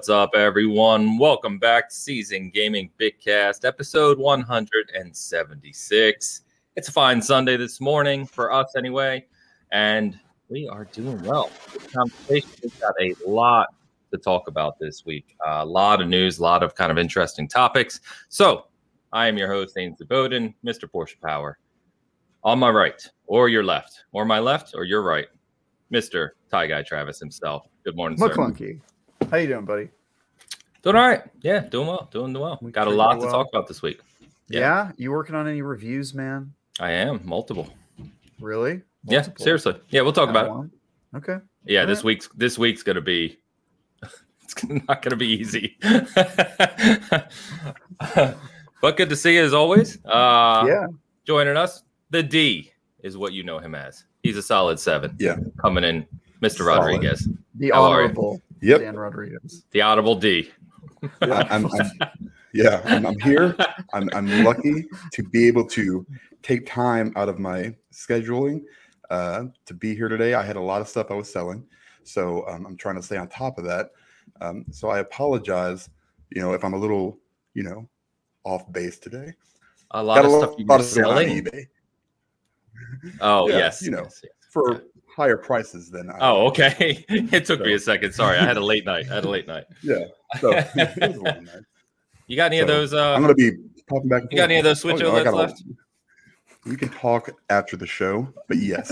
What's up, everyone? Welcome back to Season Gaming Bitcast, episode 176. It's a fine Sunday this morning for us, anyway, and we are doing well. Has got a lot to talk about this week. a lot of news, a lot of kind of interesting topics. So, I am your host, Ainsley Bowden, Mr. Porsche Power. On my right, or your left, or my left, or your right, Mr. Tie Guy Travis himself. Good morning, sir. McClunky. How you doing, buddy? Doing all right. Yeah, doing well. Doing well. We got a lot well. to talk about this week. Yeah. yeah. You working on any reviews, man? I am. Multiple. Really? Multiple. Yeah, seriously. Yeah, we'll talk about it. Okay. Yeah, all this right. week's this week's gonna be it's not gonna be easy. but good to see you as always. Uh yeah. Joining us, the D is what you know him as. He's a solid seven. Yeah. Coming in, Mr. Solid. Rodriguez. The honorable yep. Dan Rodriguez. The audible D. Yeah, I'm, I'm, yeah, I'm, I'm here. I'm, I'm lucky to be able to take time out of my scheduling uh, to be here today. I had a lot of stuff I was selling, so um, I'm trying to stay on top of that. Um, so I apologize, you know, if I'm a little, you know, off base today. A lot Got of a stuff you were selling. eBay. Oh yeah, yes, you know, yes, yes. for yeah. Higher prices than. I oh, okay. it took so. me a second. Sorry, I had a late night. I had a late night. Yeah. So it was a long night. You got any so, of those? Uh, I'm gonna be talking back. you got any of those Switch oh, OLEDs left? We can talk after the show, but yes,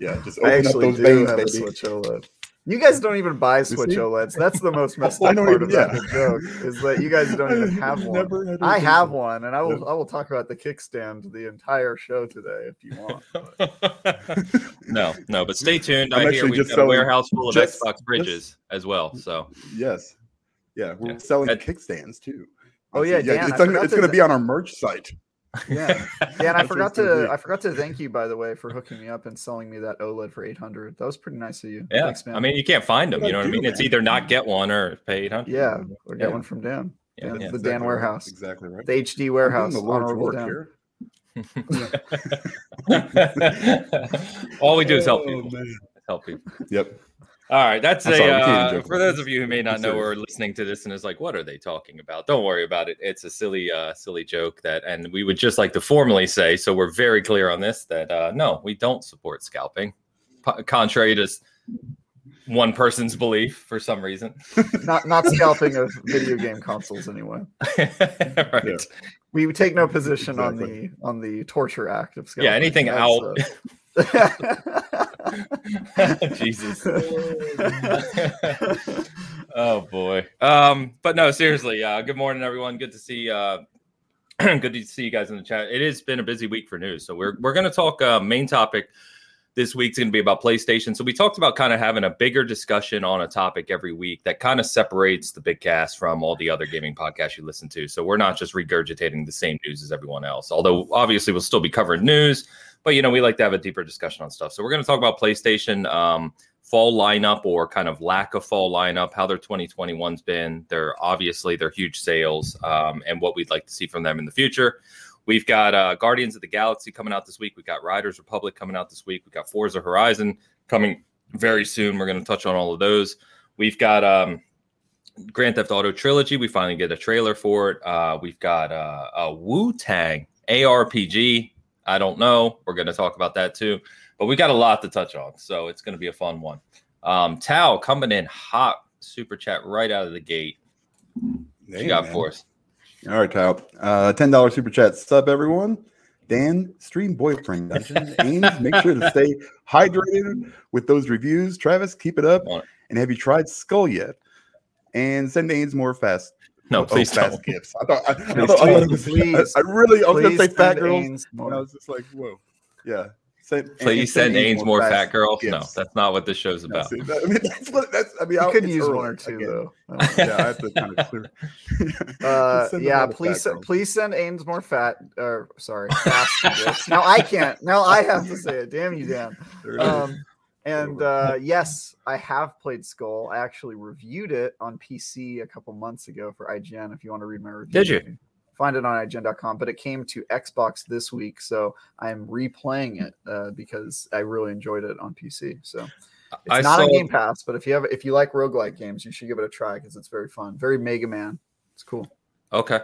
yeah, just open up those veins, baby. Switch OLED. You guys don't even buy Switch OLEDs. That's the most messed up part even, about yeah. the joke is that you guys don't even have one. I have one, and I will I will talk about the kickstand the entire show today if you want. no, no, but stay tuned. I'm I hear we've got a warehouse full of just, Xbox fridges just, as well. So yes, yeah, we're yeah. selling At, kickstands too. Oh yeah, Dan, it's, it's going to be on our merch site. Yeah, yeah, and I forgot to I forgot to thank you by the way for hooking me up and selling me that OLED for eight hundred. That was pretty nice of you. Yeah, Thanks, man. I mean you can't find them. You know what I mean? Man. It's either not get one or pay eight hundred. Yeah, or get yeah. one from Dan. Yeah, yeah the exactly Dan warehouse. Right. Exactly right. The HD warehouse. The honorable Dan. Here. All we do is help oh, people. Man. Help people. Yep. All right, that's, that's a uh, for those of you who may not know or listening to this and is like, what are they talking about? Don't worry about it. It's a silly, uh, silly joke that, and we would just like to formally say, so we're very clear on this that uh, no, we don't support scalping, P- contrary to one person's belief for some reason. not not scalping of video game consoles anyway. right. Yeah. We take no position exactly. on the on the torture act of scalping. Yeah, anything That's, out. Uh, Jesus. oh boy. Um, but no, seriously. Uh, good morning, everyone. Good to see. Uh, good to see you guys in the chat. It has been a busy week for news, so we're we're going to talk. Uh, main topic this week's going to be about PlayStation. So we talked about kind of having a bigger discussion on a topic every week that kind of separates the big cast from all the other gaming podcasts you listen to. So we're not just regurgitating the same news as everyone else. Although obviously we'll still be covering news but you know, we like to have a deeper discussion on stuff. So we're going to talk about PlayStation um, fall lineup or kind of lack of fall lineup, how their 2021's been. They're obviously their huge sales um, and what we'd like to see from them in the future. We've got uh, Guardians of the Galaxy coming out this week. We've got Riders Republic coming out this week. We've got Forza Horizon coming very soon. We're going to touch on all of those. We've got um, Grand Theft Auto Trilogy. We finally get a trailer for it. Uh, we've got uh, a Wu Tang ARPG I don't know. We're going to talk about that too. But we got a lot to touch on. So it's going to be a fun one. Um, Tao coming in hot super chat right out of the gate. What you got man. for us? All right, Tao. Uh, $10 super chat. Sub everyone. Dan, stream boyfriend. Ames, make sure to stay hydrated with those reviews. Travis, keep it up. And have you tried Skul yet? And send Ames more fast no, oh, please fast gifts. I thought I, I, thought, I, please, I, really I was gonna say fat girls. And I was just like, whoa, yeah. Send, please send Ains more, fat girls. Gifts. No, that's not what this show's about. No, see, that, I mean, that's what that's. I mean, I could use one or two again. though. yeah, I have to kind of clear. uh, yeah, please, please send Ains more fat. Or sorry, fast. Now I can't. Now I have to say it. Damn you, Dan. Um, and uh, yes, I have played Skul. I actually reviewed it on PC a couple months ago for IGN. If you want to read my review, did you find it on IGN.com? But it came to Xbox this week, so I'm replaying it uh, because I really enjoyed it on PC. So It's I not saw... on Game Pass, but if you have if you like roguelike games, you should give it a try because it's very fun. Very Mega Man. It's cool. Okay.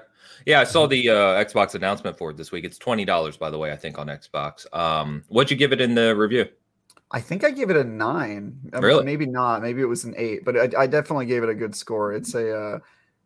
Yeah, I saw the uh, Xbox announcement for it this week. It's twenty dollars, by the way. I think on Xbox. Um, what'd you give it in the review? I think I gave it a nine. Really? Maybe not. Maybe it was an eight, but I, I definitely gave it a good score. It's a, uh,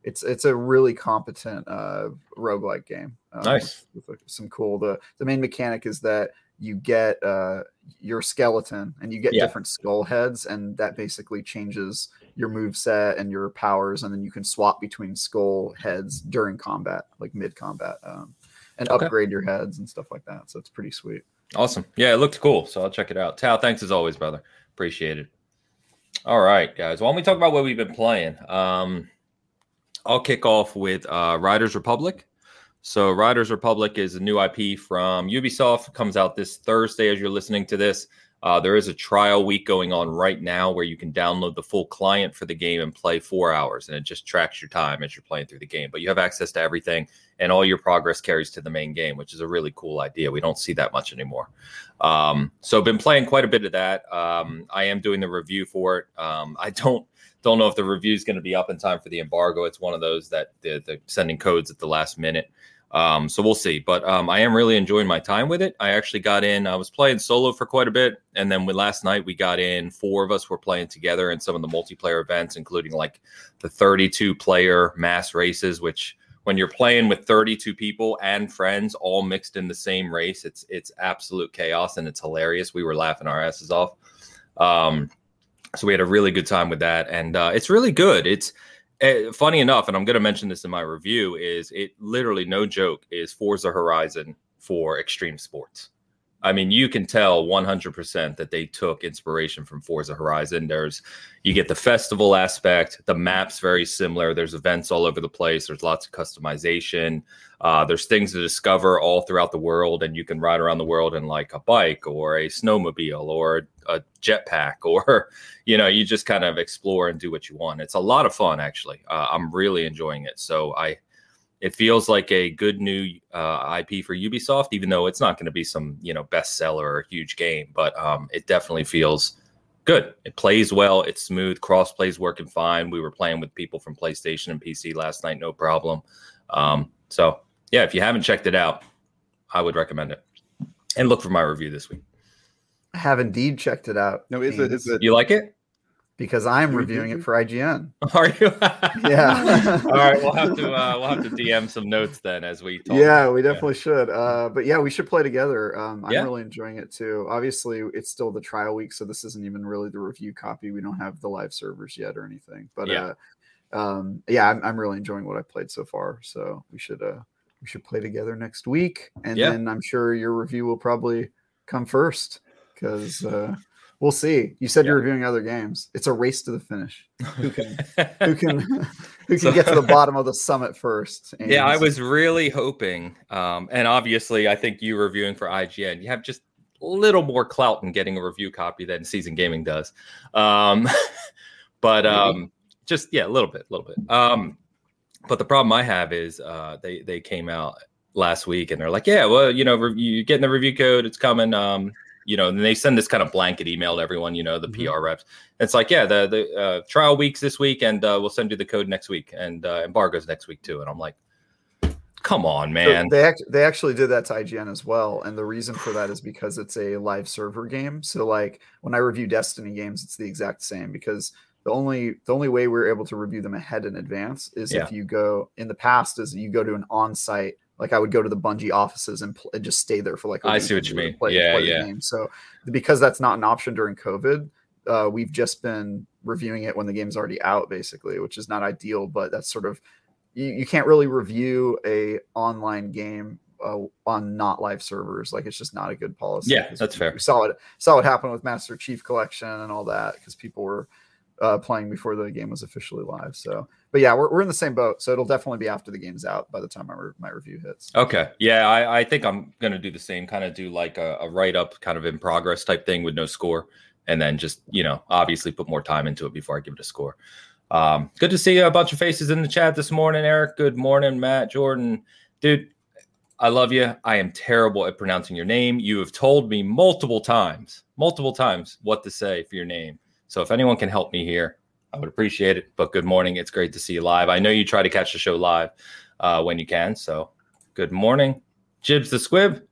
it's it's a really competent uh, roguelike game. Um, nice. With, with, some cool. The the main mechanic is that you get uh, your skeleton and you get yeah. different skull heads, and that basically changes your move set and your powers, and then you can swap between skull heads during combat, like mid combat, um, and okay. upgrade your heads and stuff like that. So it's pretty sweet. Awesome. Yeah, it looked cool. So I'll check it out. Tao, thanks as always, brother. Appreciate it. All right, guys. Why don't we talk about what we've been playing? Um, I'll kick off with uh, Riders Republic. So Riders Republic is a new IP from Ubisoft. Comes out this Thursday as you're listening to this. Uh, there is a trial week going on right now where you can download the full client for the game and play four hours, and it just tracks your time as you're playing through the game. But you have access to everything, and all your progress carries to the main game, which is a really cool idea. We don't see that much anymore. Um, so I've been playing quite a bit of that. Um, I am doing the review for it. Um, I don't don't know if the review is going to be up in time for the embargo. It's one of those that the, the sending codes at the last minute. Um, so we'll see. But um, I am really enjoying my time with it. I actually got in. I was playing solo for quite a bit, and then with last night we got in. Four of us were playing together in some of the multiplayer events, including like the 32 player mass races, which when you're playing with 32 people and friends all mixed in the same race, it's it's absolute chaos and it's hilarious. We were laughing our asses off. Um, so we had a really good time with that, and uh, it's really good. It's uh, funny enough, and I'm going to mention this in my review, is it literally no joke is Forza Horizon for extreme sports. I mean, you can tell 100% that they took inspiration from Forza Horizon. There's, you get the festival aspect. The map's very similar. There's events all over the place. There's lots of customization. Uh, there's things to discover all throughout the world, and you can ride around the world in like a bike or a snowmobile or a jetpack, or you know, you just kind of explore and do what you want. It's a lot of fun, actually. Uh, I'm really enjoying it. So I it feels like a good new uh, IP for Ubisoft, even though it's not going to be some you know bestseller or huge game, but um, it definitely feels good. It plays well. It's smooth. Cross plays working fine. We were playing with people from PlayStation and PC last night, no problem. Um, so yeah, if you haven't checked it out, I would recommend it. And look for my review this week. I have indeed checked it out. No, is it? Is it? You like it? Because I'm reviewing it for IGN. Are you? yeah. All right, we'll have to uh, we'll have to DM some notes then as we talk. Yeah, we definitely yeah. should. Uh, but yeah, we should play together. Um, I'm yeah. really enjoying it too. Obviously, it's still the trial week, so this isn't even really the review copy. We don't have the live servers yet or anything. But yeah, uh, um, yeah, I'm, I'm really enjoying what I've played so far. So we should uh, we should play together next week, and yeah. then I'm sure your review will probably come first because. Uh, we'll see. You said yeah. you're reviewing other games. It's a race to the finish. Who can who can who can so, get to the bottom of the summit first? And yeah, I was really hoping, um, and obviously, I think you reviewing for IGN, you have just a little more clout in getting a review copy than Season Gaming does. Um, but um, just yeah, a little bit, a little bit. Um, but the problem I have is uh, they they came out last week and they're like, yeah, well, you know, you getting the review code, it's coming. Um, you know, and they send this kind of blanket email to everyone, you know, the mm-hmm. PR reps. It's like, yeah, the the uh, trial weeks this week, and uh, we'll send you the code next week, and uh, embargoes next week too. And I'm like, come on, man. So they act- they actually did that to IGN as well, and the reason for that is because it's a live server game. So like when I review Destiny games, it's the exact same because the only the only way we're able to review them ahead in advance is yeah. if you go in the past is you go to an on-site like I would go to the Bungie offices and, pl- and just stay there for like. I see what you mean. Play, yeah, play yeah. So because that's not an option during COVID, uh, we've just been reviewing it when the game's already out, basically, which is not ideal. But that's sort of you, you can't really review a online game uh, on not live servers. Like it's just not a good policy. Yeah, that's fair. We saw it saw what happened with Master Chief Collection and all that because people were uh, playing before the game was officially live. So, but yeah, we're, we're in the same boat. So it'll definitely be after the game's out by the time my, my review hits. Okay. Yeah. I, I think I'm going to do the same kind of do like a, a write up kind of in progress type thing with no score. And then just, you know, obviously put more time into it before I give it a score. Um, good to see a bunch of faces in the chat this morning, Eric. Good morning, Matt, Jordan. Dude, I love you. I am terrible at pronouncing your name. You have told me multiple times, multiple times what to say for your name. So if anyone can help me here, I would appreciate it. But good morning. It's great to see you live. I know you try to catch the show live uh, when you can. So good morning. Jibs the Squib,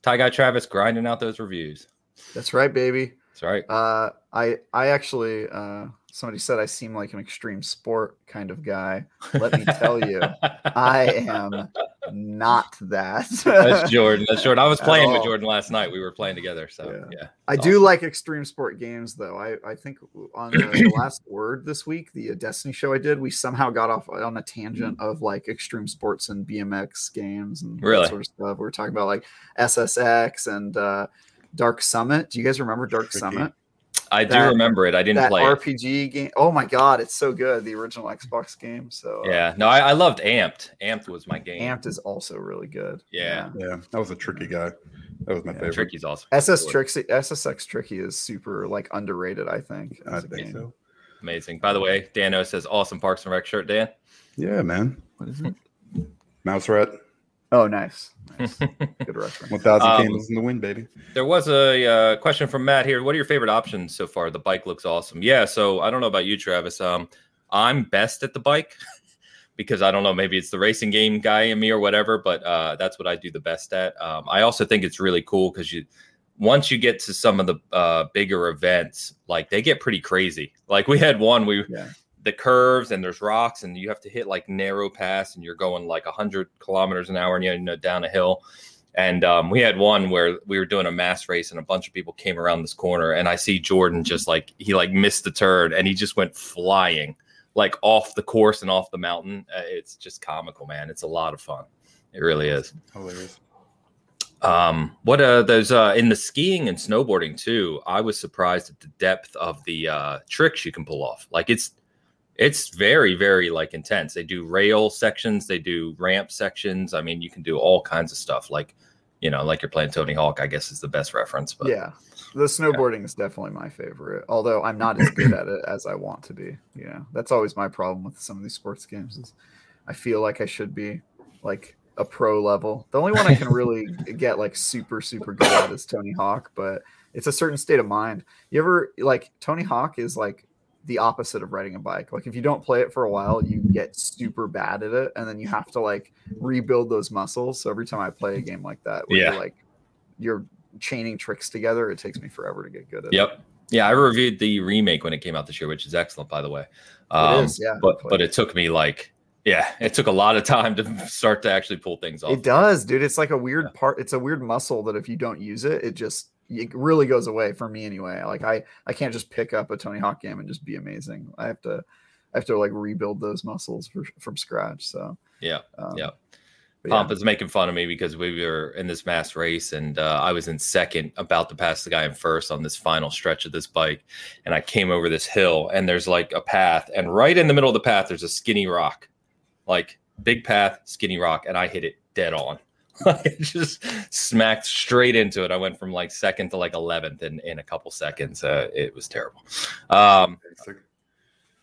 Ty Guy Travis grinding out those reviews. That's right, baby. That's right. Uh, I I actually uh, somebody said I seem like an extreme sport kind of guy. Let me tell you, I am not that. That's Jordan. That's Jordan. I was playing with Jordan last night. We were playing together. So yeah. yeah I awesome. do like extreme sport games though. I, I think on the, the last word this week, the uh, Destiny show I did, we somehow got off on a tangent of like extreme sports and BMX games and really? that sort of stuff. We were talking about like SSX and uh, Dark Summit. Do you guys remember Dark Summit? I that, do remember it. I didn't play RPG it. game. Oh my god, it's so good. The original Xbox game. So uh, yeah, no, I, I, loved Amped. Amped was my game. Amped is also really good. Yeah, yeah, that was a tricky guy. That was my yeah, favorite. Tricky's awesome. SS Trixie, SSX Tricky is super like underrated. I think. I think so. Amazing. By the way, Dano says awesome Parks and Rec shirt. Dan. Yeah, man. What is it? Mouse rat. Oh, nice. nice. Good reference. 1,000 um, candles in the wind, baby. There was a uh, question from Matt here. What are your favorite options so far? The bike looks awesome. Yeah. So I don't know about you, Travis. Um, I'm best at the bike because I don't know, maybe it's the racing game guy in me or whatever, but uh, that's what I do the best at. Um, I also think it's really cool because you, once you get to some of the uh, bigger events, like they get pretty crazy. Like we had one, we yeah the curves and there's rocks and you have to hit like narrow pass and you're going like 100 kilometers an hour and you know down a hill. And um, we had one where we were doing a mass race and a bunch of people came around this corner and i see jordan just like he like missed the turn and he just went flying like off the course and off the mountain. Uh, it's just comical man. It's a lot of fun. It really is. Hilarious. Um what uh there's uh in the skiing and snowboarding too i was surprised at the depth of the uh tricks you can pull off. Like it's it's very very like intense. They do rail sections they do ramp sections. I mean you can do all kinds of stuff like you know like you're playing tony hawk i guess is the best reference but yeah. The snowboarding yeah. is definitely my favorite although i'm not as good at it as i want to be. You know that's always my problem with some of these sports games is i feel like i should be like a pro level. The only one i can really get like super super good at is tony hawk but it's a certain state of mind. You ever like tony hawk is like the opposite of riding a bike. Like if you don't play it for a while, you get super bad at it, and then you have to like rebuild those muscles. So every time I play a game like that, yeah, you're like you're chaining tricks together, it takes me forever to get good at yep. it. Yep. Yeah, I reviewed the remake when it came out this year, which is excellent, by the way. Um, it is, yeah. But but it took me like yeah, it took a lot of time to start to actually pull things off. It does, dude. It's like a weird yeah. part. It's a weird muscle that if you don't use it, it just it really goes away for me anyway. Like I I can't just pick up a Tony Hawk game and just be amazing. I have to I have to like rebuild those muscles for, from scratch. So yeah, um, yeah. Pomp yeah. is making fun of me because we were in this mass race and uh, I was in second, about to pass the guy in first on this final stretch of this bike. And I came over this hill and there's like a path, and right in the middle of the path, there's a skinny rock, like big path, skinny rock, and I hit it dead on. I just smacked straight into it. I went from like second to like 11th in, in a couple seconds. Uh, it was terrible. Um,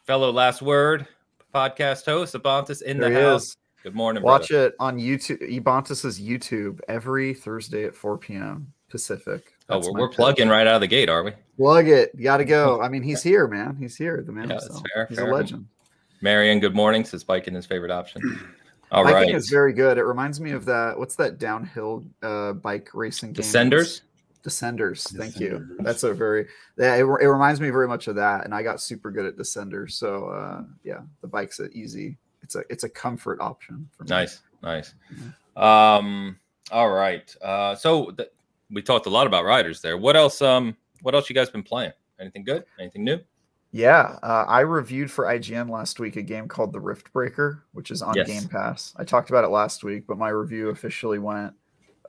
fellow last word podcast host, Abantis in there the house. Is. Good morning. Watch brother. it on YouTube, Ebontis's YouTube every Thursday at 4 p.m. Pacific. Oh, That's oh, we're, we're plugging right out of the gate, are we? Plug it. Got to go. I mean, he's here, man. He's here. The man. Yeah, that's fair, he's fair. a legend. Marion, good morning. Says biking his favorite option. All Biking right. is very good. It reminds me of that. What's that downhill uh, bike racing game? Descenders. Descenders. Thank Descenders. you. That's a very yeah. It, it, reminds me very much of that, and I got super good at Descenders. So uh, yeah, the bike's an easy. It's a it's a comfort option. For me. Nice, nice. Um. All right. Uh. So th- we talked a lot about riders there. What else? Um. What else you guys been playing? Anything good? Anything new? Yeah, uh, I reviewed for IGN last week a game called The Riftbreaker, which is on yes. Game Pass. I talked about it last week, but my review officially went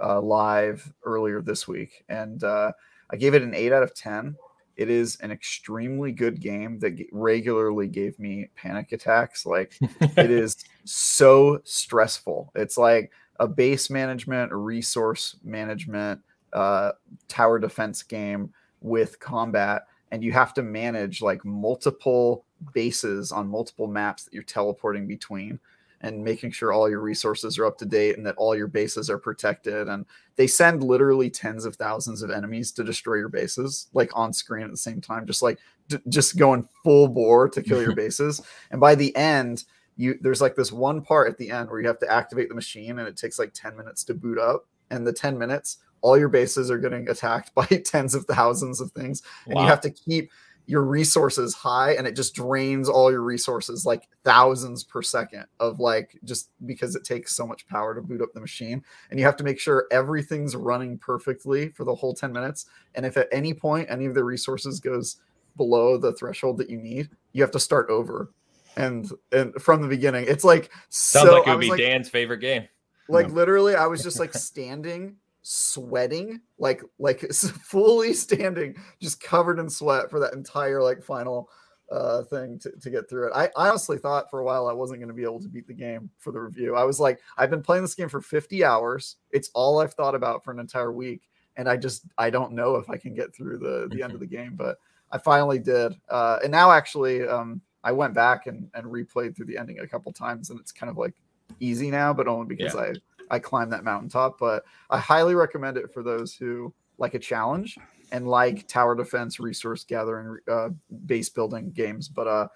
uh, live earlier this week, and uh, I gave it an eight out of ten. It is an extremely good game that regularly gave me panic attacks. Like it is so stressful. It's like a base management, a resource management, uh, tower defense game with combat and you have to manage like multiple bases on multiple maps that you're teleporting between and making sure all your resources are up to date and that all your bases are protected. And they send literally tens of thousands of enemies to destroy your bases, like on screen at the same time, just like d- just going full bore to kill your bases. And by the end, you there's like this one part at the end where you have to activate the machine and it takes like 10 minutes to boot up. And the 10 minutes, all your bases are getting attacked by tens of thousands of things. And wow. you have to keep your resources high and it just drains all your resources like thousands per second of like just because it takes so much power to boot up the machine and you have to make sure everything's running perfectly for the whole 10 minutes and if at any point any of the resources goes below the threshold that you need you have to start over and and from the beginning it's like sounds so, like it would be like, dan's favorite game like literally i was just like standing sweating like like fully standing just covered in sweat for that entire like final uh thing to, to get through it. I, I honestly thought for a while i wasn't going to be able to beat the game for the review. I was like i've been playing this game for 50 hours. It's all i've thought about for an entire week and i just i don't know if i can get through the the end of the game but i finally did. Uh and now actually um i went back and and replayed through the ending a couple times and it's kind of like easy now but only because yeah. i I climbed that mountaintop. But I highly recommend it for those who like a challenge and like tower defense, resource gathering, uh, base building games. But uh,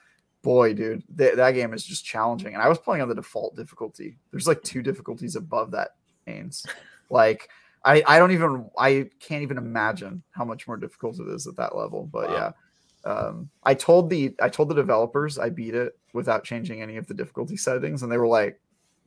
boy, dude, th- that game is just challenging. And I was playing on the default difficulty. There's like two difficulties above that, Ains. Like I, I don't even, I can't even imagine how much more difficult it is at that level. But wow. yeah. Um, I told the I told the developers I beat it without changing any of the difficulty settings, and they were like,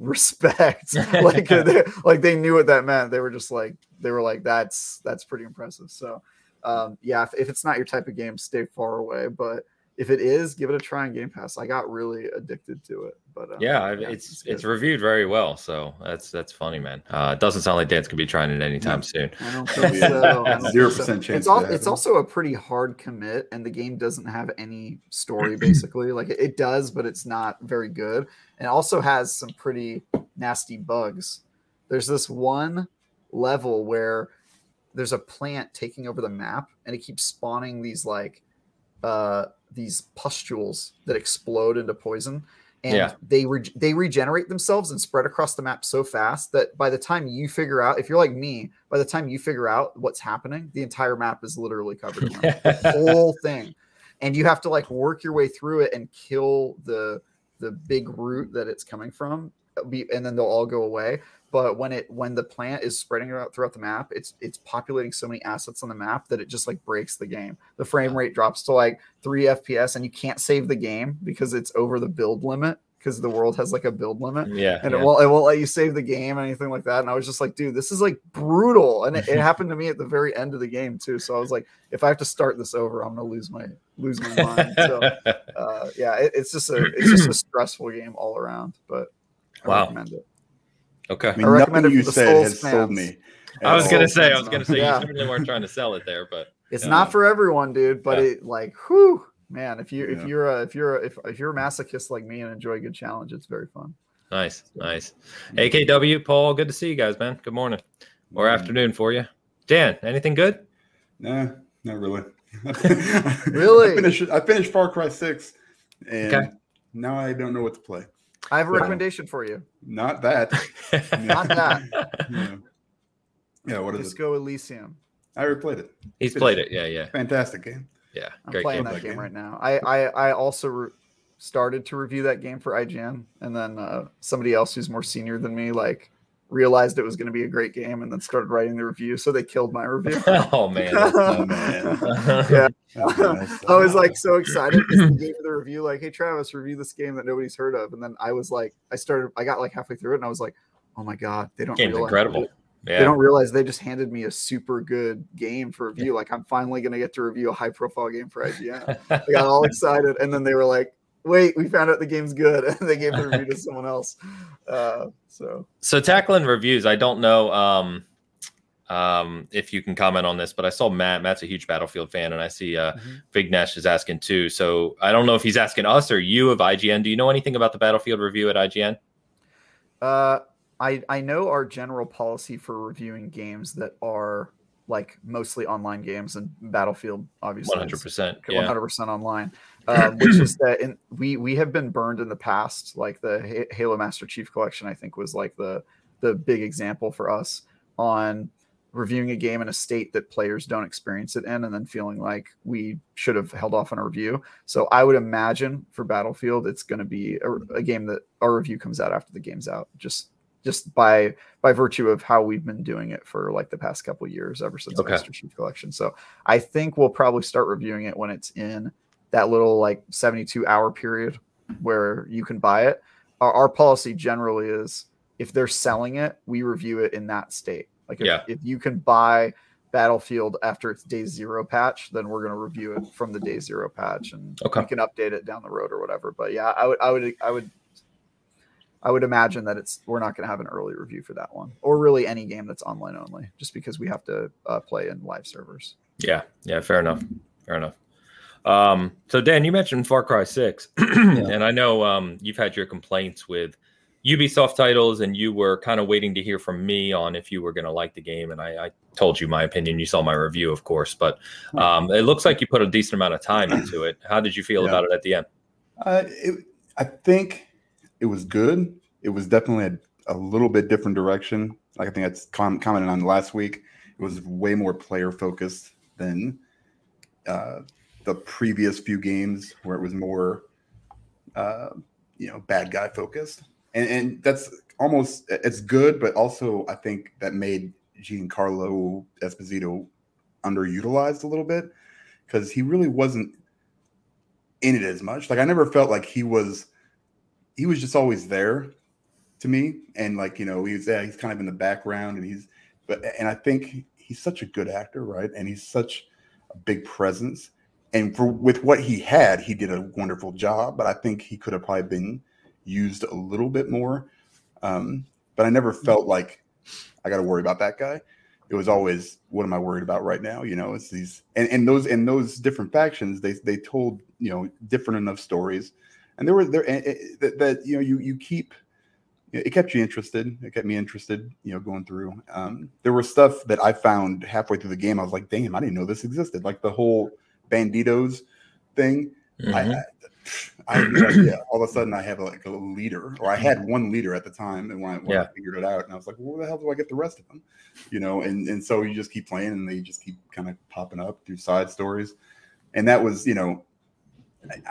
respect like they, like they knew what that meant they were just like they were like that's that's pretty impressive so um yeah if, if it's not your type of game stay far away but if it is, give it a try on Game Pass. I got really addicted to it, but um, yeah, yeah, it's it's, it's, reviewed very well, so that's that's funny, man. Uh, it doesn't sound like Dan's gonna be trying it anytime no, soon. I don't think so. Zero percent chance. It's, all, it's also a pretty hard commit, and the game doesn't have any story. Basically, like it, it does, but it's not very good, and it also has some pretty nasty bugs. There's this one level where there's a plant taking over the map, and it keeps spawning these like uh these pustules that explode into poison and yeah. they re- they regenerate themselves and spread across the map so fast that by the time you figure out if you're like me by the time you figure out what's happening the entire map is literally covered in the whole thing and you have to like work your way through it and kill the the big root that it's coming from and then they'll all go away. But when it when the plant is spreading out throughout the map it's it's populating so many assets on the map that it just like breaks the game. The frame rate drops to like 3 fps and you can't save the game because it's over the build limit because the world has like a build limit yeah and yeah. it won't it won't let you save the game or anything like that and i was just like dude this is like brutal and it, it happened to me at the very end of the game too so i was like if i have to start this over i'm gonna lose my lose my mind so uh, yeah it, it's just a it's just a stressful game all around but I wow. recommend it Okay. I mean, I nothing you said has fans. sold me. I was gonna say, I was gonna say, yeah. you certainly weren't trying to sell it there, but it's not for everyone, dude. But yeah. it like, whew, man, if you yeah. if you're a if you're a, if if you're a masochist like me and enjoy a good challenge, it's very fun. Nice, nice. AKW, Paul, good to see you guys, man. Good morning or afternoon for you. Dan, anything good? Nah, not really. really? I finished, I finished Far Cry Six, and okay. now I don't know what to play. I have a recommendation for you. Not that. Not that. Yeah. yeah what is Disco it? Elysium. I replayed it. He's played it. Yeah, yeah. Fantastic game. Yeah, I'm playing game. that game, right now. I I, I also re- started to review that game for IGN, and then uh, somebody else who's more senior than me like realized it was going to be a great game and then started writing the review. So they killed my review. oh man, oh, man. yeah, I was like so excited because they gave the review like, "Hey Travis, review this game that nobody's heard of," and then I was like, I started, I got like halfway through it, and I was like, "Oh my god, they don't Game's incredible." Yeah. They don't realize they just handed me a super good game for review. Like I'm finally gonna get to review a high profile game for IGN. I got all excited, and then they were like, wait, we found out the game's good, and they gave the review to someone else. Uh, so, so tackling reviews, I don't know um, um, if you can comment on this, but I saw Matt. Matt's a huge Battlefield fan, and I see uh, mm-hmm. Big Nash is asking too. So I don't know if he's asking us or you of IGN. Do you know anything about the Battlefield review at IGN? Uh, I I know our general policy for reviewing games that are like mostly online games and Battlefield, obviously, one hundred percent, one hundred percent online. Um, which is that in, we we have been burned in the past. Like the Halo Master Chief Collection, I think was like the the big example for us on reviewing a game in a state that players don't experience it in and then feeling like we should have held off on a review. So I would imagine for Battlefield it's going to be a, a, game that our review comes out after the game's out just just by by virtue of how we've been doing it for like the past couple years ever since okay. Master Chief Collection. So I think we'll probably start reviewing it when it's in that little like 72 hour period where you can buy it. Our, our policy generally is if they're selling it, we review it in that state like if, yeah. if you can buy Battlefield after its day zero patch, then we're going to review it from the day zero patch, and okay. we can update it down the road or whatever. But yeah, I would, I would, I would, I would imagine that it's we're not going to have an early review for that one, or really any game that's online only, just because we have to uh, play in live servers. Yeah, yeah, fair enough, fair enough. Um, so Dan, you mentioned Far Cry Six, yeah. and I know um, you've had your complaints with Ubisoft titles, and you were kind of waiting to hear from me on if you were going to like the game. And I, I, told you my opinion. You saw my review, of course, but um, it looks like you put a decent amount of time into it. How did you feel yeah. about it at the end? Uh, it, I think it was good. It was definitely a, a little bit different direction. Like I think that's com- commented on last week. It was way more player focused than uh, the previous few games, where it was more, uh, you know, bad guy focused and and that's almost it's good, but also I think that made Giancarlo Esposito underutilized a little bit because he really wasn't in it as much. Like I never felt like he was he was just always there to me. And like, you know, he's yeah, he's kind of in the background and he's but and I think he's such a good actor, right? And he's such a big presence. And for with what he had, he did a wonderful job. But I think he could have probably been used a little bit more. Um, but I never felt like I got to worry about that guy. It was always, what am I worried about right now? You know, it's these and, and those and those different factions. They they told you know different enough stories, and there were there that, that you know you you keep it kept you interested. It kept me interested, you know, going through. Um, there was stuff that I found halfway through the game. I was like, damn, I didn't know this existed. Like the whole banditos thing. Mm-hmm. I, I had no. All of a sudden, I have like a leader, or I had one leader at the time, and when, I, when yeah. I figured it out, and I was like, well, "Where the hell do I get the rest of them?" You know, and and so you just keep playing, and they just keep kind of popping up through side stories, and that was, you know,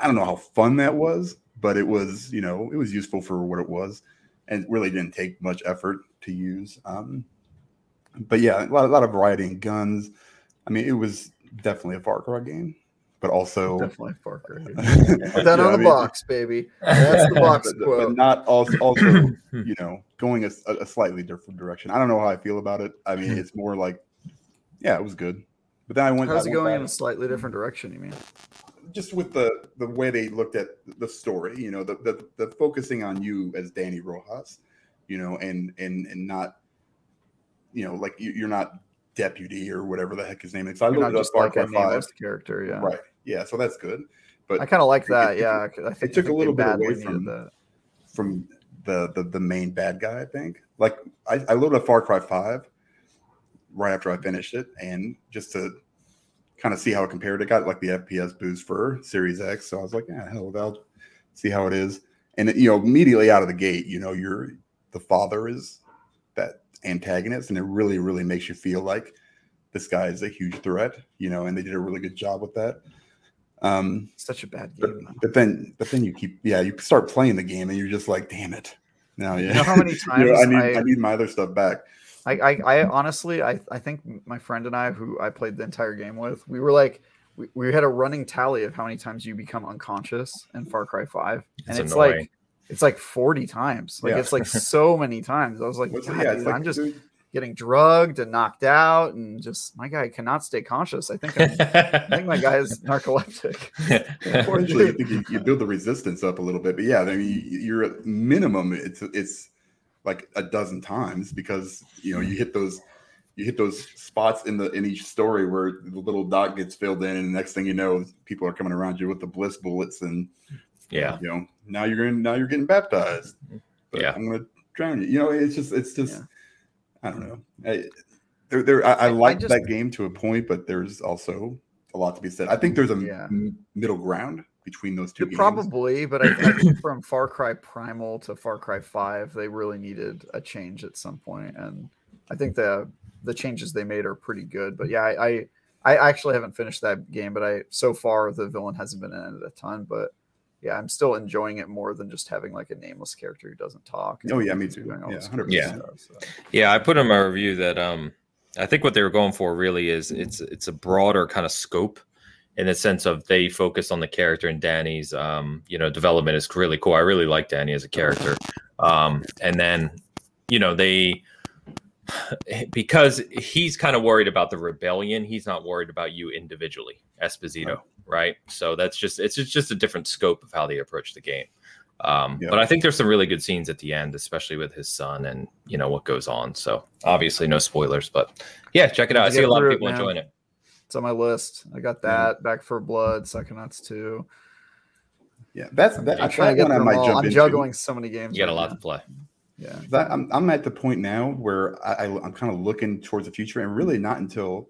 I don't know how fun that was, but it was, you know, it was useful for what it was, and really didn't take much effort to use. Um, but yeah, a lot, a lot of variety in guns. I mean, it was definitely a Far Cry game but also definitely Parker. Put that on the box, baby. That's the box but, quote. But not also, also you know, going a, a, slightly different direction. I don't know how I feel about it. I mean, it's more like, yeah, it was good. But then I went. How's it going in a slightly different direction? You mean? Just with the the way they looked at the story, you know, the the, the focusing on you as Danny Rojas, you know, and and and not, you know, like you, you're not deputy or whatever the heck his name is. I looked up like a Five. character, yeah. Right. Yeah, so that's good. But I kind of like that. It, yeah, I think it took a little bit away from the from the, the the main bad guy. I think. Like I, I loaded a Far Cry Five right after I finished it, and just to kind of see how it compared, it got like the FPS boost for Series X. So I was like, yeah, hell, I'll see how it is. And you know, immediately out of the gate, you know, you're the father is that antagonist, and it really, really makes you feel like this guy is a huge threat. You know, and they did a really good job with that. Um, Such a bad game. But, but, then, but then you keep, yeah, you start playing the game and you're just like, damn it. Now, yeah. You know how many times you know, I need, I, I, need my other stuff back. I, I, I, honestly, I, I think my friend and I, who I played the entire game with, we were like, we, we had a running tally of how many times you become unconscious in Far Cry Five, and it's, it's like, it's like forty times. Like yeah. it's like so many times. I was like, yeah, dude, like, I'm just. Dude, getting drugged and knocked out, and just my guy cannot stay conscious. I think i think my guy is narcoleptic. Eventually, you, think you, you, build the resistance up a little bit, but yeah, I mean, you're at minimum. It's it's like a dozen times because you know you hit those you hit those spots in the in each story where the little dot gets filled in, and the next thing you know, people are coming around you with the bliss bullets, and yeah, you know now you're going now you're getting baptized. But yeah, I'm gonna drown you. You know, it's just it's just. Yeah I don't know. I, there, there. I, I like that game to a point, but there's also a lot to be said. I think there's a yeah. m- middle ground between those two. Probably, but I, I, think from Far Cry Primal to Far Cry Five, they really needed a change at some point, and I think the the changes they made are pretty good. But yeah, I, I I actually haven't finished that game, but I so far the villain hasn't been in it a ton, but yeah, I'm still enjoying it more than just having like a nameless character who doesn't talk. Oh yeah, me too. Yeah, yeah. Stuff, so. yeah. I put in my review that um, I think what they were going for really is it's it's a broader kind of scope in the sense of they focus on the character and Danny's um, you know development is really cool. I really like Danny as a character, um, and then you know they because he's kind of worried about the rebellion. He's not worried about you individually, Esposito, right? So that's just it's just a different scope of how they approach the game. Um, yeah. But I think there's some really good scenes at the end, especially with his son and you know what goes on. So obviously no spoilers, but yeah, check it out. I see a lot of people enjoying it. It's on my list. I got that yeah. Back 4 Blood, Psychonauts 2. Yeah, that's that. I try to get them all. I'm juggling so many games. You got right a lot now. to play. Yeah, I'm I'm at the point now where I, I I'm kind of looking towards the future, and really not until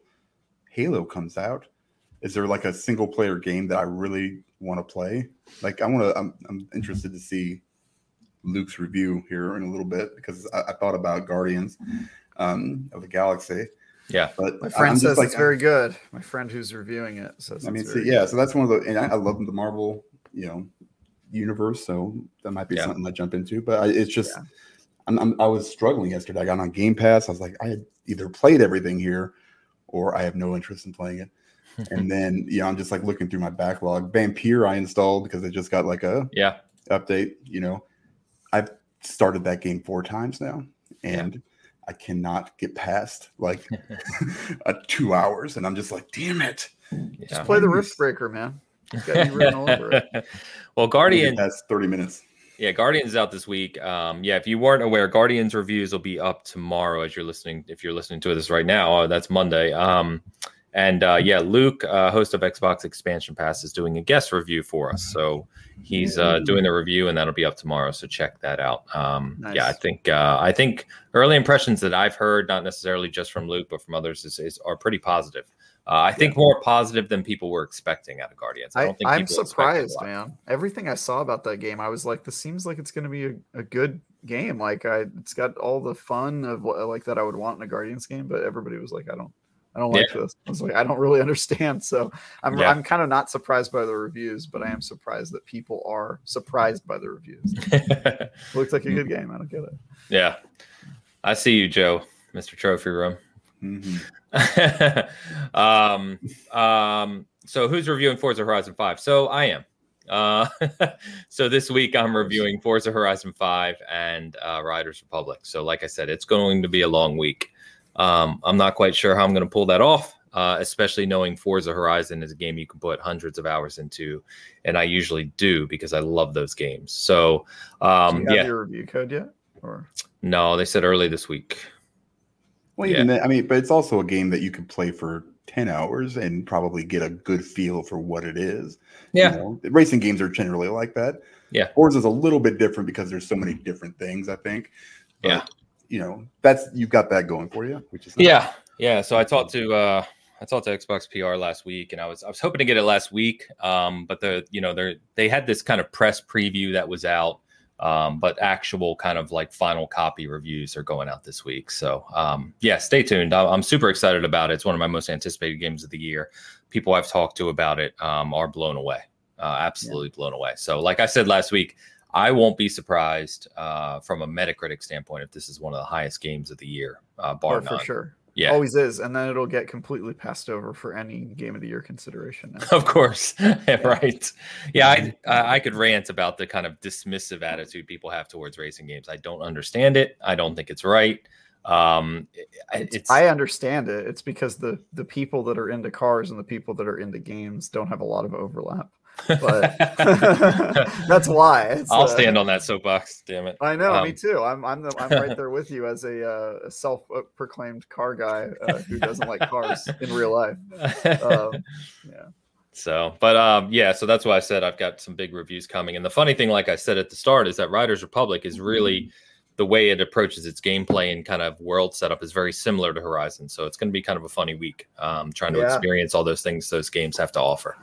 Halo comes out is there like a single player game that I really want to play? Like I want to. I'm I'm interested to see Luke's review here in a little bit because I, I thought about Guardians um, of the Galaxy. Yeah, but my friend says like, it's very good. My friend who's reviewing it says. I mean, see, yeah, so that's one of the, and I, I love the Marvel, you know, universe. So that might be yeah. something I jump into. But I, it's just, yeah. I'm, I'm, i was struggling yesterday. I got on Game Pass. I was like, I had either played everything here, or I have no interest in playing it. and then yeah, I'm just like looking through my backlog. Vampire I installed because it just got like a yeah update. You know, I've started that game four times now, and yeah. I cannot get past like a two hours, and I'm just like, damn it. Yeah. Just play the Riftbreaker, man. well, Guardian. has 30 minutes. Yeah, Guardians out this week. Um, yeah, if you weren't aware, Guardians reviews will be up tomorrow as you're listening. If you're listening to this right now, oh, that's Monday. Um, and uh, yeah, Luke, uh, host of Xbox Expansion Pass, is doing a guest review for us. So he's uh, doing the review, and that'll be up tomorrow. So check that out. Um, nice. Yeah, I think uh, I think early impressions that I've heard, not necessarily just from Luke, but from others, is, is are pretty positive. Uh, I think more positive than people were expecting out of Guardians. I don't think I, am surprised, man. Everything I saw about that game, I was like, this seems like it's going to be a, a, good game. Like, I it's got all the fun of like that I would want in a Guardians game. But everybody was like, I don't, I don't like yeah. this. I was like, I don't really understand. So I'm yeah. I'm kind of not surprised by the reviews, but I am surprised that people are surprised by the reviews. looks like a good game. I don't get it. Yeah, I see you, Joe, Mr. Trophy Room. Mm-hmm. um, um, so who's reviewing Forza Horizon 5? So I am. Uh, so this week I'm reviewing Forza Horizon 5 and uh, Riders Republic. So like I said, it's going to be a long week. Um, I'm not quite sure how I'm going to pull that off, uh, especially knowing Forza Horizon is a game you can put hundreds of hours into, and I usually do because I love those games. So um, yeah, your review code yet? Or no, they said early this week. Well, even yeah. then, I mean, but it's also a game that you could play for 10 hours and probably get a good feel for what it is. Yeah. You know, racing games are generally like that. Yeah. Forza is a little bit different because there's so many different things, I think. But, yeah. You know, that's you've got that going for you, which is nice. yeah. Yeah. So I talked to uh I talked to Xbox PR last week and I was I was hoping to get it last week. Um, but the you know, they they had this kind of press preview that was out um, but actual kind of like final copy reviews are going out this week. So um, yeah, stay tuned. I'm super excited about it. It's one of my most anticipated games of the year. People I've talked to about it um, are blown away, uh, absolutely yeah. blown away. So like I said last week, I won't be surprised uh, from a Metacritic standpoint if this is one of the highest games of the year, uh, bar oh, none. For sure. Yeah. Always is and then it'll get completely passed over for any game of the year consideration of course. Yeah. right. Yeah I, I could rant about the kind of dismissive attitude people have towards racing games. I don't understand it. I don't think it's right. Um it's, it's i understand it. It's because the the people that are into cars and the people that are into games don't have a lot of overlap but that's why. It's, I'll uh, stand on that soapbox. Damn it! I know, um, me too. I'm I'm the, I'm right there with you as a, uh, self-proclaimed car guy uh, who doesn't like cars in real life. Um, yeah. So, but um, yeah, so that's why I said I've got some big reviews coming. And the funny thing, like I said at the start, is that Riders Republic is really the way it approaches its gameplay and kind of world setup is very similar to Horizon. So it's going to be kind of a funny week um, trying to yeah. experience all those things those games have to offer.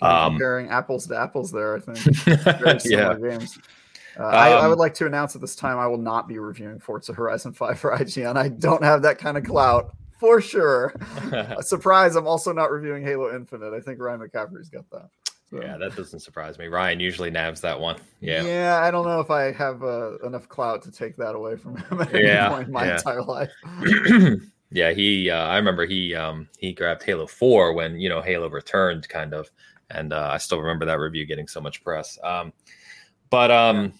Um, comparing apples to apples there, I think. Very yeah. games. Uh, um, I, I, would um, like to announce at this time I will not be reviewing Forza Horizon 5 for IGN. I don't have that kind of clout for sure. A surprise, I'm also not reviewing Halo Infinite. I think Ryan McCaffrey's got that. So. Yeah, that doesn't surprise me. Ryan usually nabs that one. Yeah. Yeah, I don't know if I have uh, enough clout to take that away from him at yeah, point in my yeah. entire life. yeah, he. Uh, I remember he um, he grabbed Halo Four when you know Halo returned, kind of, and uh, I still remember that review getting so much press. Um, but um,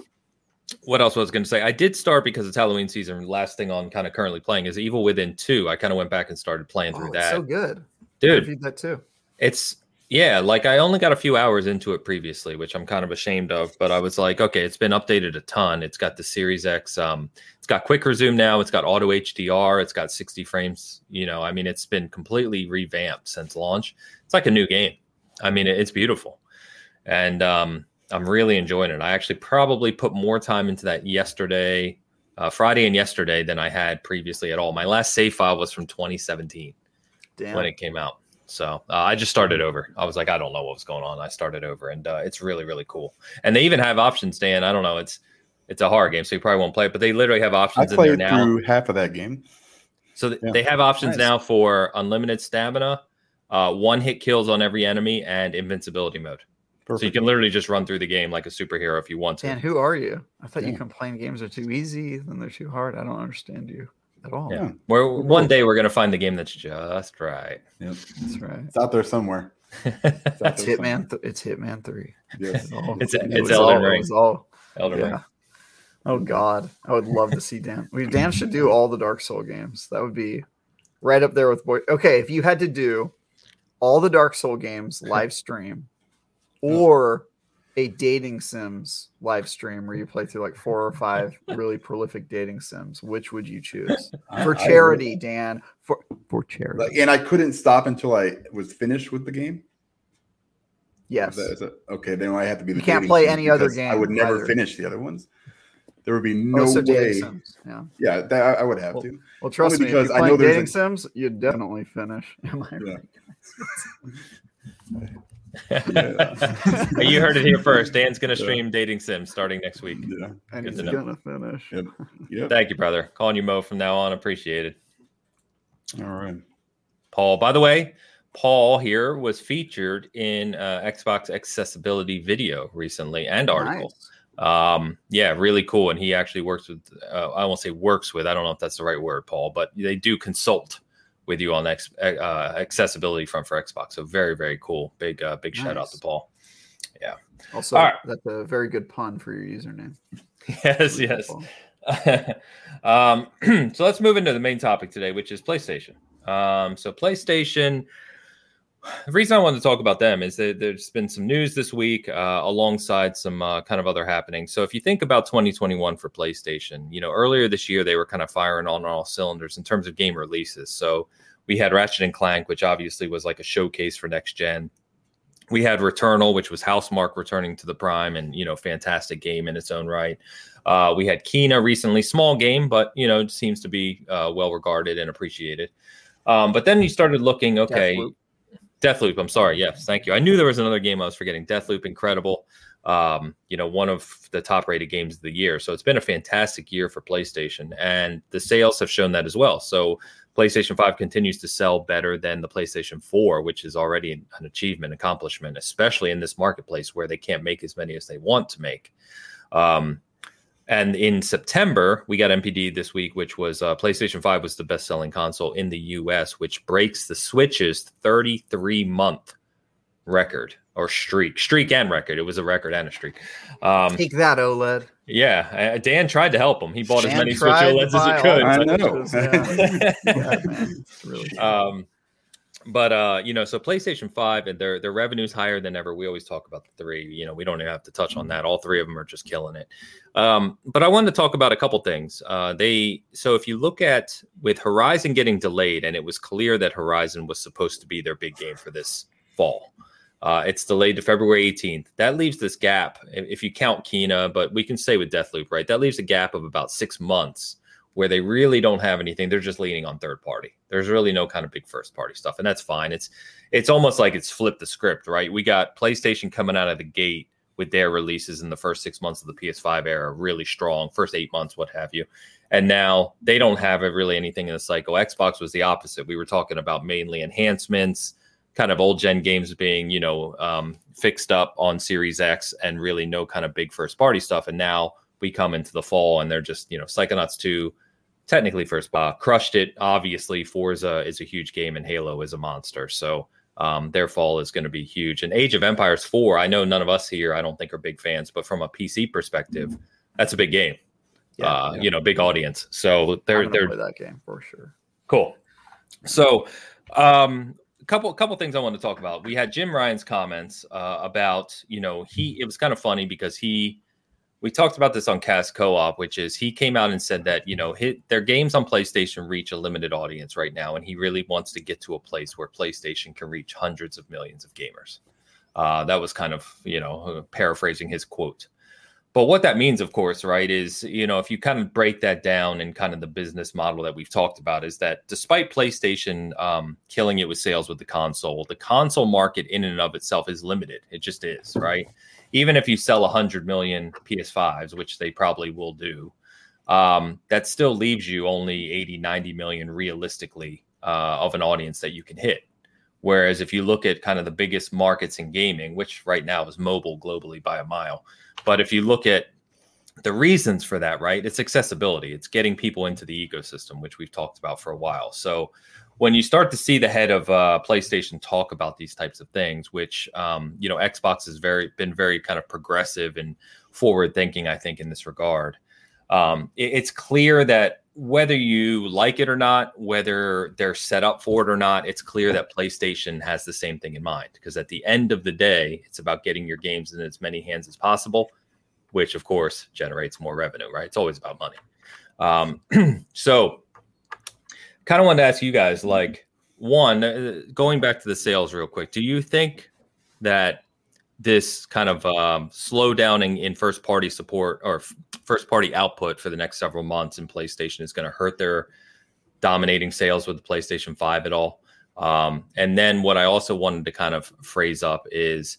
what else was I going to say? I did start because it's Halloween season. Last thing on kind of currently playing is Evil Within Two. I kind of went back and started playing through oh, that. So good, dude. that too. It's yeah, like I only got a few hours into it previously, which I'm kind of ashamed of. But I was like, okay, it's been updated a ton. It's got the Series X. Um, it's got quick resume now. It's got auto HDR. It's got 60 frames. You know, I mean, it's been completely revamped since launch. It's like a new game. I mean, it's beautiful, and um, I'm really enjoying it. I actually probably put more time into that yesterday, uh, Friday, and yesterday than I had previously at all. My last save file was from 2017 Damn. when it came out. So uh, I just started over. I was like, I don't know what was going on. I started over, and uh, it's really, really cool. And they even have options, Dan. I don't know. It's it's a horror game, so you probably won't play it, but they literally have options I in there now. Through half of that game. So th- yeah. they have options nice. now for unlimited stamina, uh, one hit kills on every enemy, and invincibility mode. Perfect. So you can literally just run through the game like a superhero if you want to. And who are you? I thought yeah. you complained games are too easy, then they're too hard. I don't understand you at all. Yeah. We're, one day we're gonna find the game that's just right. Yep. That's right. It's out there somewhere. It's, it's Hitman. Th- it's Hitman Three. Yes. It's it's, it's, it's Elden all, Ring. all, Elden yeah. Ring. Oh God, I would love to see Dan. We Dan should do all the Dark Soul games. That would be right up there with boy. Okay, if you had to do all the Dark Soul games live stream, oh. or a dating sims live stream where you play through like four or five really prolific dating sims which would you choose? For charity dan. For for charity. And i couldn't stop until i was finished with the game? Yes. That, that, okay then i have to be the you can't play any other game i would never either. finish the other ones there would be no oh, way sims. yeah yeah that, i would have well, to well trust Only me because i know dating a... sims you'd definitely finish am i yeah. right you heard it here first. Dan's going to stream yeah. dating sims starting next week. Yeah, and Good he's going to finish. Yep. yep. Thank you, brother. Calling you Mo from now on. Appreciated. All right, Paul. By the way, Paul here was featured in uh, Xbox accessibility video recently and article. Nice. Um, yeah, really cool. And he actually works with. Uh, I won't say works with. I don't know if that's the right word, Paul, but they do consult with you on the uh, accessibility front for Xbox. So very, very cool. Big, uh, big nice. shout out to Paul. Yeah. Also, right. that's a very good pun for your username. yes, yes. um, so let's move into the main topic today, which is PlayStation. Um, so PlayStation the reason I wanted to talk about them is that there's been some news this week uh, alongside some uh, kind of other happenings. So if you think about 2021 for PlayStation, you know, earlier this year they were kind of firing on all cylinders in terms of game releases. So we had Ratchet and Clank, which obviously was like a showcase for next gen. We had Returnal, which was Housemarque returning to the Prime, and you know, fantastic game in its own right. Uh, we had Kena recently, small game, but you know, seems to be uh, well regarded and appreciated. Um, but then you started looking, okay. Deathloop. I'm sorry. Yes, thank you. I knew there was another game I was forgetting. Deathloop, incredible. Um, you know, one of the top rated games of the year. So it's been a fantastic year for PlayStation, and the sales have shown that as well. So PlayStation 5 continues to sell better than the PlayStation 4, which is already an achievement, accomplishment, especially in this marketplace where they can't make as many as they want to make. Um, and in September, we got NPD this week, which was uh, PlayStation 5 was the best selling console in the US, which breaks the Switch's 33 month record or streak, streak and record. It was a record and a streak. Um, Take that, OLED. Yeah, uh, Dan tried to help him. He bought Dan as many Switch OLEDs as he could. I know. yeah. really um, but uh, you know, so PlayStation Five and their their revenue's higher than ever. We always talk about the three. You know, we don't even have to touch on that. All three of them are just killing it. Um, but I wanted to talk about a couple things. Uh, they so if you look at with Horizon getting delayed, and it was clear that Horizon was supposed to be their big game for this fall. Uh, it's delayed to February 18th. That leaves this gap, if you count Kena, but we can say with Deathloop, right? That leaves a gap of about six months where they really don't have anything. They're just leaning on third party. There's really no kind of big first party stuff, and that's fine. It's it's almost like it's flipped the script, right? We got PlayStation coming out of the gate with their releases in the first six months of the PS5 era, really strong, first eight months, what have you. And now they don't have really anything in the cycle. Xbox was the opposite. We were talking about mainly enhancements, kind of old gen games being, you know, um, fixed up on Series X and really no kind of big first party stuff. And now we come into the fall and they're just, you know, Psychonauts 2, technically first uh, crushed it. Obviously, Forza is a huge game and Halo is a monster. So um, their fall is going to be huge. And Age of Empires 4, I know none of us here, I don't think are big fans, but from a PC perspective, that's a big game. Yeah, uh, yeah. you know, big audience. So they're they're that game for sure. Cool. So, um, a couple couple things I want to talk about. We had Jim Ryan's comments uh, about you know he it was kind of funny because he we talked about this on Cast Co-op, which is he came out and said that you know their games on PlayStation reach a limited audience right now, and he really wants to get to a place where PlayStation can reach hundreds of millions of gamers. Uh, that was kind of you know paraphrasing his quote. But what that means, of course, right, is you know if you kind of break that down and kind of the business model that we've talked about is that despite PlayStation um, killing it with sales with the console, the console market in and of itself is limited. It just is, right even if you sell 100 million PS5s, which they probably will do, um, that still leaves you only 80, 90 million realistically uh, of an audience that you can hit. Whereas if you look at kind of the biggest markets in gaming, which right now is mobile globally by a mile, but if you look at the reasons for that, right, it's accessibility, it's getting people into the ecosystem, which we've talked about for a while. So when you start to see the head of uh, PlayStation talk about these types of things, which um, you know Xbox has very been very kind of progressive and forward thinking, I think, in this regard. Um, it, it's clear that whether you like it or not, whether they're set up for it or not, it's clear that PlayStation has the same thing in mind. Because at the end of the day, it's about getting your games in as many hands as possible, which of course generates more revenue. Right? It's always about money. Um, so kind of wanted to ask you guys like one uh, going back to the sales real quick do you think that this kind of um, slowdowning in first party support or f- first party output for the next several months in playstation is going to hurt their dominating sales with the playstation 5 at all? Um, and then what i also wanted to kind of phrase up is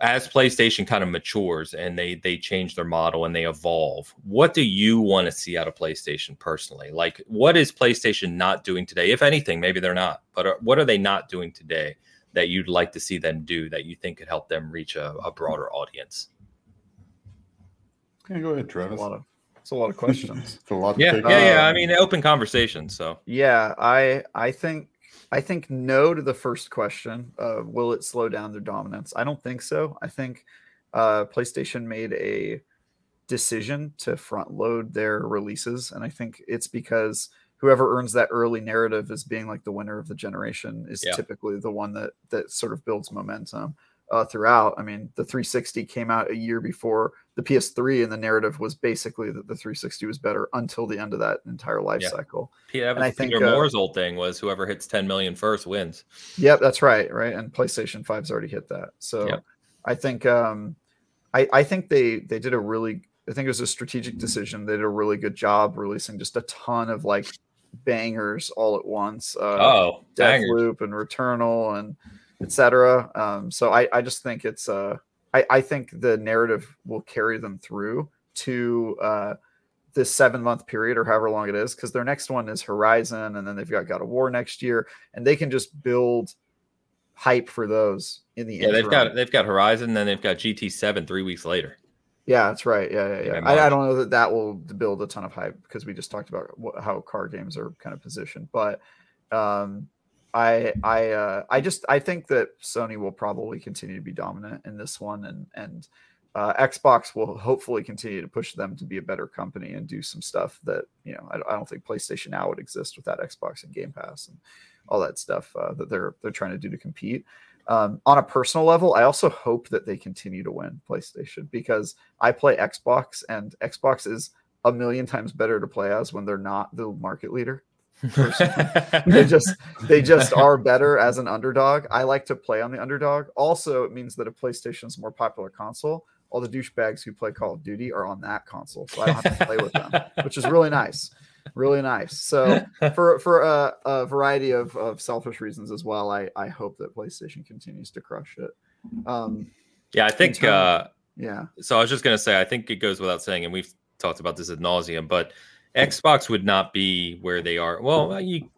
as PlayStation kind of matures and they they change their model and they evolve, what do you want to see out of PlayStation personally? Like, what is PlayStation not doing today? If anything, maybe they're not, but are, what are they not doing today that you'd like to see them do that you think could help them reach a, a broader audience? Yeah, go ahead, Travis. A lot of, it's a lot of questions. it's a lot. yeah, yeah, yeah. I mean, open conversation. So yeah, I I think I think no to the first question. Uh, will it slow down their dominance? I don't think so. I think uh, PlayStation made a decision to front load their releases, and I think it's because whoever earns that early narrative as being like the winner of the generation is yeah. typically the one that that sort of builds momentum uh, throughout. I mean, the 360 came out a year before the PS3, and the narrative was basically that the 360 was better until the end of that entire life yeah. cycle. Yeah, and I think Peter uh, Moore's old thing was whoever hits 10 million first wins. Yep, that's right. Right, and PlayStation 5's already hit that. So yep. I think um, I I think they they did a really I think it was a strategic decision. They did a really good job releasing just a ton of like bangers all at once. Uh, oh, Deathloop and Returnal and etc. Um, so I, I just think it's uh, I, I think the narrative will carry them through to uh, this seven month period or however long it is because their next one is Horizon and then they've got God of War next year and they can just build hype for those in the yeah interim. they've got they've got Horizon then they've got GT7 three weeks later. Yeah, that's right. Yeah, yeah, yeah. I, I, don't know that that will build a ton of hype because we just talked about how car games are kind of positioned, but um, I I uh, I just I think that Sony will probably continue to be dominant in this one, and and uh, Xbox will hopefully continue to push them to be a better company and do some stuff that you know I, I don't think PlayStation now would exist without Xbox and Game Pass and all that stuff uh, that they're they're trying to do to compete. Um, on a personal level, I also hope that they continue to win PlayStation because I play Xbox and Xbox is a million times better to play as when they're not the market leader they just they just are better as an underdog. I like to play on the underdog. Also, it means that a PlayStation is a more popular console, all the douchebags who play Call of Duty are on that console, so I don't have to play with them, which is really nice, really nice. So for for a, a variety of, of selfish reasons as well, I I hope that PlayStation continues to crush it. Um, yeah, I think. Terms, uh, yeah. So I was just gonna say, I think it goes without saying, and we've talked about this ad nauseum, but Xbox would not be where they are. Well, you,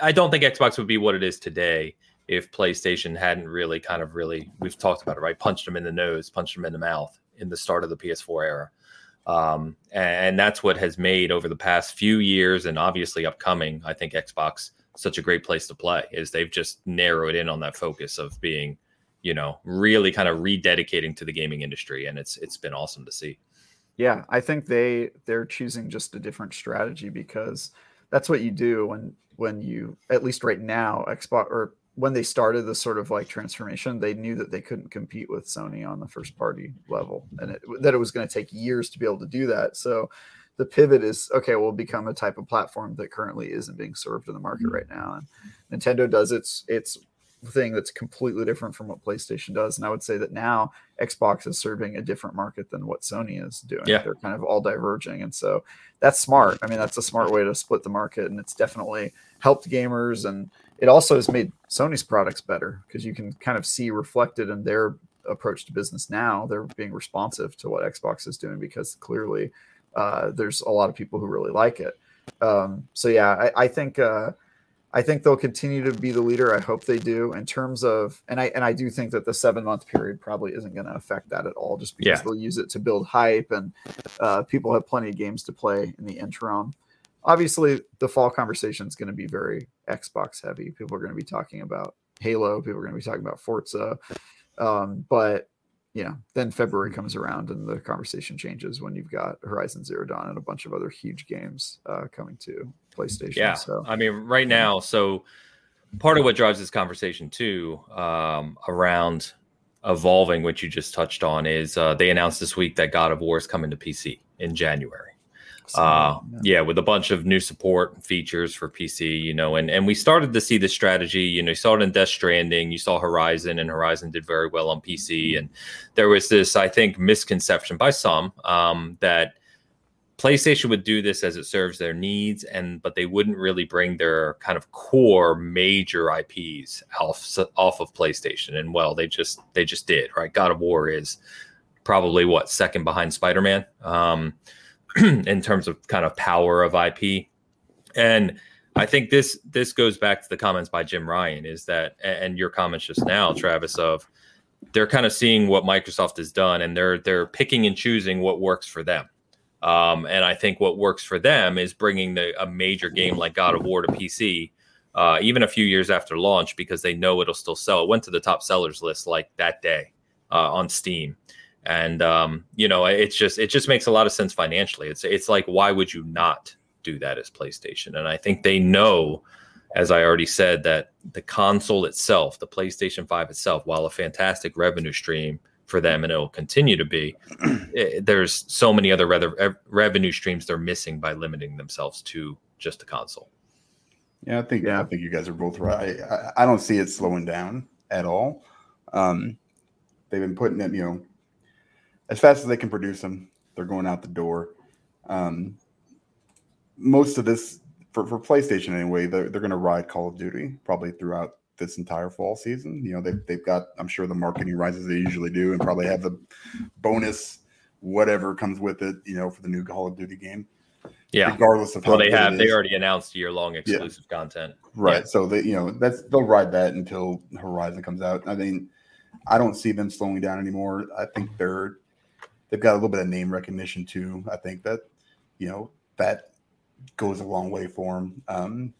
I don't think Xbox would be what it is today if PlayStation hadn't really kind of really we've talked about it right punched them in the nose, punched them in the mouth in the start of the PS4 era. Um, and that's what has made over the past few years and obviously upcoming, I think Xbox such a great place to play is they've just narrowed in on that focus of being, you know, really kind of rededicating to the gaming industry. And it's it's been awesome to see. Yeah, I think they they're choosing just a different strategy because that's what you do when when you at least right now Xbox or when they started this sort of like transformation, they knew that they couldn't compete with Sony on the first party level, and it, that it was going to take years to be able to do that. So the pivot is okay. We'll become a type of platform that currently isn't being served in the market mm-hmm. right now, and Nintendo does its its thing that's completely different from what PlayStation does. And I would say that now Xbox is serving a different market than what Sony is doing. Yeah. They're kind of all diverging. And so that's smart. I mean, that's a smart way to split the market. And it's definitely helped gamers. And it also has made Sony's products better because you can kind of see reflected in their approach to business now. They're being responsive to what Xbox is doing because clearly uh, there's a lot of people who really like it. Um, so yeah, I, I think, uh, I think they'll continue to be the leader. I hope they do. In terms of, and I and I do think that the seven month period probably isn't going to affect that at all, just because yeah. they'll use it to build hype and uh, people have plenty of games to play in the interim. Obviously, the fall conversation is going to be very Xbox heavy. People are going to be talking about Halo. People are going to be talking about Forza. Um, but you know, then February comes around and the conversation changes when you've got Horizon Zero Dawn and a bunch of other huge games uh, coming to PlayStation. Yeah. So I mean, right now, so part of what drives this conversation too um, around evolving, which you just touched on, is uh, they announced this week that God of War is coming to PC in January. Uh, yeah, with a bunch of new support features for PC, you know, and and we started to see the strategy. You know, you saw it in Death Stranding, you saw Horizon, and Horizon did very well on PC. And there was this, I think, misconception by some um, that PlayStation would do this as it serves their needs, and but they wouldn't really bring their kind of core major IPs off off of PlayStation. And well, they just they just did right. God of War is probably what second behind Spider Man. Um, in terms of kind of power of IP. And I think this this goes back to the comments by Jim Ryan is that and your comments just now, Travis, of they're kind of seeing what Microsoft has done and they're they're picking and choosing what works for them. Um, and I think what works for them is bringing the, a major game like God of War to PC, uh, even a few years after launch, because they know it'll still sell. It went to the top sellers list like that day uh, on Steam. And um, you know it's just it just makes a lot of sense financially. It's it's like why would you not do that as playstation? And i think they know as i already said that the console itself the playstation 5 itself while a fantastic revenue stream for them and it'll continue to be it, eh, there's so many other re- revenue streams they're missing by limiting themselves to just a console yeah i think yeah. i think you guys are both right i, I don't see it slowing down at all um, they've been putting it you know as fast as they can produce them, they're going out the door. Um, most of this for, for PlayStation anyway, they're, they're going to ride Call of Duty probably throughout this entire fall season. You know, they've, they've got, I'm sure, the marketing rises they usually do, and probably have the bonus, whatever comes with it, you know, for the new Call of Duty game. Yeah. Regardless of how well, they have, they already announced year long exclusive yeah. content. Right. Yeah. So they, you know, that's they'll ride that until Horizon comes out. I mean, I don't see them slowing down anymore. I think they're they've got a little bit of name recognition too. I think that you know that goes a long way for them. Um,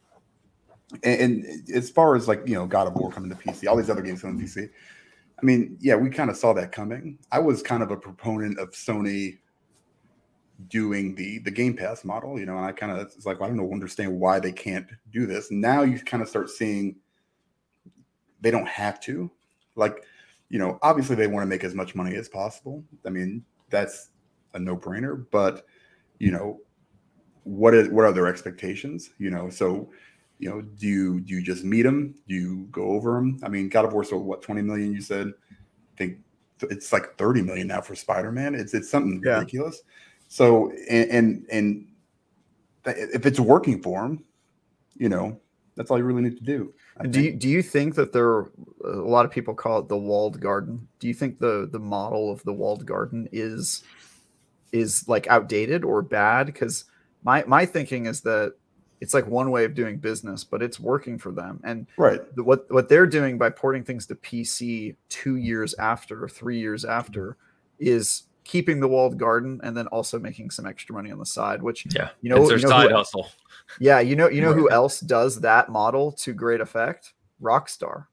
and, and, as far as like you know, God of War coming to PC, all these other games coming to PC. I mean, yeah, we kind of saw that coming. I was kind of a proponent of Sony doing the the Game Pass model, you know, and I kind of it's like well, I don't know, understand why they can't do this. Now you kind of start seeing they don't have to. Like, you know, obviously they want to make as much money as possible. I mean, that's a no brainer. But you know, what is what are their expectations? You know, so you know, do you do you just meet them? Do you go over them? I mean, God of War sold what twenty million? You said. I think it's like thirty million now for Spider Man. It's it's something yeah. ridiculous. So and and, and if it's working for them, you know, that's all you really need to do. I do you, do you think that there are a lot of people call it the walled garden? Do you think the the model of the walled garden is is like outdated or bad? Because my my thinking is that it's like one way of doing business, but it's working for them. And right, the, what what they're doing by porting things to PC two years after, three years after, is keeping the walled garden and then also making some extra money on the side. Which yeah, you know, it's their you know side who, hustle. Yeah, you know, you know right. who else does that model to great effect? Rockstar.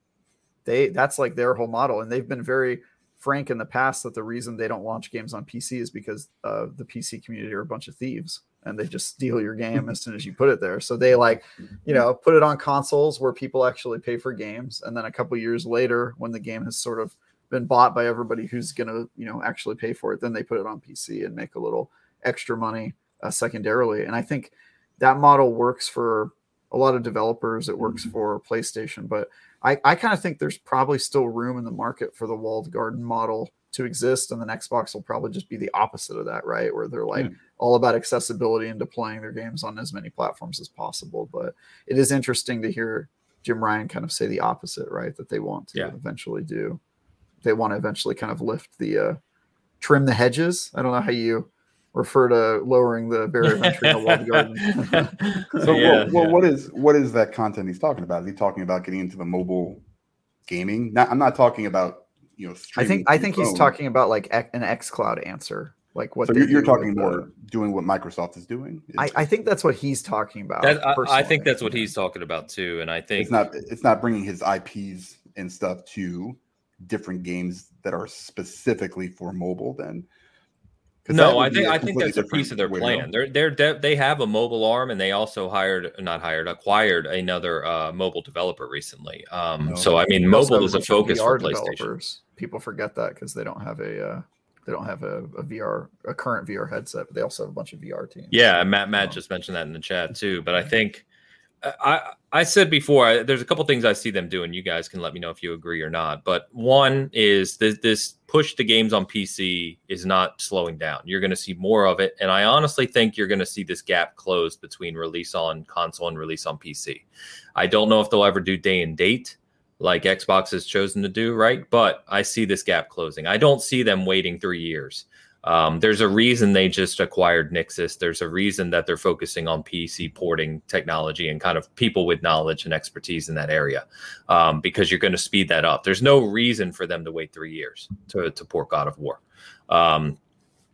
They that's like their whole model, and they've been very frank in the past that the reason they don't launch games on PC is because uh, the PC community are a bunch of thieves and they just steal your game as soon as you put it there. So they like, you know, put it on consoles where people actually pay for games, and then a couple years later, when the game has sort of been bought by everybody who's gonna, you know, actually pay for it, then they put it on PC and make a little extra money uh, secondarily. And I think that model works for a lot of developers. It works mm-hmm. for PlayStation, but I, I kind of think there's probably still room in the market for the walled garden model to exist, and then Xbox will probably just be the opposite of that, right? Where they're like, all about accessibility and deploying their games on as many platforms as possible. But it is interesting to hear Jim Ryan kind of say the opposite, right? That they want to yeah. eventually do. They want to eventually kind of lift the uh, trim the hedges. I don't know how you refer to lowering the barrier of entry in the walled garden. so, yeah, well, well what is what is that content he's talking about? Is he talking about getting into the mobile gaming? Not, I'm not talking about you know. I think I think he's talking about like an X Cloud answer like what so you're, talking more the, doing what microsoft is doing? Is, I, I, think that's what he's talking about that, I, I, think that's what he's talking about too and i think it's not it's not bringing his ips and stuff to different games that are specifically for mobile then no, I think I think that's a piece of their plan. They're they're de- they have a mobile arm, and they also hired not hired acquired another uh, mobile developer recently. Um, no. So I mean, mobile is a focus VR for PlayStation. Developers. People forget that because they don't have a uh, they don't have a, a, VR, a current VR headset, but they also have a bunch of VR teams. Yeah, Matt Matt um, just mentioned that in the chat too. But I think I I said before, there's a couple things I see them doing. You guys can let me know if you agree or not. But one is this, this push to games on PC is not slowing down. You're going to see more of it, and I honestly think you're going to see this gap close between release on console and release on PC. I don't know if they'll ever do day and date like Xbox has chosen to do, right? But I see this gap closing. I don't see them waiting three years. Um, there's a reason they just acquired Nixxes. There's a reason that they're focusing on PC porting technology and kind of people with knowledge and expertise in that area um, because you're going to speed that up. There's no reason for them to wait three years to, to port God of War. Um,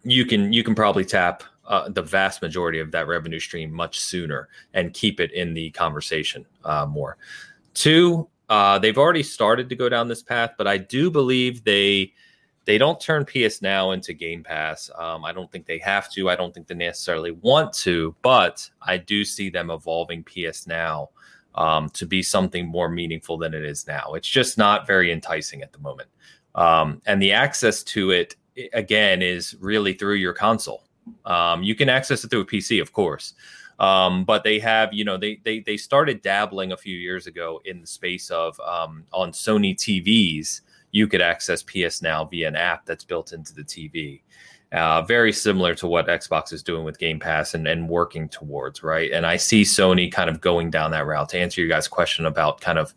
you can you can probably tap uh, the vast majority of that revenue stream much sooner and keep it in the conversation uh, more. Two, uh, they've already started to go down this path, but I do believe they they don't turn PS Now into Game Pass. Um, I don't think they have to. I don't think they necessarily want to, but I do see them evolving PS Now um, to be something more meaningful than it is now. It's just not very enticing at the moment, um, and the access to it again is really through your console. Um, you can access it through a PC, of course, um, but they have, you know, they they they started dabbling a few years ago in the space of um, on Sony TVs. You could access PS Now via an app that's built into the TV. Uh, very similar to what Xbox is doing with Game Pass and, and working towards, right? And I see Sony kind of going down that route to answer your guys' question about kind of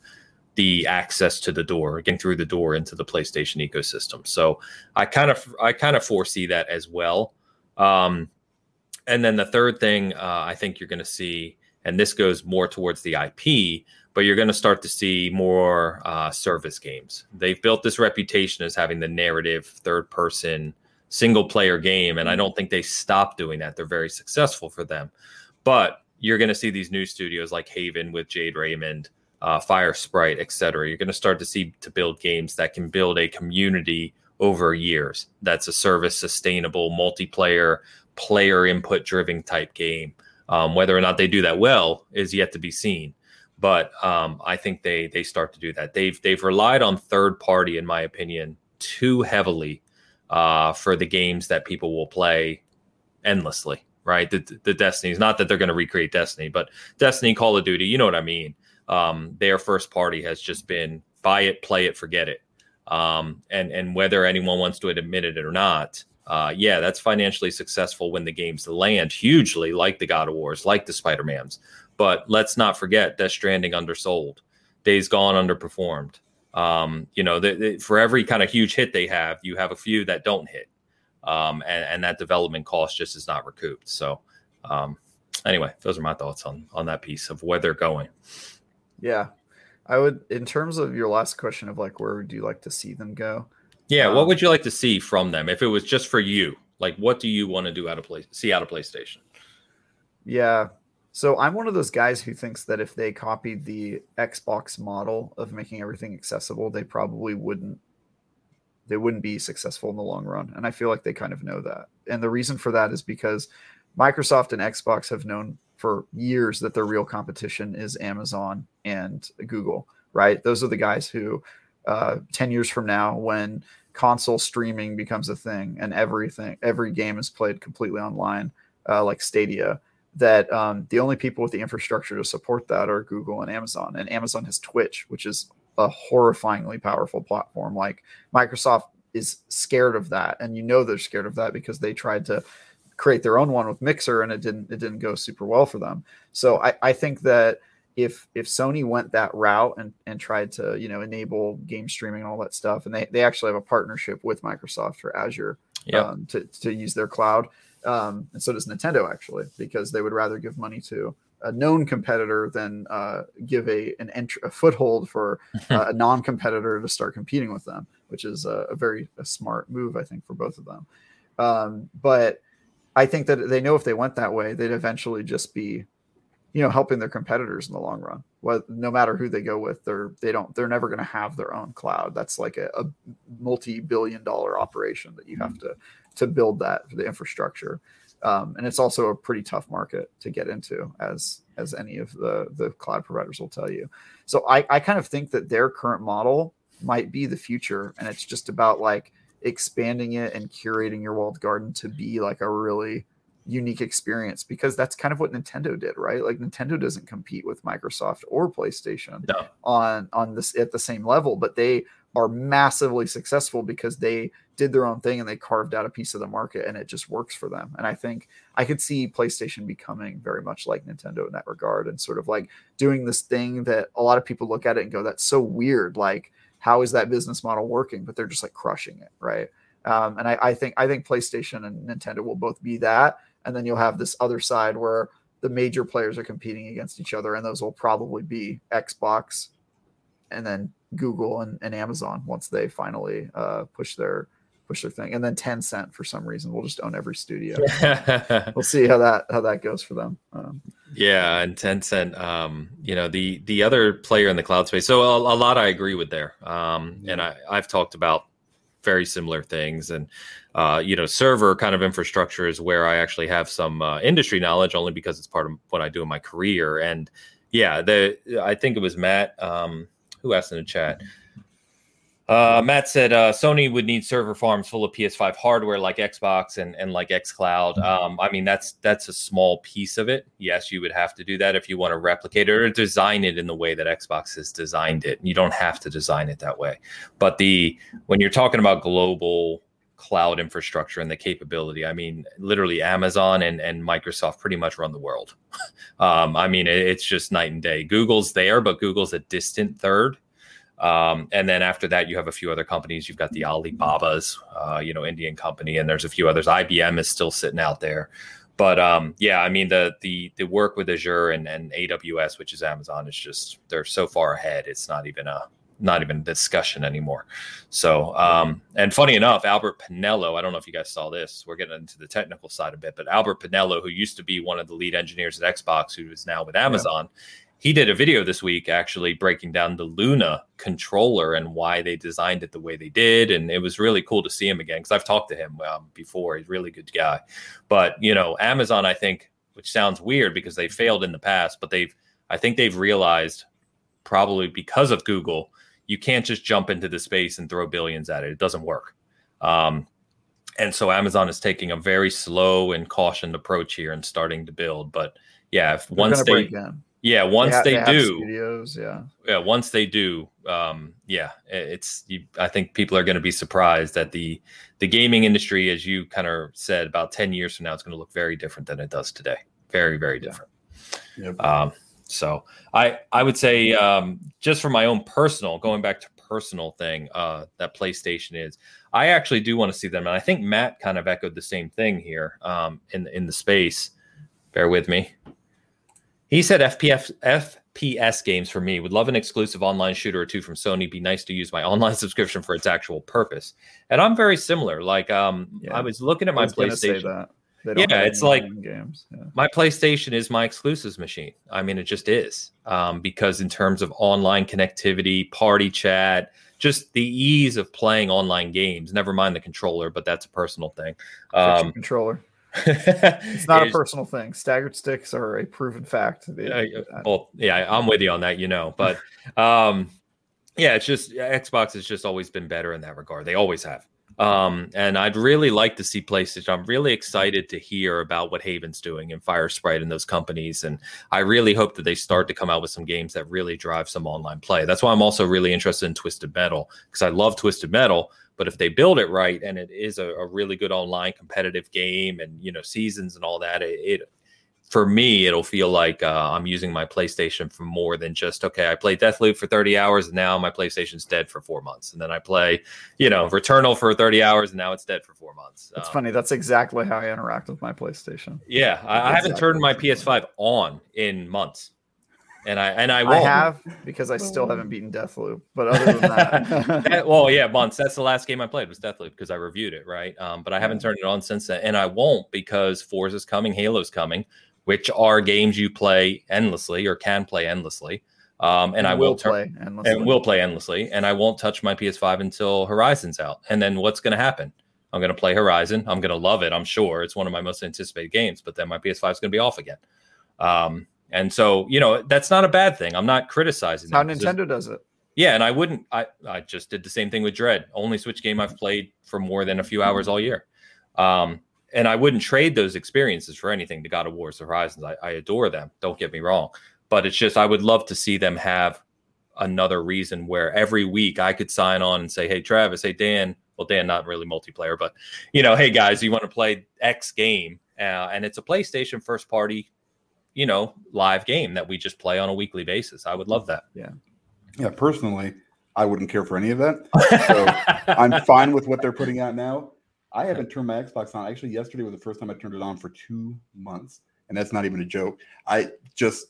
the access to the door, getting through the door into the PlayStation ecosystem. So I kind of I kind of foresee that as well. Um, and then the third thing uh, I think you're going to see, and this goes more towards the IP, but you're going to start to see more uh, service games. They've built this reputation as having the narrative, third person, single player game. And I don't think they stop doing that. They're very successful for them. But you're going to see these new studios like Haven with Jade Raymond, uh, Firesprite, etc. You're going to start to see to build games that can build a community over years. That's a service sustainable multiplayer player input driven type game. Um, whether or not they do that well is yet to be seen. But um, I think they they start to do that. They've they've relied on third party, in my opinion, too heavily uh, for the games that people will play endlessly. right? The the Destiny's not that they're going to recreate Destiny, but Destiny, Call of Duty, you know what I mean. Um, their first party has just been buy it, play it, forget it. Um, and and whether anyone wants to admit it or not, uh, yeah, that's financially successful when the games land hugely, like the God of Wars, like the Spider Mans. But let's not forget Death Stranding undersold, Days Gone underperformed. Um, you know, for every kind of huge hit they have, you have a few that don't hit, um, and, and, that development cost just is not recouped. So, um, anyway, those are my thoughts on on that piece of where they're going. Yeah, I would. In terms of your last question of like, where would you like to see them go? Yeah, um, what would you like to see from them if it was just for you? Like, what do you want to do out of play? See out of PlayStation? Yeah, so I'm one of those guys who thinks that if they copied the Xbox model of making everything accessible, they probably wouldn't they wouldn't be successful in the long run. And I feel like they kind of know that. And the reason for that is because Microsoft and Xbox have known for years that their real competition is Amazon and Google, right? Those are the guys who uh, 10 years from now when console streaming becomes a thing and everything every game is played completely online uh, like Stadia that um, the only people with the infrastructure to support that are Google and Amazon. And Amazon has Twitch, which is a horrifyingly powerful platform. Like Microsoft is scared of that, and you know they're scared of that because they tried to create their own one with Mixer, and it didn't it didn't go super well for them. So I, I think that if if Sony went that route and and tried to you know enable game streaming and all that stuff, and they they actually have a partnership with Microsoft for Azure yep. um, to to use their cloud um, and so does Nintendo actually, because they would rather give money to a known competitor than uh, give a an entry, a foothold for uh, a non-competitor to start competing with them, which is a, a very a smart move, I think, for both of them. Um, but I think that they know if they went that way, they'd eventually just be, you know, helping their competitors in the long run. Well, no matter who they go with, they're they don't they're never going to have their own cloud. That's like a, a multi-billion-dollar operation that you have mm-hmm. to to build that for the infrastructure. Um, and it's also a pretty tough market to get into, as as any of the the cloud providers will tell you. So I, I kind of think that their current model might be the future, and it's just about like expanding it and curating your walled garden to be like a really unique experience because that's kind of what Nintendo did, right? Like Nintendo doesn't compete with Microsoft or PlayStation no. on on this at the same level, but they are massively successful because they did their own thing and they carved out a piece of the market and it just works for them. And I think I could see PlayStation becoming very much like Nintendo in that regard and sort of like doing this thing that a lot of people look at it and go, that's so weird. Like, how is that business model working? But they're just like crushing it, right? Um, and I, I think I think PlayStation and Nintendo will both be that. And then you'll have this other side where the major players are competing against each other, and those will probably be Xbox and then Google and, and Amazon once they finally uh, push their push their thing. And then Tencent for some reason will just own every studio. we'll see how that how that goes for them. Um, yeah, and Tencent, um, you know, the the other player in the cloud space. So a, a lot I agree with there. Um, and I, I've talked about very similar things and uh, you know server kind of infrastructure is where i actually have some uh, industry knowledge only because it's part of what i do in my career and yeah the i think it was matt um, who asked in the chat uh, Matt said uh, Sony would need server farms full of PS5 hardware like Xbox and, and like XCloud. Mm-hmm. Um, I mean, that's that's a small piece of it. Yes, you would have to do that if you want to replicate it or design it in the way that Xbox has designed it. You don't have to design it that way. But the when you're talking about global cloud infrastructure and the capability, I mean, literally Amazon and, and Microsoft pretty much run the world. um, I mean, it, it's just night and day. Google's there, but Google's a distant third um, and then after that, you have a few other companies. You've got the Alibabas, uh, you know, Indian company, and there's a few others. IBM is still sitting out there. But um, yeah, I mean the the the work with Azure and, and AWS, which is Amazon, is just they're so far ahead. It's not even a not even discussion anymore. So, um, and funny enough, Albert Penello, I don't know if you guys saw this. We're getting into the technical side a bit, but Albert Penello, who used to be one of the lead engineers at Xbox, who is now with Amazon, yeah he did a video this week actually breaking down the Luna controller and why they designed it the way they did. And it was really cool to see him again because I've talked to him um, before. He's a really good guy. But, you know, Amazon, I think, which sounds weird because they failed in the past, but they've, I think they've realized probably because of Google, you can't just jump into the space and throw billions at it. It doesn't work. Um, and so Amazon is taking a very slow and cautioned approach here and starting to build. But yeah, if once they yeah, once they, they, they do, studios, yeah, yeah, once they do, um, yeah, it's. You, I think people are going to be surprised that the the gaming industry, as you kind of said, about ten years from now, it's going to look very different than it does today. Very, very different. Yeah. Yep. Um, so I I would say um, just for my own personal, going back to personal thing uh, that PlayStation is, I actually do want to see them, and I think Matt kind of echoed the same thing here um, in in the space. Bear with me. He said FPF, FPS games for me. Would love an exclusive online shooter or two from Sony. Be nice to use my online subscription for its actual purpose. And I'm very similar. Like um, yeah. I was looking at my PlayStation. Yeah, it's like games. Yeah. my PlayStation is my exclusives machine. I mean, it just is um, because in terms of online connectivity, party chat, just the ease of playing online games. Never mind the controller, but that's a personal thing. Um, controller it's not a personal thing. Staggered sticks are a proven fact. Uh, well, yeah, I'm with you on that, you know, but um, yeah, it's just Xbox has just always been better in that regard. They always have. Um, and I'd really like to see PlayStation. I'm really excited to hear about what Haven's doing and Firesprite and those companies. And I really hope that they start to come out with some games that really drive some online play. That's why I'm also really interested in Twisted Metal because I love Twisted Metal but if they build it right and it is a, a really good online competitive game and you know seasons and all that, it, it for me it'll feel like uh, I'm using my PlayStation for more than just okay. I play Deathloop for 30 hours and now my PlayStation's dead for four months, and then I play you know Returnal for 30 hours and now it's dead for four months. It's um, funny. That's exactly how I interact with my PlayStation. Yeah, I, I haven't turned my PS5 on in months and I and I, won't. I have because I still haven't beaten Deathloop. But other than that, well, yeah, months. That's the last game I played was Deathloop because I reviewed it, right? Um, but I haven't turned it on since then, and I won't because Forza's coming, Halo's coming, which are games you play endlessly or can play endlessly. Um, and, and I will, will play endlessly. and will play endlessly, and I won't touch my PS5 until Horizon's out. And then what's going to happen? I'm going to play Horizon. I'm going to love it. I'm sure it's one of my most anticipated games. But then my PS5 is going to be off again. Um, and so, you know, that's not a bad thing. I'm not criticizing how Nintendo does it. Yeah, and I wouldn't. I I just did the same thing with Dread. Only Switch game I've played for more than a few hours all year. Um, and I wouldn't trade those experiences for anything. The God of War's Horizons, I, I adore them. Don't get me wrong, but it's just I would love to see them have another reason where every week I could sign on and say, "Hey, Travis, hey Dan." Well, Dan, not really multiplayer, but you know, hey guys, you want to play X game? Uh, and it's a PlayStation first party you know, live game that we just play on a weekly basis. I would love that. Yeah. Yeah. Personally, I wouldn't care for any of that. So I'm fine with what they're putting out now. I haven't turned my Xbox on. Actually, yesterday was the first time I turned it on for two months. And that's not even a joke. I just,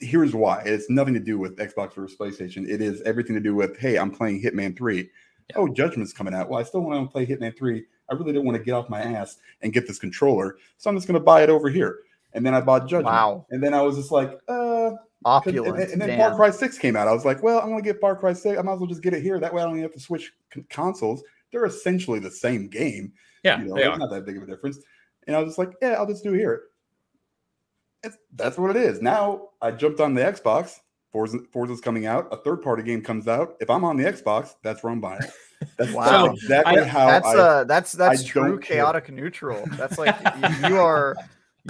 here's why it's nothing to do with Xbox versus PlayStation. It is everything to do with, hey, I'm playing Hitman 3. Yeah. Oh, Judgment's coming out. Well, I still want to play Hitman 3. I really don't want to get off my ass and get this controller. So I'm just going to buy it over here and then I bought Judgment. Wow. And then I was just like, uh, opulent. And, and, then Damn. Far Cry Six came out. I was like, well, I'm gonna get Far Cry Six. I might as well just get it here. That way, I don't even have to switch consoles. They're essentially the same game. Yeah, you know, they are. not that big of a difference. And I was just like, yeah, I'll just do it here. It's, that's what it is. Now I jumped on the Xbox. Forza, Forza's coming out. A third party game comes out. If I'm on the Xbox, that's where I'm buying it. That's wow. exactly I, how that's I, uh that's that's I true chaotic care. neutral. That's like you are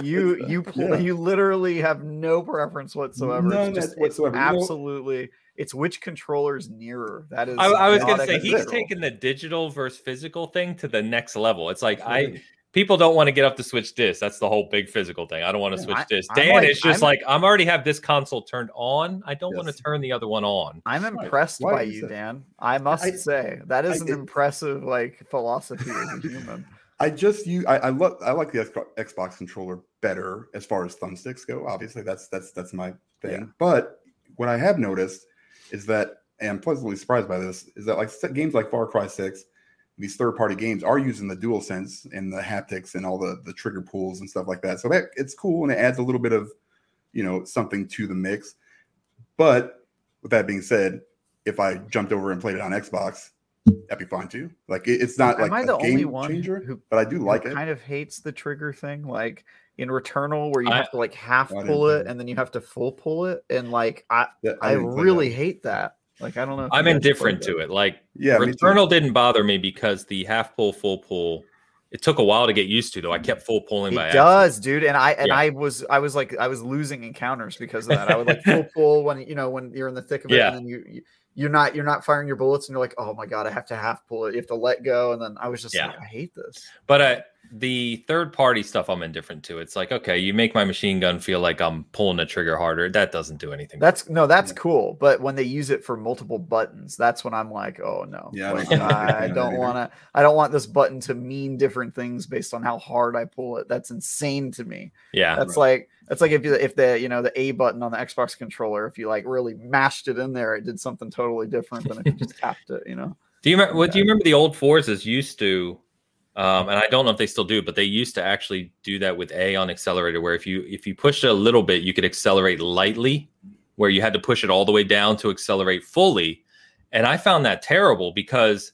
you you pl- yeah. you literally have no preference whatsoever. None it's just, whatsoever. It's absolutely. It's which controller is nearer. That is. I, I was going to say he's taken the digital versus physical thing to the next level. It's like I people don't want to get up to switch disc. That's the whole big physical thing. I don't want to switch disc. Dan like, is just I'm, like I'm already have this console turned on. I don't yes. want to turn the other one on. I'm impressed Why by you, Dan. I must I, say that is I, an impressive like philosophy as a human. I just you I, I love I like the Xbox controller better as far as thumbsticks go. Obviously, that's that's that's my thing. Yeah. But what I have noticed is that, and I'm pleasantly surprised by this, is that like games like Far Cry Six, these third party games are using the Dual Sense and the haptics and all the the trigger pulls and stuff like that. So that it's cool and it adds a little bit of you know something to the mix. But with that being said, if I jumped over and played it on Xbox, that'd be fine too. Like it, it's not Am like I the only one changer, who, but I do like it. Kind of hates the trigger thing, like in Returnal, where you I, have to like half pull it and then you have to full pull it, and like I yeah, I, I really hate that. Like I don't know. I'm indifferent to it. Like yeah, Returnal didn't bother me because the half pull, full pull it took a while to get used to though. I kept full pulling. It does, accident. dude. And I and yeah. I was I was like I was losing encounters because of that. I would like full pull when you know when you're in the thick of it, yeah. and then you, you you're not you're not firing your bullets, and you're like, oh my god, I have to half pull it. You have to let go, and then I was just yeah. like, I hate this. But uh, the third party stuff I'm indifferent to. It's like, okay, you make my machine gun feel like I'm pulling the trigger harder. That doesn't do anything. That's no, that's cool. But when they use it for multiple buttons, that's when I'm like, oh no. Yeah. Like, I don't want to I don't want this button to mean different things based on how hard I pull it. That's insane to me. Yeah. That's right. like that's like if you if the you know the A button on the Xbox controller, if you like really mashed it in there, it did something totally different than if you just tapped it, you know. Do you remember what do you remember the old Forzas used to um, and I don't know if they still do, but they used to actually do that with A on accelerator, where if you if you pushed it a little bit, you could accelerate lightly, where you had to push it all the way down to accelerate fully. And I found that terrible because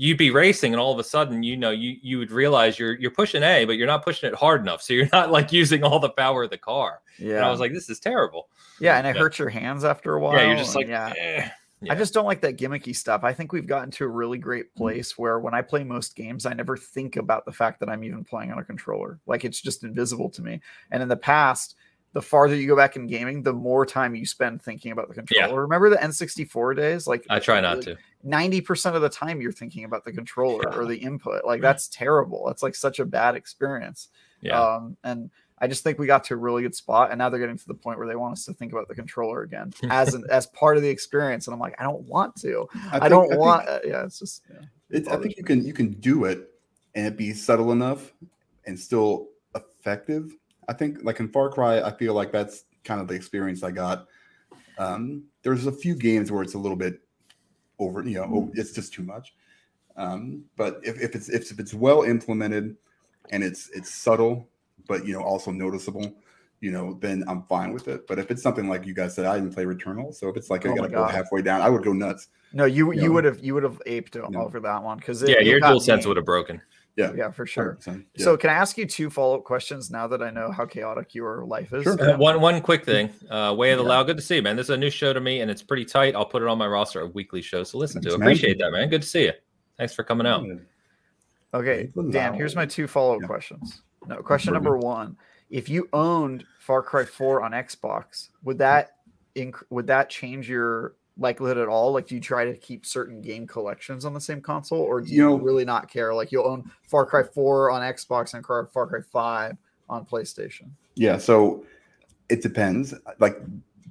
you'd be racing and all of a sudden, you know, you you would realize you're you're pushing A, but you're not pushing it hard enough. So you're not like using all the power of the car. Yeah. And I was like, this is terrible. Yeah, and it yeah. hurts your hands after a while. Yeah, you're just like, yeah. Eh. Yeah. I just don't like that gimmicky stuff. I think we've gotten to a really great mm. place where when I play most games, I never think about the fact that I'm even playing on a controller. Like it's just invisible to me. And in the past, the farther you go back in gaming, the more time you spend thinking about the controller. Yeah. Remember the N64 days? Like I try not to. 90% of the time you're thinking about the controller yeah. or the input. Like that's terrible. That's like such a bad experience. Yeah. Um, and I just think we got to a really good spot, and now they're getting to the point where they want us to think about the controller again as an, as part of the experience. And I'm like, I don't want to. I, think, I don't I want. Think, uh, yeah, it's just. Yeah, it, I think you can you can do it and it be subtle enough and still effective. I think like in Far Cry, I feel like that's kind of the experience I got. Um, there's a few games where it's a little bit over, you know, mm. it's just too much. Um, but if, if it's if, if it's well implemented and it's it's subtle but you know also noticeable you know then i'm fine with it. But if it's something like you guys said i didn't play returnal. So if it's like oh i gotta go halfway down i would go nuts. No you you, you would have you would have aped no. over that one because yeah your dual sense would have broken yeah. Yeah for sure. Yeah. so can i ask you two follow-up questions now that i know how chaotic your life is? Sure. Uh, one one quick thing. Uh way of the yeah. loud good to see you man. This is a new show to me and it's pretty tight. I'll put it on my roster of weekly shows to listen Thanks, to appreciate man. that man. Good to see you. Thanks for coming out. Okay dan here's my two follow-up yeah. questions. No, question number one: If you owned Far Cry Four on Xbox, would that inc- would that change your likelihood at all? Like, do you try to keep certain game collections on the same console, or do you, you know, really not care? Like, you'll own Far Cry Four on Xbox and Far Cry Five on PlayStation. Yeah, so it depends. Like,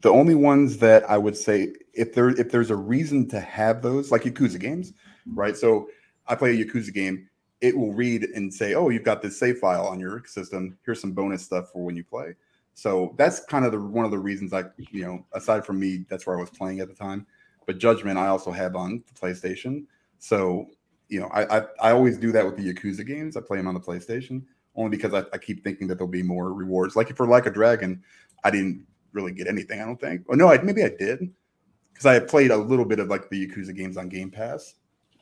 the only ones that I would say, if there if there's a reason to have those, like Yakuza games, right? So I play a Yakuza game it will read and say, "Oh, you've got this save file on your system. Here's some bonus stuff for when you play." So that's kind of the one of the reasons I, you know, aside from me, that's where I was playing at the time. But Judgment, I also have on the PlayStation. So you know, I I, I always do that with the Yakuza games. I play them on the PlayStation only because I, I keep thinking that there'll be more rewards. Like for Like a Dragon, I didn't really get anything. I don't think. Oh no, I, maybe I did because I played a little bit of like the Yakuza games on Game Pass,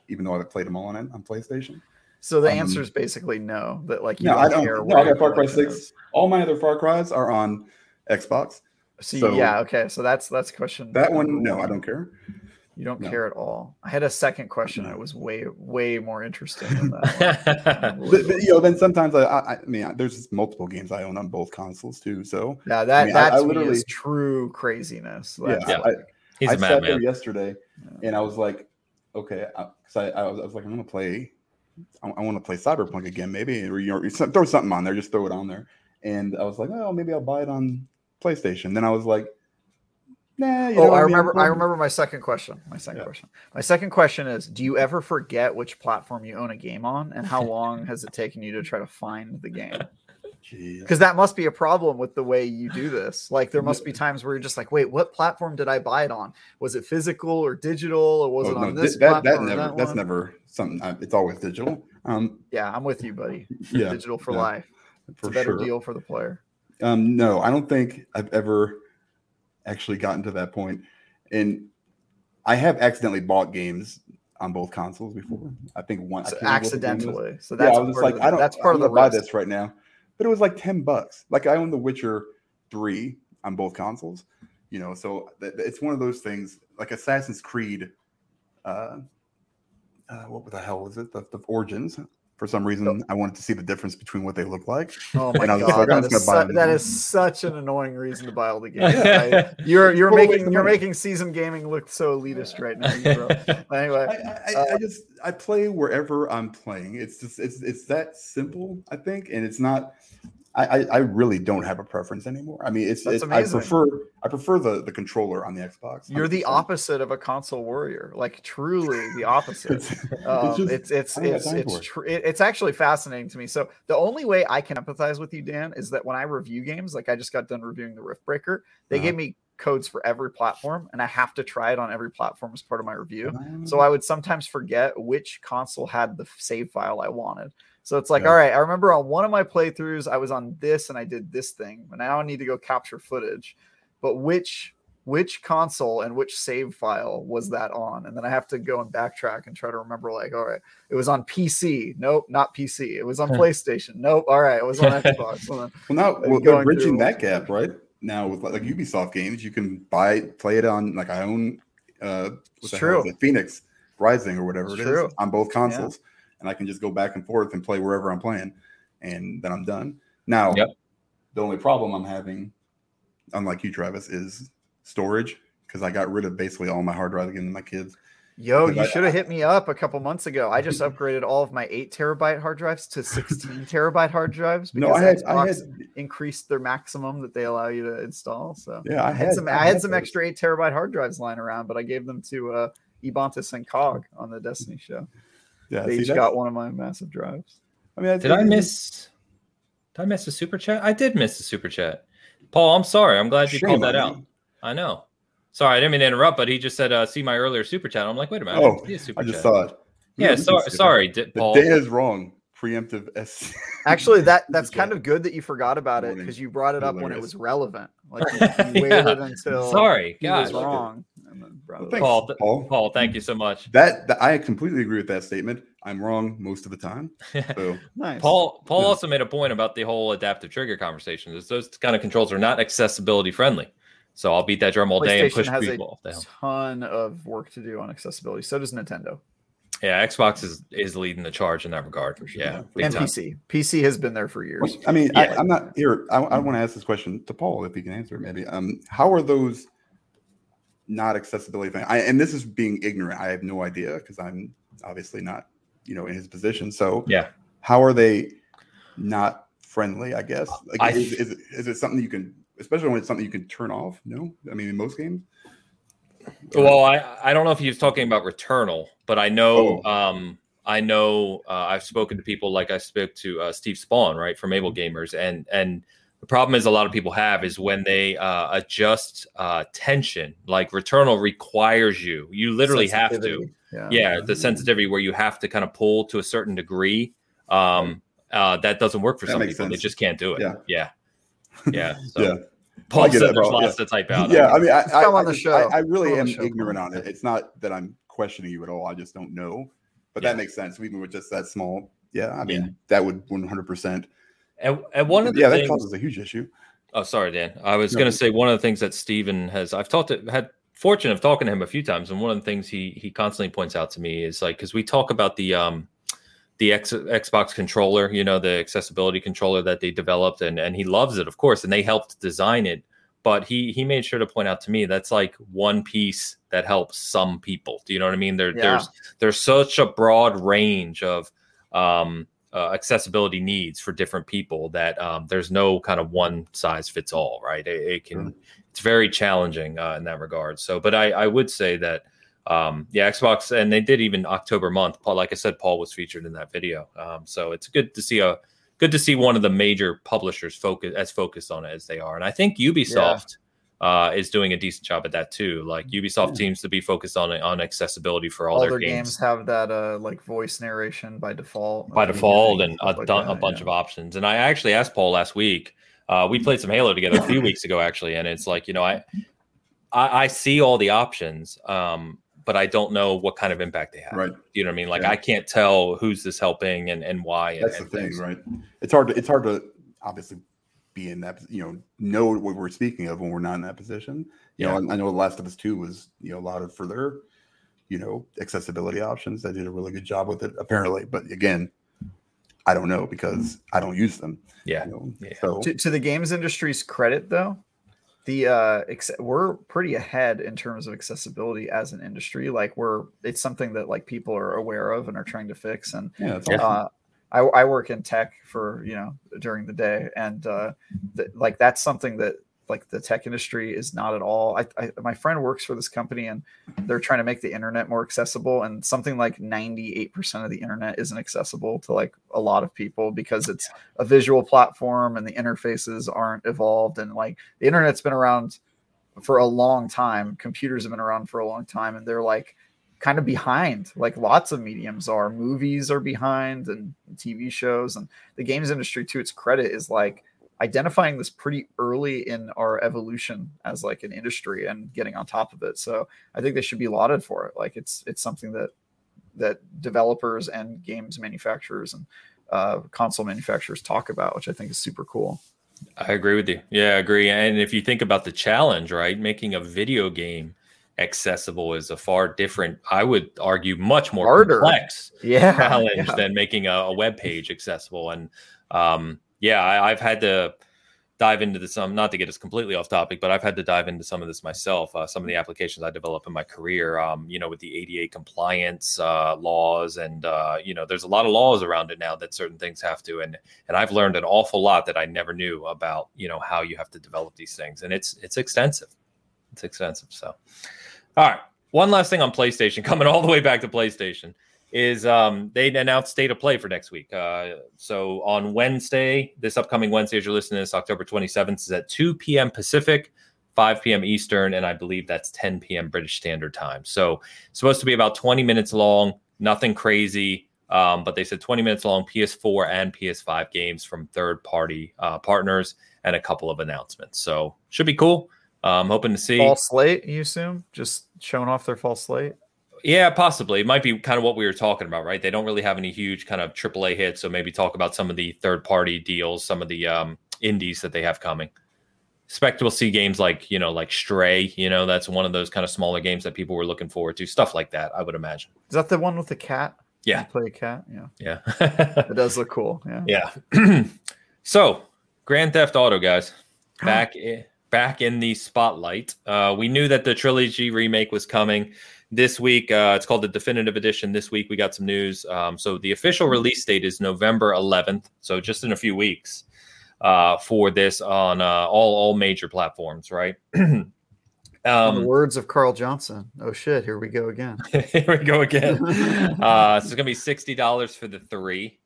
even though I played them all on on PlayStation. So the um, answer is basically no. That like you no, don't I don't care. No, I got Far Cry Six. All my other Far Cries are on Xbox. So, so, yeah, okay. So that's that's question. That one, no, I don't care. You don't no. care at all. I had a second question no. that was way way more interesting than that. but, but, you know, then sometimes I, I, I mean, there's multiple games I own on both consoles too. So yeah, that I mean, that's I, literally is true craziness. That's yeah, like, I, I sat there yesterday yeah. and I was like, okay, because I, I, was, I was like, I'm gonna play I, I want to play Cyberpunk again, maybe, or throw something on there, just throw it on there. And I was like, oh, maybe I'll buy it on PlayStation. Then I was like, nah. oh, I remember. I remember my second question. My second yeah. question. My second question is: Do you ever forget which platform you own a game on, and how long has it taken you to try to find the game? Because that must be a problem with the way you do this. Like there must be times where you're just like, wait, what platform did I buy it on? Was it physical or digital, or was oh, it on no, this that, platform? That never, that that's never something. I, it's always digital. Um, yeah, I'm with you, buddy. Yeah, digital for yeah, life. It's for a better sure. deal for the player. Um, no, I don't think I've ever actually gotten to that point. And I have accidentally bought games on both consoles before. I think once. So accidentally. So that's yeah, I was just like, I don't. That's part of the buy this right now but it was like 10 bucks. Like I own The Witcher 3 on both consoles, you know, so th- it's one of those things like Assassin's Creed. Uh, uh, what the hell was it? The, the Origins. For some reason. I wanted to see the difference between what they look like. Oh my god, like, that, is su- that is such an annoying reason to buy all the games. I, you're you're well, making you're making season gaming look so elitist right now. anyway, I, I, uh, I, just I play wherever I'm playing. It's just it's it's that simple, I think, and it's not. I, I really don't have a preference anymore. I mean, it's, it's I prefer I prefer the the controller on the Xbox. 100%. You're the opposite of a console warrior, like truly the opposite. it's, um, just, it's it's it's it's, tr- it's actually fascinating to me. So the only way I can empathize with you, Dan, is that when I review games, like I just got done reviewing the Riftbreaker, they uh-huh. gave me codes for every platform and I have to try it on every platform as part of my review. So I would sometimes forget which console had the save file I wanted. So it's like, yeah. all right, I remember on one of my playthroughs, I was on this and I did this thing, but now I need to go capture footage. But which which console and which save file was that on? And then I have to go and backtrack and try to remember, like, all right, it was on PC. Nope, not PC. It was on PlayStation. Nope. All right, it was on Xbox. well, now well, they're bridging that gap, right? Now with like Ubisoft games, you can buy play it on like I own uh it's true. It, Fenyx Rising or whatever it's it true. is on both consoles. Yeah and I can just go back and forth and play wherever I'm playing, and then I'm done. Now, yep. the only problem I'm having, unlike you, Travis, is storage because I got rid of basically all my hard drive again to my kids. Yo, you should have hit me up a couple months ago. I just upgraded all of my eight terabyte hard drives to 16 terabyte hard drives because no, I had, I had increased their maximum that they allow you to install. So yeah, I, I had, some I, I had, some extra eight terabyte hard drives lying around, but I gave them to uh Ebontis and Cog on the Destiny show. Yeah, they each got one of my massive drives. I mean, I did I miss? Did I miss a super chat? I did miss a super chat. Paul, I'm sorry. I'm glad you Shame called that out. I know. Sorry, I didn't mean to interrupt, but he just said, uh, "See my earlier super chat." I'm like, wait a minute. Oh, I, I just saw it. Yeah, so, sorry, Paul. The day is wrong. Preemptive S. Actually, that that's kind of good that you forgot about it because you brought it up when it was relevant. Like you, you waited until sorry, guys, wrong. Well, Paul, th- Paul, Paul, thank you so much. That, that, I completely agree with that statement. I'm wrong most of the time. So nice. Paul Paul yeah. also made a point about the whole adaptive trigger conversation. Is those kind of controls are not accessibility friendly. So I'll beat that drum all day and push has people a ton of work to do on accessibility. So does Nintendo. Yeah, Xbox is is leading the charge in that regard. For sure. Yeah, and time. PC. PC has been there for years. I mean, yeah. I, am not here. I, I want to ask this question to Paul if he can answer. It, maybe. Um, how are those not accessibility thing? I, and this is being ignorant. I have no idea because I'm obviously not, you know, in his position. So yeah, how are they not friendly? I guess. Like, I, is, is, it, is it something you can, especially when it's something you can turn off? No, I mean, in most games. Well, I I don't know if he's talking about Returnal, but I know oh. um I know uh, I've spoken to people like I spoke to uh, Steve Spohn right from Able Gamers, and and the problem is a lot of people have is when they uh, adjust uh, tension. Like Returnal requires you, you literally have to, yeah. yeah. the sensitivity where you have to kind of pull to a certain degree. Um, uh, that doesn't work for that some people; sense. they just can't do it. Yeah, yeah, yeah. So. yeah. Paul said it, there's lots to type out. Yeah, I mean, I, I, on the show. I, I really am ignorant on it. It's not that I'm questioning you at all. I just don't know. But yeah. that makes sense. Even with just that small, yeah, I mean, yeah. that would 100 percent. And, and one of the yeah, things, that causes a huge issue. Oh, sorry, Dan. I was no. going to say one of the things that Steven has. I've talked to, had fortune of talking to him a few times, and one of the things he he constantly points out to me is like because we talk about the um the X, Xbox controller, you know, the accessibility controller that they developed, and and he loves it, of course, and they helped design it but he he made sure to point out to me that's like one piece that helps some people. Do you know what I mean? There, yeah. There's there's such a broad range of um, uh, accessibility needs for different people that um, there's no kind of one size fits all. Right? It, it can it's very challenging uh, in that regard. So, but I I would say that. Um, yeah, Xbox, and they did even October month. Paul, like I said, Paul was featured in that video. Um, so it's good to see a good to see one of the major publishers focus as focused on it as they are. And I think Ubisoft yeah. Uh, is doing a decent job at that too. Like Ubisoft yeah. seems to be focused on on accessibility for all, all their, their games. games. Have that uh, like voice narration by default. By default, and a, like that, a bunch yeah. of options. And I actually asked Paul last week. Uh, we played some Halo together a few weeks ago, actually, and it's like you know I I, I see all the options. Um, but I don't know what kind of impact they have. Right. You know what I mean? Like yeah. I can't tell who's this helping and, and why. That's and, the thing, right? It's hard to it's hard to obviously be in that you know know what we're speaking of when we're not in that position. You yeah. know, I, I know The Last of Us Two was you know a lot of for their you know accessibility options. They did a really good job with it apparently, but again, I don't know because I don't use them. Yeah. You know? yeah. So to, to the games industry's credit, though, the uh we're pretty ahead in terms of accessibility as an industry like we're it's something that like people are aware of and are trying to fix and yeah, awesome. uh, I, I work in tech for you know during the day and uh th- like that's something that like the tech industry is not at all. I, I, my friend works for this company and they're trying to make the internet more accessible and something like 98% of the internet isn't accessible to like a lot of people because it's a visual platform and the interfaces aren't evolved and like the internet's been around for a long time. Computers have been around for a long time and they're like kind of behind like lots of mediums are movies are behind and TV shows and the games industry to its credit is like identifying this pretty early in our evolution as like an industry and getting on top of it. So I think they should be lauded for it. Like it's it's something that that developers and games manufacturers and uh, console manufacturers talk about, which I think is super cool. I agree with you. Yeah, I agree. And if you think about the challenge, right, making a video game accessible is a far different, I would argue, much more Harder. complex yeah, challenge yeah. than making a, a web page accessible. And um, yeah, I, have had to dive into this. Um, not to get us completely off topic, but I've had to dive into some of this myself. Uh, some of the applications I develop in my career, um, you know, with the ADA compliance uh, laws, and uh, you know, there's a lot of laws around it now that certain things have to. And and I've learned an awful lot that I never knew about. You know, how you have to develop these things, and it's it's extensive. It's extensive. So, all right. One last thing on PlayStation, coming all the way back to PlayStation is um, they announced state of play for next week. Uh, so on Wednesday, this upcoming Wednesday, as you're listening to this, October 27th, is at 2 p.m. Pacific, 5 p.m. Eastern, and I believe that's 10 p.m. British Standard Time. So supposed to be about 20 minutes long, nothing crazy. Um, but they said 20 minutes long PS4 and PS5 games from third party uh, partners and a couple of announcements. So should be cool. I'm um, hoping to see fall slate. You assume just showing off their fall slate. Yeah, possibly. It might be kind of what we were talking about, right? They don't really have any huge kind of AAA hits, so maybe talk about some of the third party deals, some of the um, indies that they have coming. Expect we'll see games like you know, like Stray. You know, that's one of those kind of smaller games that people were looking forward to. Stuff like that, I would imagine. Is that the one with the cat? Yeah, play a cat. Yeah, yeah. it does look cool. Yeah, yeah. so, Grand Theft Auto, guys, back in, back in the spotlight. Uh, we knew that the trilogy remake was coming this week. Uh, it's called the definitive edition. This week we got some news. Um, so the official release date is November 11th. So just in a few weeks uh, for this on uh, all all major platforms, right? Um, words of Carl Johnson. Oh shit! Here we go again. here we go again. uh, so it's gonna be sixty dollars for the three.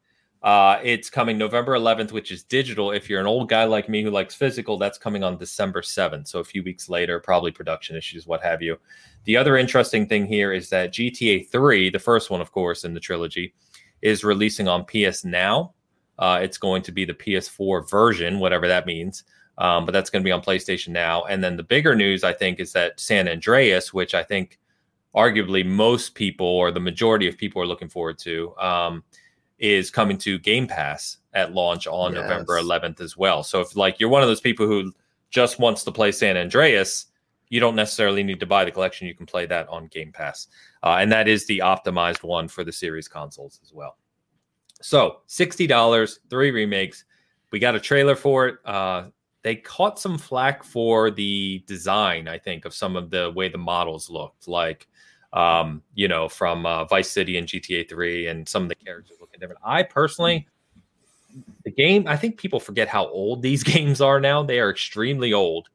Uh, it's coming November 11th, which is digital. If you're an old guy like me who likes physical, that's coming on December 7th. So a few weeks later, probably production issues, what have you. The other interesting thing here is that GTA 3, the first one, of course, in the trilogy, is releasing on PS Now. Uh, it's going to be the PS4 version, whatever that means. Um, but that's going to be on PlayStation Now. And then the bigger news, I think, is that San Andreas, which I think arguably most people or the majority of people are looking forward to, um, is coming to Game Pass at launch on yes. November 11th as well. So if like you're one of those people who just wants to play San Andreas, you don't necessarily need to buy the collection. You can play that on Game Pass. Uh, and that is the optimized one for the series consoles as well. So $60, three remakes. We got a trailer for it. Uh, they caught some flack for the design, I think, of some of the way the models looked like, um, you know, from uh, Vice City and GTA 3 and some of the characters looking different. I personally, the game, I think people forget how old these games are now. They are extremely old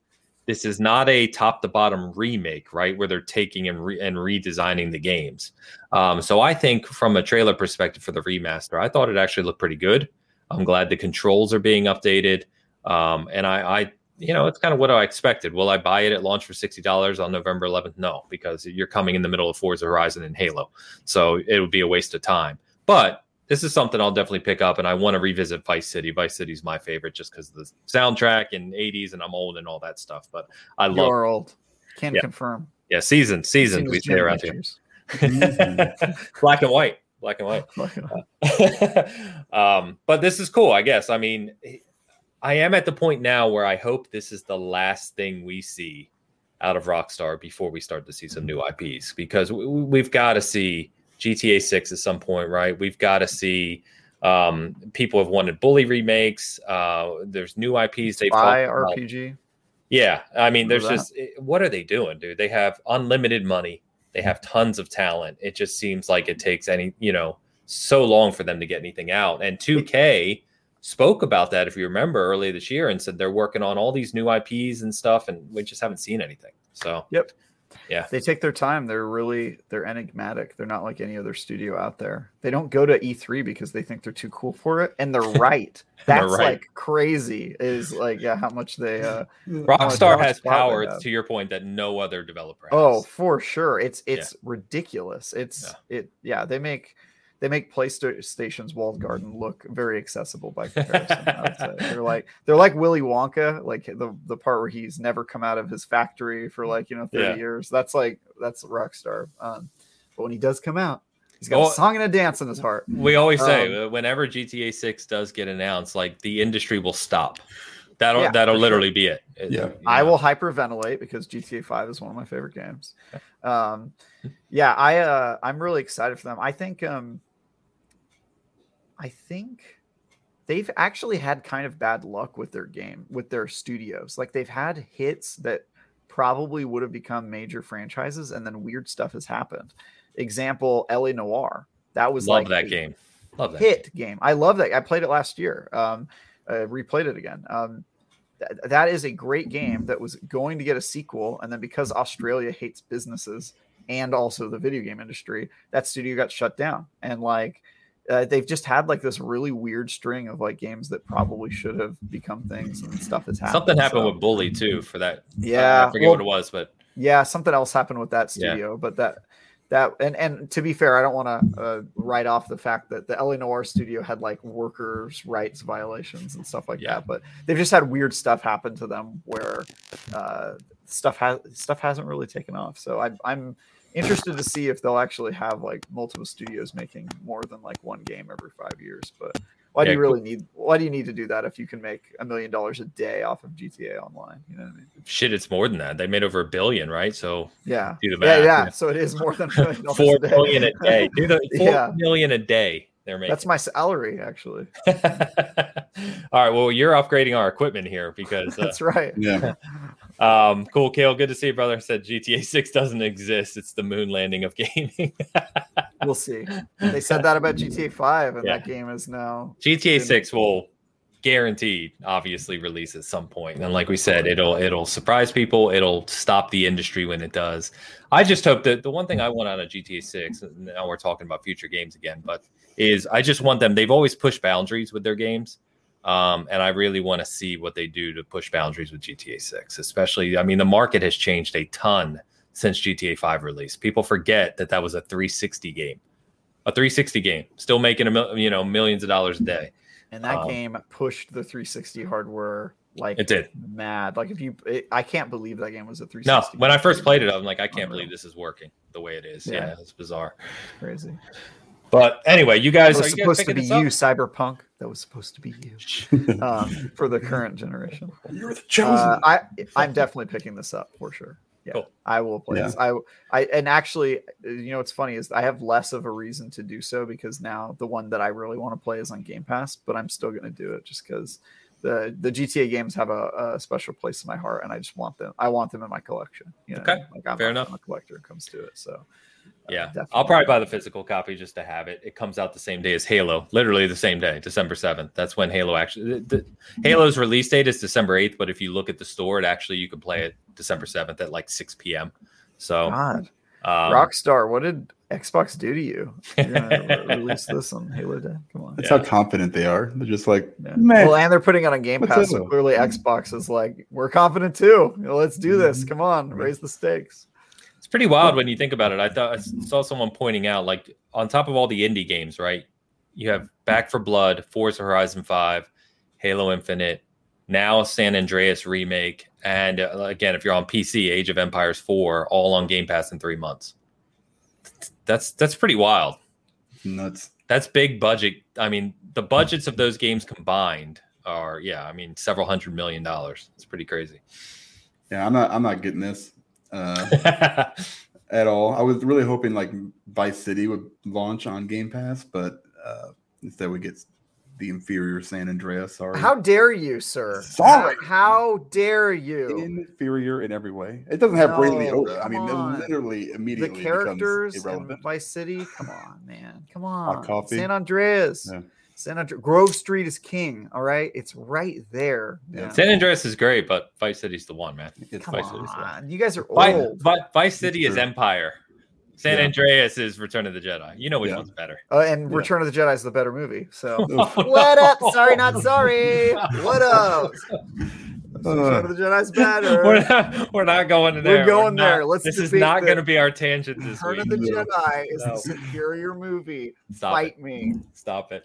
this is not a top to bottom remake, right? Where they're taking and, re- and redesigning the games. Um, so I think from a trailer perspective for the remaster, I thought it actually looked pretty good. I'm glad the controls are being updated. Um, and I, I, you know, it's kind of what I expected. Will I buy it at launch for $60 on November 11th? No, because you're coming in the middle of Forza Horizon and Halo. So it would be a waste of time. But this is something I'll definitely pick up, and I want to revisit Vice City. Vice City's my favorite just because the soundtrack and '80s, and I'm old and all that stuff. But I love. You're old. Can yeah. confirm. Yeah, season, season. We say around here. Black and white. Black and white. um, but this is cool, I guess. I mean, I am at the point now where I hope this is the last thing we see out of Rockstar before we start to see some new IPs because we, we've got to see GTA 6 at some point, right? We've got to see Um, people have wanted Bully remakes. Uh, there's new IPs they've Spy RPG. Yeah, I mean, there's just eh, what are they doing, dude? They have unlimited money. They have tons of talent. It just seems like it takes any, you know, so long for them to get anything out. And 2K spoke about that, if you remember, earlier this year, and said they're working on all these new IPs and stuff, and we just haven't seen anything. So, yep, yeah. They take their time. They're really they're enigmatic. They're not like any other studio out there. They don't go to E3 because they think they're too cool for it. And they're right. That's they're right. like crazy is like yeah, how much they uh Rockstar has power to your point that no other developer has. Oh, for sure. It's it's yeah. ridiculous. It's yeah. it yeah, they make they make PlayStation's walled garden look very accessible by comparison. they're like they're like Willy Wonka, like the the part where he's never come out of his factory for like you know thirty yeah. years. That's like that's Rockstar. Um, but when he does come out, he's got well, a song and a dance in his heart. We always say um, uh, whenever GTA Six does get announced, like the industry will stop. That'll yeah, that'll literally sure. be it. it yeah, I will hyperventilate because GTA Five is one of my favorite games. Um, yeah, I uh, I'm really excited for them. I think um, I think they've actually had kind of bad luck with their game, with their studios. Like they've had hits that probably would have become major franchises, and then weird stuff has happened. Example: LA Noire. That was love like that game. Love that hit game. game. I love that. I played it last year. Um, uh, replayed it again. Um, th- that is a great game that was going to get a sequel, and then because Australia hates businesses and also the video game industry, that studio got shut down. And like uh, they've just had like this really weird string of like games that probably should have become things and stuff has happened. Something happened so. with Bully too for that. Yeah, I forget well, what it was, but yeah, something else happened with that studio. Yeah. But that that and and to be fair, I don't want to uh, write off the fact that the LA Noire studio had like workers' rights violations and stuff like yeah. that. But they've just had weird stuff happen to them where uh, stuff has stuff hasn't really taken off. So I, I'm interested to see if they'll actually have like multiple studios making more than like one game every five years. But why yeah, do you really cool. need why do you need to do that if you can make a million dollars a day off of GTA Online? You know what I mean? Shit, it's more than that. They made over a billion, right? So yeah, do the math. Yeah, yeah. So it is more than four a million a day. Do the four yeah. million a day. They're making. That's my salary, actually. All right. Well, you're upgrading our equipment here because uh, that's right. Yeah. Um, cool, Kale. Good to see you, brother. Said GTA 6 doesn't exist. It's the moon landing of gaming. we'll see. They said that about GTA 5, and yeah. that game is now GTA 6 will guaranteed obviously release at some point. and like we said it'll it'll surprise people it'll stop the industry when it does i just hope that the one thing i want out of gta 6 now we're talking about future games again but is i just want them they've always pushed boundaries with their games um, and I really want to see what they do to push boundaries with GTA 6, especially. I mean, the market has changed a ton since GTA 5 release. People forget that that was a 360 game, a 360 game, still making a you know millions of dollars a day. And that um, game pushed the 360 hardware like it did mad. Like if you, it, I can't believe that game was a 360. No, when I first played it, I'm like, I can't believe this is working the way it is. Yeah, yeah it's bizarre, crazy. But anyway, you guys it was supposed to be you, Cyberpunk. That was supposed to be you um, for the current generation. You're the chosen. Uh, I I'm definitely picking this up for sure. Yeah, cool. I will play yeah. this. I I and actually, you know, what's funny is I have less of a reason to do so because now the one that I really want to play is on Game Pass, but I'm still going to do it just because the the GTA games have a, a, special place in my heart, and I just want them. I want them in my collection. You know, okay, like I'm fair enough. A collector comes to it, so yeah, I'll probably buy the physical copy just to have it. It comes out the same day as Halo, literally the same day, December seventh. That's when Halo actually. The, the, Halo's release date is December eighth, but if you look at the store, it actually you can play it December seventh at like six p.m. So, God, um, Rockstar, what did Xbox do to you? You're gonna release this on Halo Day. Come on, that's yeah. how confident they are. They're just like, yeah. well, and they're putting it on Game Pass. So clearly, Xbox is like, we're confident too. let's do this. Mm-hmm. Come on, raise the stakes. It's pretty wild when you think about it. I thought I saw someone pointing out, like on top of all the indie games, right? You have Back 4 Blood, Forza Horizon 5, Halo Infinite, now San Andreas remake, and uh, again, if you're on PC, Age of Empires 4, all on Game Pass in three months. That's that's pretty wild. Nuts. That's big budget. I mean, the budgets of those games combined are yeah. I mean, several hundred million dollars. It's pretty crazy. Yeah, I'm not. I'm not getting this uh, at all. I was really hoping like Vice City would launch on Game Pass, but uh, Instead, we get the inferior San Andreas. Sorry. How dare you, sir? Sorry. How, how dare you? Inferior in every way. It doesn't have no, Ray Liotta. I mean, literally immediately the characters in Vice City. Come on, man. Come on. Hot coffee. San Andreas. Yeah. San Andreas. Grove Street is king. All right, it's right there. Yeah. San Andreas is great, but Vice City's the one, man. It's Come Vice on. City's the one. You guys are old. Vice, Vice City is Empire. San yeah. Andreas is Return of the Jedi. You know which yeah. one's better. Uh, and yeah. Return of the Jedi is the better movie. So what up? Sorry, not sorry. What up? Uh, Return of the Jedi's better. We're not, we're not going there. We're going we're there. Let's. This is not going to be our tangent this Return week. Return of the Jedi is no. the superior movie. Stop Fight it. me. Stop it.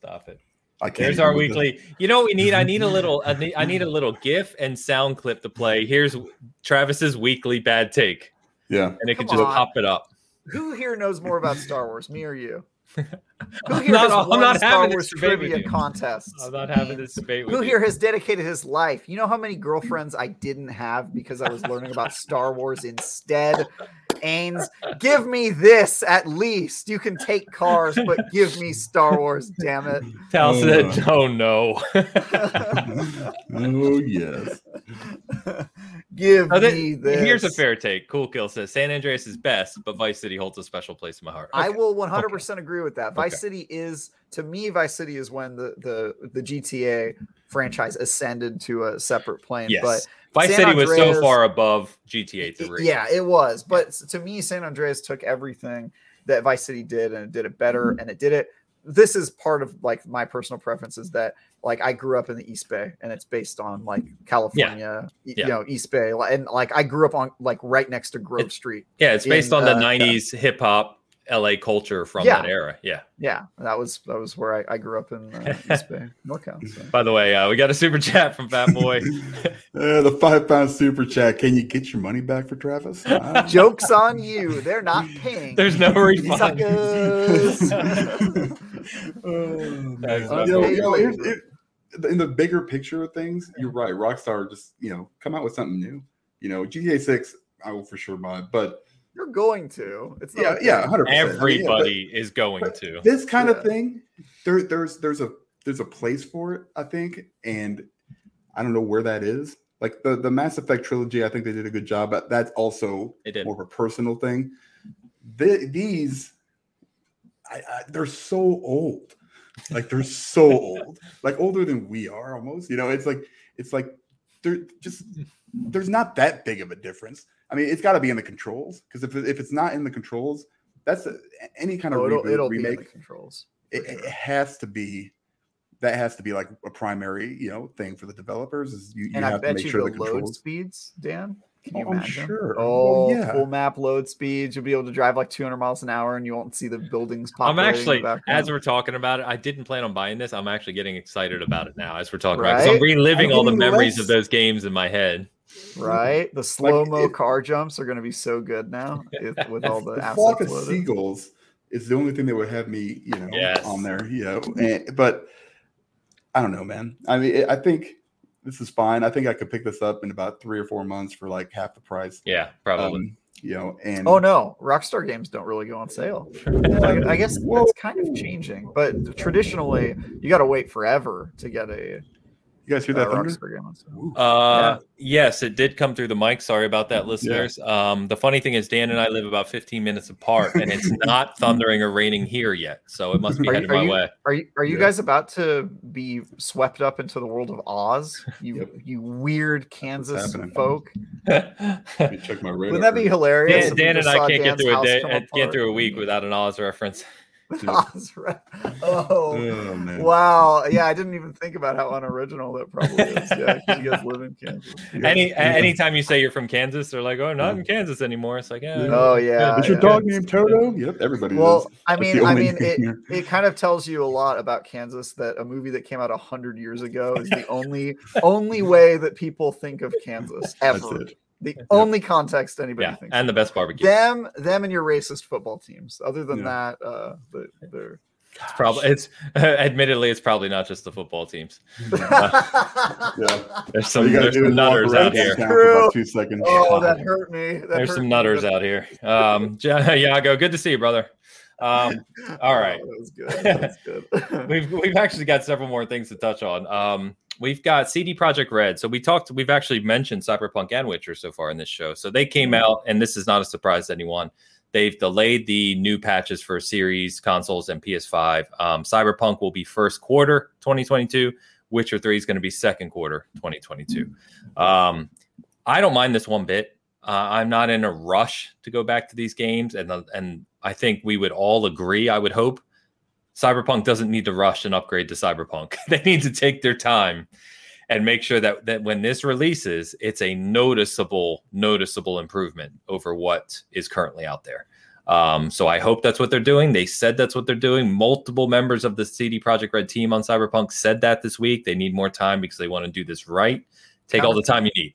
Stop it. I can't There's our weekly. It. You know what we need? I need a little. I need, I need a little GIF and sound clip to play. Here's Travis's weekly bad take. Yeah. And it Come could just on. pop it up. Who here knows more about Star Wars, me or you? Who here I'm not, I'm not Star having Wars this trivia contests? I'm not having this debate. Who you. here has dedicated his life? You know how many girlfriends I didn't have because I was learning about Star Wars instead? Ains, give me this at least. You can take cars, but give me Star Wars, damn it. Tal said, oh no. oh, oh yes. Give oh, me this. Here's a fair take. Cool Kill says San Andreas is best, but Vice City holds a special place in my heart. Okay. I will 100% okay. agree with that. Vice okay. City is to me Vice City is when the the the GTA franchise ascended to a separate plane. Yes. But Vice San City Andreas, was so far above GTA 3. Yeah, it was. But to me, San Andreas took everything that Vice City did and it did it better mm-hmm. and it did it. This is part of like my personal preferences that like I grew up in the East Bay and it's based on like California, yeah. you know, East Bay. And like I grew up on like right next to Grove Street. Yeah, it's based in, on the uh, 90s hip hop LA culture from yeah. that era. Yeah. Yeah. That was that was where I, I grew up in uh, East Bay, NorCal. So. By the way, uh, we got a super chat from Fat Boy. uh, the five pound super chat. Can you get your money back for Travis? Jokes on you. They're not paying. There's no refund. in the bigger picture of things, you're right. Rockstar just, you know, come out with something new. You know, GTA 6, I will for sure buy, but you're going to. It's yeah, yeah, 100%. Everybody yeah, but, is going to. This kind yeah. of thing, there, there's there's a there's a place for it, I think, and I don't know where that is. Like the the Mass Effect trilogy, I think they did a good job. But that's also more of a personal thing. The, these, I, I, they're so old. Like they're so old, like older than we are almost. You know, it's like it's like they're just there's not that big of a difference. I mean, it's got to be in the controls because if, if it's not in the controls, that's a, any kind of oh, it'll, reboot, it'll remake. controls. It, sure. it, has to be. That has to be like a primary, you know, thing for the developers. Is you, and you I have bet to make you sure the, the load speeds, Dan. Can you oh, imagine? I'm sure. Oh, well, yeah. full map load speeds. You'll be able to drive like 200 miles an hour, and you won't see the buildings pop. I'm actually, as we're talking about it, I didn't plan on buying this. I'm actually getting excited about it now as we're talking right? about it. I'm reliving all the memories less... of those games in my head right? The slow mo like car jumps are going to be so good now if, with all the, the flock of loaded. seagulls is the only thing that would have me, you know, yes. on there. You know, and, but I don't know, man. I mean, I think this is fine. I think I could pick this up in about three or four months for like half the price. Yeah, probably. Um, you know, and oh no, Rockstar games don't really go on sale. I, I guess that's kind of changing, but traditionally, you got to wait forever to get a you guys hear that uh, thunder? Uh, yeah. Yes, it did come through the mic. Sorry about that, listeners. Yeah. Um, the funny thing is, Dan and I live about 15 minutes apart, and it's not thundering or raining here yet. So it must be headed my you, way. Are you Are you yeah. guys about to be swept up into the world of Oz? You yep. you weird Kansas folk. Let me check my radar. Wouldn't that be hilarious? Dan, Dan and I can't get through a day, can't through a week without an Oz reference. right. Oh, oh wow. Yeah, I didn't even think about how unoriginal that probably is. Yeah, you guys live in Kansas. Any anytime you say you're from Kansas, they're like, "Oh, not in Kansas anymore." It's like, yeah. "Oh yeah." Is your yeah. dog named Toto? Yep, everybody. Well, does. I mean, I mean, it, it kind of tells you a lot about Kansas that a movie that came out a hundred years ago is the only only way that people think of Kansas ever. The only context anybody yeah, thinks. And the best barbecue. Them, them, and your racist football teams. Other than yeah. that, uh, they're. It's probably it's uh, admittedly it's probably not just the football teams. Uh, yeah. There's some, there's some nutters out here. For two seconds. Oh, that hurt me. That there's hurt some nutters me. out here. Um, Yago, good to see you, brother. Um, all right. Oh, that was good. That was good. we've we've actually got several more things to touch on. Um, we've got CD Projekt Red. So we talked. We've actually mentioned Cyberpunk and Witcher so far in this show. So they came Mm-hmm. out, and this is not a surprise to anyone. They've delayed the new patches for series consoles and PS5. Um, Cyberpunk will be first quarter 2022. Witcher 3 is going to be second quarter 2022. Um, I don't mind this one bit. Uh, I'm not in a rush to go back to these games, and uh, and I think we would all agree. I would hope Cyberpunk doesn't need to rush and upgrade to Cyberpunk. they need to take their time and make sure that that when this releases, it's a noticeable noticeable improvement over what is currently out there. Um, so I hope that's what they're doing. They said that's what they're doing. Multiple members of the CD Projekt Red team on Cyberpunk said that this week. They need more time because they want to do this right. Take all the time you need.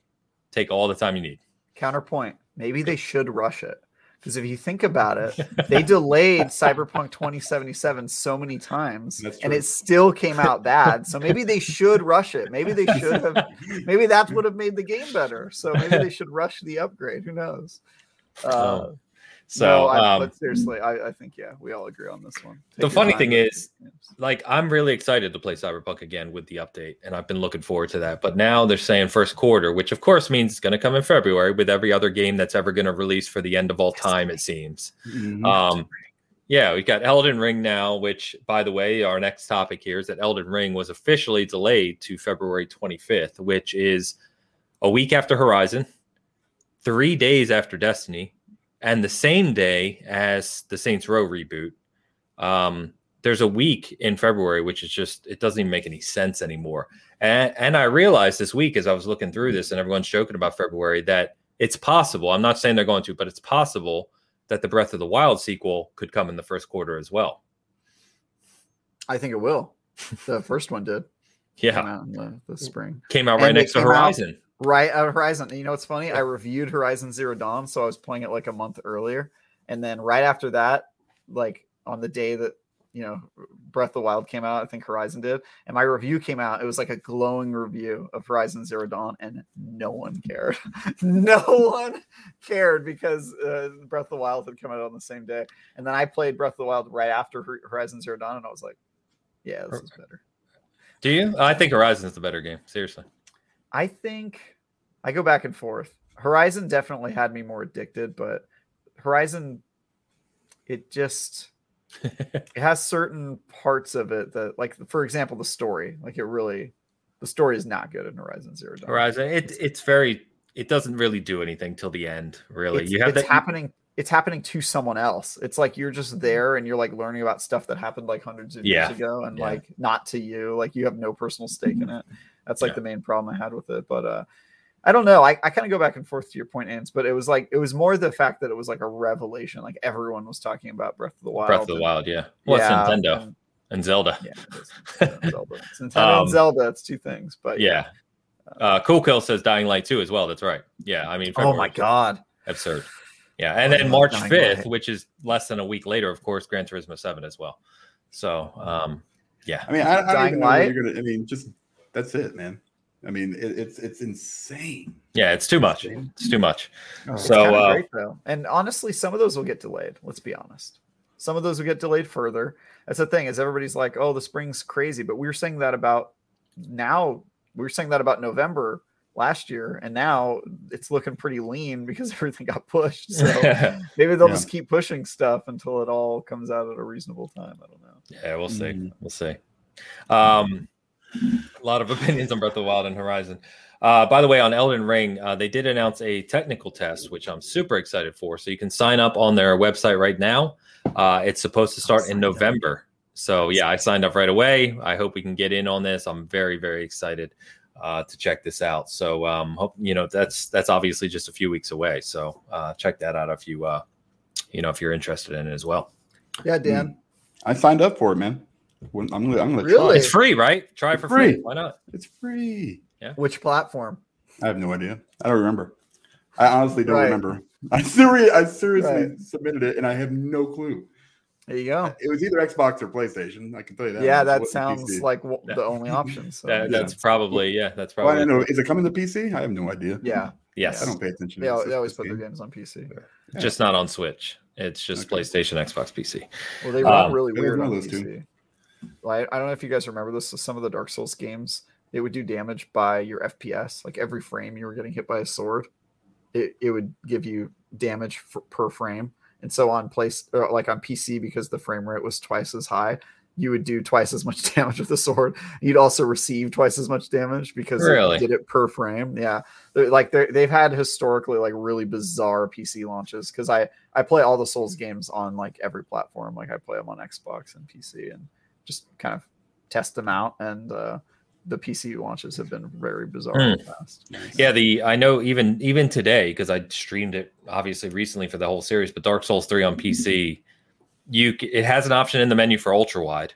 Take all the time you need. Counterpoint. Maybe they should rush it. Because if you think about it, they delayed Cyberpunk 2077 so many times and it still came out bad. So maybe they should rush it. Maybe they should have, maybe that would have made the game better. So maybe they should rush the upgrade. Who knows? Uh, So, no, I, um, but seriously, I, I think, yeah, we all agree on this one. Take The funny thing is, like I'm really excited to play Cyberpunk again with the update, and I've been looking forward to that. But now they're saying first quarter, which of course means it's going to come in February with every other game that's ever going to release for the end of all time. It seems. Mhm. Um, yeah, we got Elden Ring now, which, by the way, our next topic here is that Elden Ring was officially delayed to February 25th, which is a week after Horizon, three days after Destiny, and the same day as the Saints Row reboot. Um, there's a week in February, which is just, it doesn't even make any sense anymore. And, and I realized this week as I was looking through this and everyone's joking about February that it's possible. I'm not saying they're going to, but it's possible that the Breath of the Wild sequel could come in the first quarter as well. I think it will. The first one did. Came Yeah, out in the, the spring. came out right And next to came out- Horizon. Right of Horizon. You know what's funny? I reviewed Horizon Zero Dawn, so I was playing it like a month earlier. And then right after that, like on the day that you know Breath of the Wild came out, I think Horizon did, and my review came out. It was like a glowing review of Horizon Zero Dawn, and no one cared. no one cared because uh, Breath of the Wild had come out on the same day. And then I played Breath of the Wild right after Horizon Zero Dawn, and I was like, yeah, this is better. Do you? I think Horizon is the better game. Seriously. I think I go back and forth. Horizon definitely had me more addicted, but Horizon, it just it has certain parts of it that, like for example, the story. Like it really, the story is not good in Horizon Zero Dawn. Horizon, it, it's very, it doesn't really do anything till the end, really. It's, you have it's that, happening. It's happening to someone else. It's like you're just mm-hmm. there and you're like learning about stuff that happened like hundreds of Yeah. years ago, and Yeah. like not to you. Like you have no personal stake in it. That's like Yeah. the main problem I had with it. But uh I don't know. I, I kind of go back and forth to your point, Ans, but it was like it was more the fact that it was like a revelation. Like everyone was talking about Breath of the Wild. Breath of the and- Wild, yeah. Well, it's Nintendo and- and Zelda. yeah, it is. Nintendo and Zelda. It's Nintendo Um, and Zelda. It's two things, but Yeah. Uh, cool Kill says Dying Light 2 as well. That's right. Yeah. I mean, Oh my god. absurd. Yeah. And I then March 5th, Light. which is less than a week later, of course, Gran Turismo 7 as well. So, um, yeah. I mean, I, I don't Dying even know Light? you're gonna. I mean, just that's it, man. I mean, it, it's it's insane. Yeah. It's too much. It's too much. Oh, So, kinda uh, great though. And honestly, some of those will get delayed. Let's be honest. Some of those will get delayed further. That's the thing is everybody's like, "Oh, the spring's crazy," but we were saying that about now. We were saying that about November last year, and now it's looking pretty lean because everything got pushed. So maybe they'll Yeah. just keep pushing stuff until it all comes out at a reasonable time. I don't know. Yeah, we'll see. Mhm. We'll see. Um, a lot of opinions on Breath of the Wild and Horizon. Uh, by the way, on Elden Ring, uh, they did announce a technical test, which I'm super excited for. So you can sign up on their website right now. Uh, it's supposed to start in signed up. November. So yeah, I signed up right away. I hope we can get in on this. I'm very, very excited uh, to check this out. So um, hope you know that's that's obviously just a few weeks away. So uh, check that out if you uh, you know if you're interested in it as well. Yeah, Dan. I signed up for it, man. When- I'm gonna, I'm gonna Really? try. It's free, right? Try it for Free. free. Why not? It's free. Yeah. Which platform? I have no idea. I don't remember. I honestly don't Right. remember. I seriously, I seriously Right. submitted it, and I have no clue. There you go. It was either Xbox or PlayStation. I can tell you that. Yeah, that sounds PC. like w- the only option. So That, Yeah. That's probably yeah. That's Well, I don't know. Is it coming to PC? I have no idea. yeah, yes. I don't pay attention. they, to they always put their games on PC. Just not on Switch. It's just okay. PlayStation, Xbox, PC. Well, they run um, really weird on PC. Two. Well, I, don't know if you guys remember this. So some of the Dark Souls games, it would do damage by your FPS. Like every frame you were getting hit by a sword, it, it would give you damage for, per frame. And so on place, uh, like on PC, because the frame rate was twice as high, you would do twice as much damage with the sword. You'd also receive twice as much damage because really? did it per frame. Yeah, they're, like they they've had historically like really bizarre PC launches because I I play all the Souls games on like every platform. Like I play them on Xbox and PC and just kind of test them out. And uh, the PC launches have been very bizarre mm. fast. Yeah, the I know even even today because I streamed it obviously recently for the whole series, but Dark Souls three on PC you it has an option in the menu for ultra wide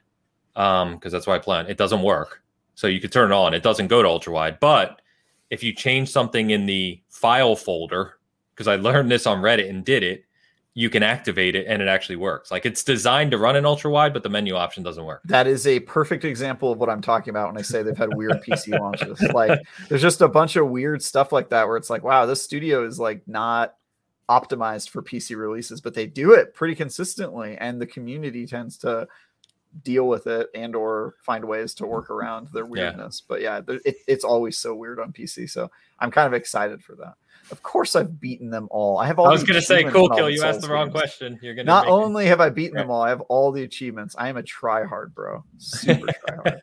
um because that's why I plan. It doesn't work. So you could turn it on. It doesn't go to ultra wide, but if you change something in the file folder, because I learned this on Reddit and did it, you can activate it and it actually works. Like it's designed to run in ultra wide, but the menu option doesn't work. That is a perfect example of what I'm talking about when I say they've had weird PC launches. Like there's just a bunch of weird stuff like that where it's like, wow, this studio is like not optimized for PC releases, but they do it pretty consistently, and the community tends to deal with it and or find ways to work around their weirdness. Yeah. But yeah, it, it's always so weird on PC, so I'm kind of excited for that. Of course, I've beaten them all. I have all. I was going to say, cool kill. You asked the wrong games. question. You're going to not only have I beaten right. them all, I have all the achievements. I am a try hard, bro. Super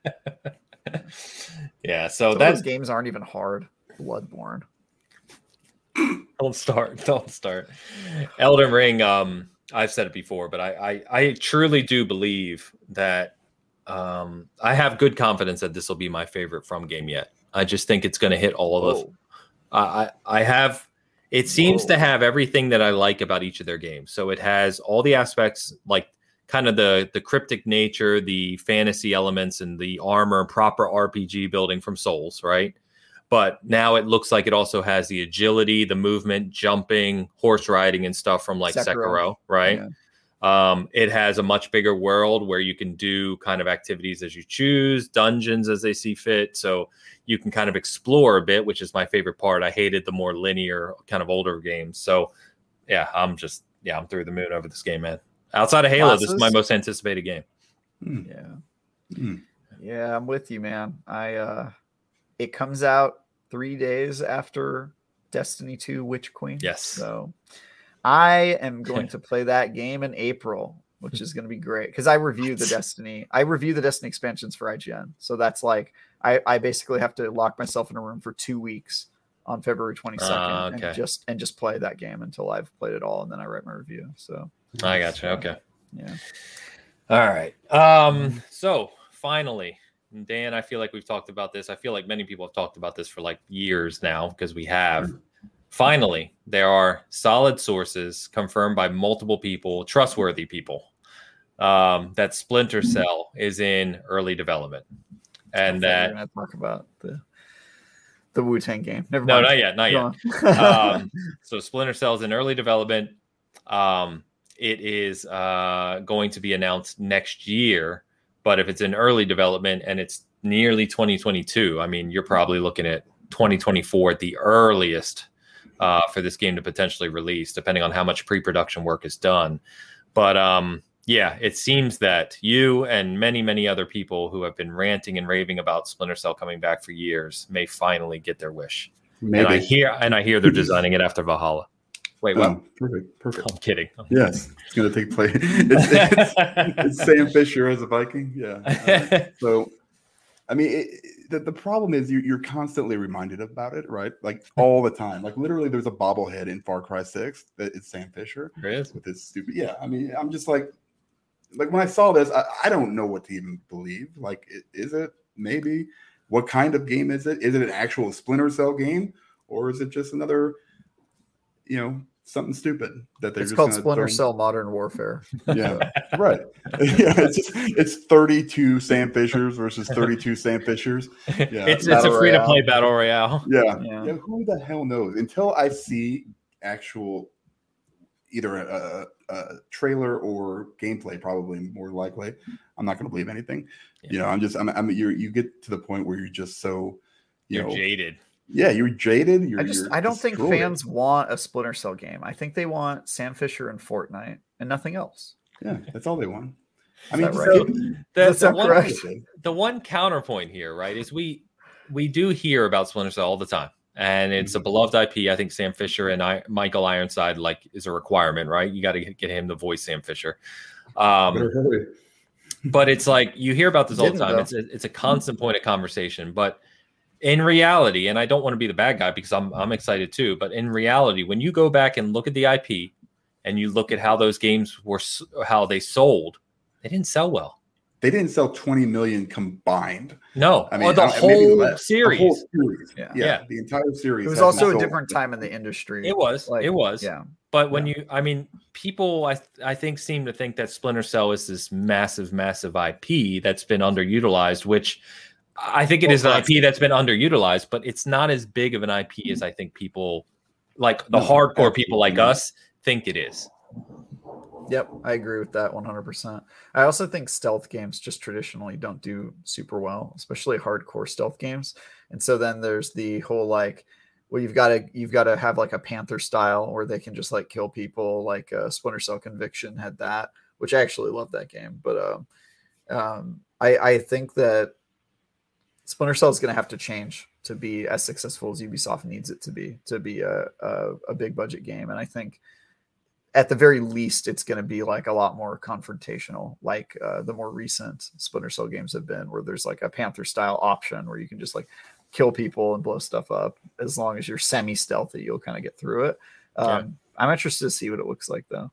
tryhard. yeah, so those games aren't even hard. Bloodborne. don't start. Don't start. Elden Ring. Um, I've said it before, but I, I, I truly do believe that um, I have good confidence that this will be my favorite from game yet. I just think it's going to hit all of them. I, I have. It seems Whoa. to oh. have everything that I like about each of their games. So it has all the aspects, like kind of the the cryptic nature, the fantasy elements, and the armor, proper RPG building from Souls, right? but now it looks like it also has the agility, the movement, jumping, horse riding, and stuff from like Sekiro, Sekiro right? Yeah. Um, it has a much bigger world where you can do kind of activities as you choose, dungeons as they see fit. So you can kind of explore a bit, which is my favorite part. I hated the more linear, kind of older games. So yeah, I'm just yeah, I'm through the moon over this game, man. Outside of Halo, Classes? this is my most anticipated game. Hmm. Yeah. Hmm. Yeah, I'm with you, man. I uh it comes out three days after Destiny 2 Witch Queen. Yes. So I am going to play that game in April, which is going to be great because I review the Destiny. I review the Destiny expansions for IGN. So that's like I, I basically have to lock myself in a room for two weeks on February 22nd uh, okay. and just and just play that game until I've played it all and then I write my review. So I got you. Okay. Yeah. All right. Um so finally Dan, I feel like we've talked about this. I feel like many people have talked about this for like years now because we have. Finally, there are solid sources confirmed by multiple people, trustworthy people, um, that Splinter Cell is in early development, and that we're talk about the the Wu Tang game. Never no, not yet, not yet. um, so Splinter Cell is in early development. Um, it is uh, going to be announced next year but if it's in early development and it's nearly 2022, I mean, you're probably looking at 2024 at the earliest uh, for this game to potentially release, depending on how much pre-production work is done. But um, yeah, it seems that you and many, many other people who have been ranting and raving about Splinter Cell coming back for years may finally get their wish. Maybe. And I hear and I hear they're designing it after Valhalla. Wait, what? Oh, perfect, perfect. I'm kidding. I'm yes, kidding. it's going to take place. It's, it's, it's, Sam Fisher as a Viking. Yeah. Uh, so, I mean, it, the, the problem is you, you're constantly reminded about it, right? Like all the time. Like literally, there's a bobblehead in Far Cry Six that is Sam Fisher. There is with his stupid. Yeah, I mean, I'm just like, like when I saw this, I, I don't know what to even believe. Like, is it maybe? What kind of game is it? Is it an actual Splinter Cell game, or is it just another? you know something stupid that they're it's called Splinter throw... Cell Modern Warfare. Yeah, right. yeah, it's just, it's 32 Sam Fishers versus 32 Sam Fishers. Yeah, it's it's a free to play battle royale. Yeah. yeah. yeah, Who the hell knows? Until I see actual either a, a, a trailer or gameplay, probably more likely, I'm not going to believe anything. Yeah. You know, I'm just I'm, I'm you you get to the point where you're just so you you're know jaded Yeah, you're jaded. You're, I just I don't destroyed. think fans want a Splinter Cell game. I think they want Sam Fisher and Fortnite and nothing else. Yeah, that's all they want. I mean, right? the, the, one, the one counterpoint here, right, is we we do hear about Splinter Cell all the time, and it's mm-hmm. a beloved IP. I think Sam Fisher and I, Michael Ironside like is a requirement, right? You got to get him to voice Sam Fisher. Um, but it's like you hear about this all the time. It's a, it's a constant point of conversation, but in reality, and I don't want to be the bad guy because I'm I'm excited too, but in reality, when you go back and look at the IP and you look at how those games were how they sold, they didn't sell well. They didn't sell 20 million combined. No, I mean the, whole series. the whole series. Yeah. yeah. yeah, the entire series. It was also a different time in the industry. It was. Like, it was. Yeah. But when yeah. you, I mean, people, I I think seem to think that Splinter Cell is this massive, massive IP that's been underutilized, which I think it is an IP that's been underutilized, but it's not as big of an IP as I think people like the hardcore people like us think it is. Yep, I agree with that 100%. I also think stealth games just traditionally don't do super well, especially hardcore stealth games. And so then there's the whole like well you've got to you've got to have like a panther style where they can just like kill people like uh, Splinter Cell Conviction had that, which I actually love that game, but um, um I I think that Splinter Cell is going to have to change to be as successful as Ubisoft needs it to be to be a, a, a big budget game. And I think at the very least, it's going to be like a lot more confrontational, like uh, the more recent Splinter Cell games have been, where there's like a Panther style option where you can just like kill people and blow stuff up. As long as you're semi stealthy, you'll kind of get through it. Um, yeah. I'm interested to see what it looks like though.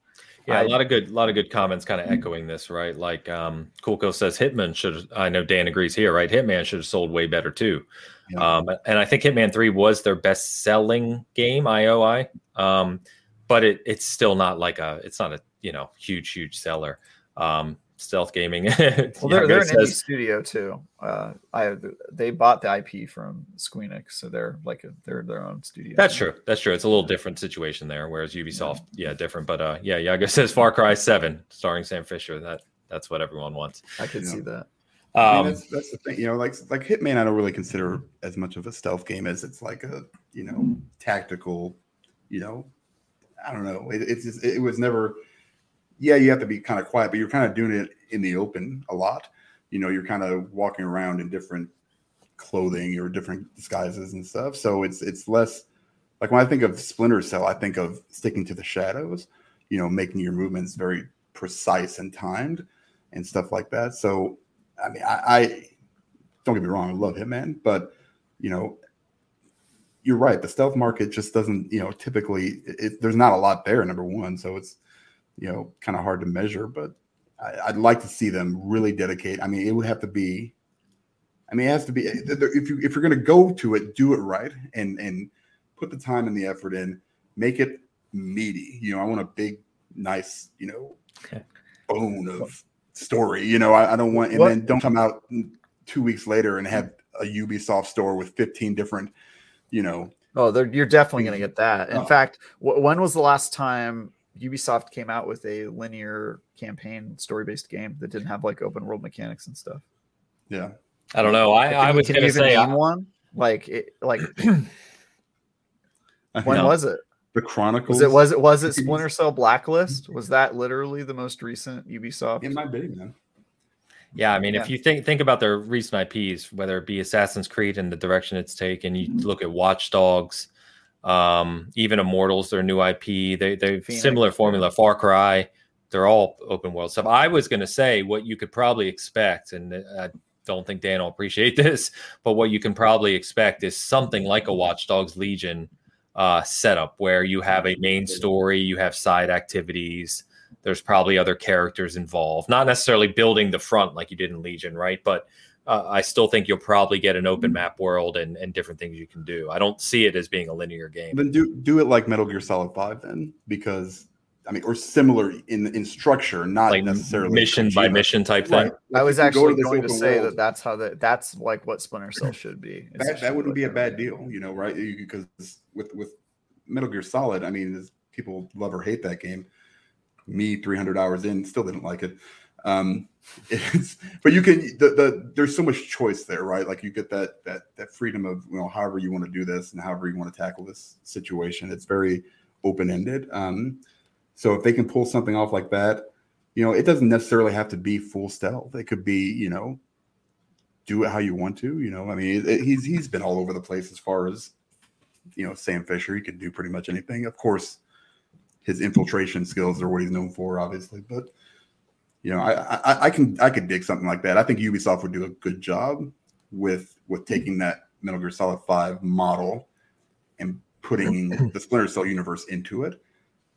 Yeah, I, a lot of good, a lot of good comments, kind of echoing this, right? Like, um, Coolco says, Hitman should. I know Dan agrees here, right? Hitman should have sold way better too. Yeah. Um, and I think Hitman Three was their best-selling game, IOI. Um, but it it's still not like a, it's not a you know huge, huge seller. Um, stealth gaming. well, they're, they're an says, indie studio too. Uh, I they bought the IP from Squeenix, so they're like a, they're their own studio. That's true. That's true. It's a little different situation there, whereas Ubisoft, yeah, yeah different. But uh, yeah, Yaga says Far Cry Seven, starring Sam Fisher. That that's what everyone wants. I could see that. Um, I mean, that's, that's the thing, you know, like like Hitman, I don't really consider as much of a stealth game as it's like a you know tactical, you know, I don't know. It, it's just, it was never yeah, you have to be kind of quiet, but you're kind of doing it in the open a lot. You know, you're kind of walking around in different clothing or different disguises and stuff. So it's it's less like when I think of Splinter Cell, I think of sticking to the shadows. You know, making your movements very precise and timed and stuff like that. So, I mean, I, I don't get me wrong, I love Hitman, but you know, you're right. The stealth market just doesn't, you know, typically it, there's not a lot there. Number one, so it's you know, kind of hard to measure, but I, would like to see them really dedicate. I mean, it would have to be. I mean, it has to be eh, if you if you're going to go to it, do it right and and put the time and the effort in. Make it meaty. You know, I want a big, nice, you know, bone of story. You know, I, I don't want and what? then don't come out two weeks later and have a Ubisoft store with 15 different, you know. Oh, you're definitely going to mm-hmm. get that. In oh. fact, w- when was the last time Ubisoft came out with a linear campaign story based game that didn't have like open world mechanics and stuff. Yeah. I don't know. I, I was going to say name one like it, like when was it? The Chronicles. Was it was it was it Splinter Cell Blacklist? Was that literally the most recent Ubisoft? It might be, man. Yeah, I mean, yeah. if you think think about their recent IPs, whether it be Assassin's Creed and the direction it's taken, you mm-hmm. look at Watch Dogs, um, even Immortals, their new IP, they they similar formula. Far Cry, they're all open world stuff. I was going to say what you could probably expect, and I don't think Dan will appreciate this, but what you can probably expect is something like a Watch Dogs Legion uh, setup where you have a main story, you have side activities. There's probably other characters involved, not necessarily building the front like you did in Legion, right? But uh, I still think you'll probably get an open map world and, and different things you can do. I don't see it as being a linear game. Then do do it like Metal Gear Solid Five, then, because I mean, or similar in in structure, not like necessarily mission by mission type thing. Right. I was actually go going to say world, that that's how that that's like what Splinter Cell should be. That, that wouldn't be a bad deal, you know, right? Because with with Metal Gear Solid, I mean, people love or hate that game. Me, 300 hours in, still didn't like it. Um, it's, but you can the, the there's so much choice there, right? Like you get that that that freedom of you know however you want to do this and however you want to tackle this situation. It's very open ended. Um, so if they can pull something off like that, you know, it doesn't necessarily have to be full stealth. It could be you know, do it how you want to. You know, I mean, it, he's he's been all over the place as far as you know Sam Fisher. He can do pretty much anything. Of course, his infiltration skills are what he's known for, obviously, but you know, I, I, I can I could dig something like that. I think Ubisoft would do a good job with with taking that Metal Gear Solid Five model and putting the Splinter Cell universe into it.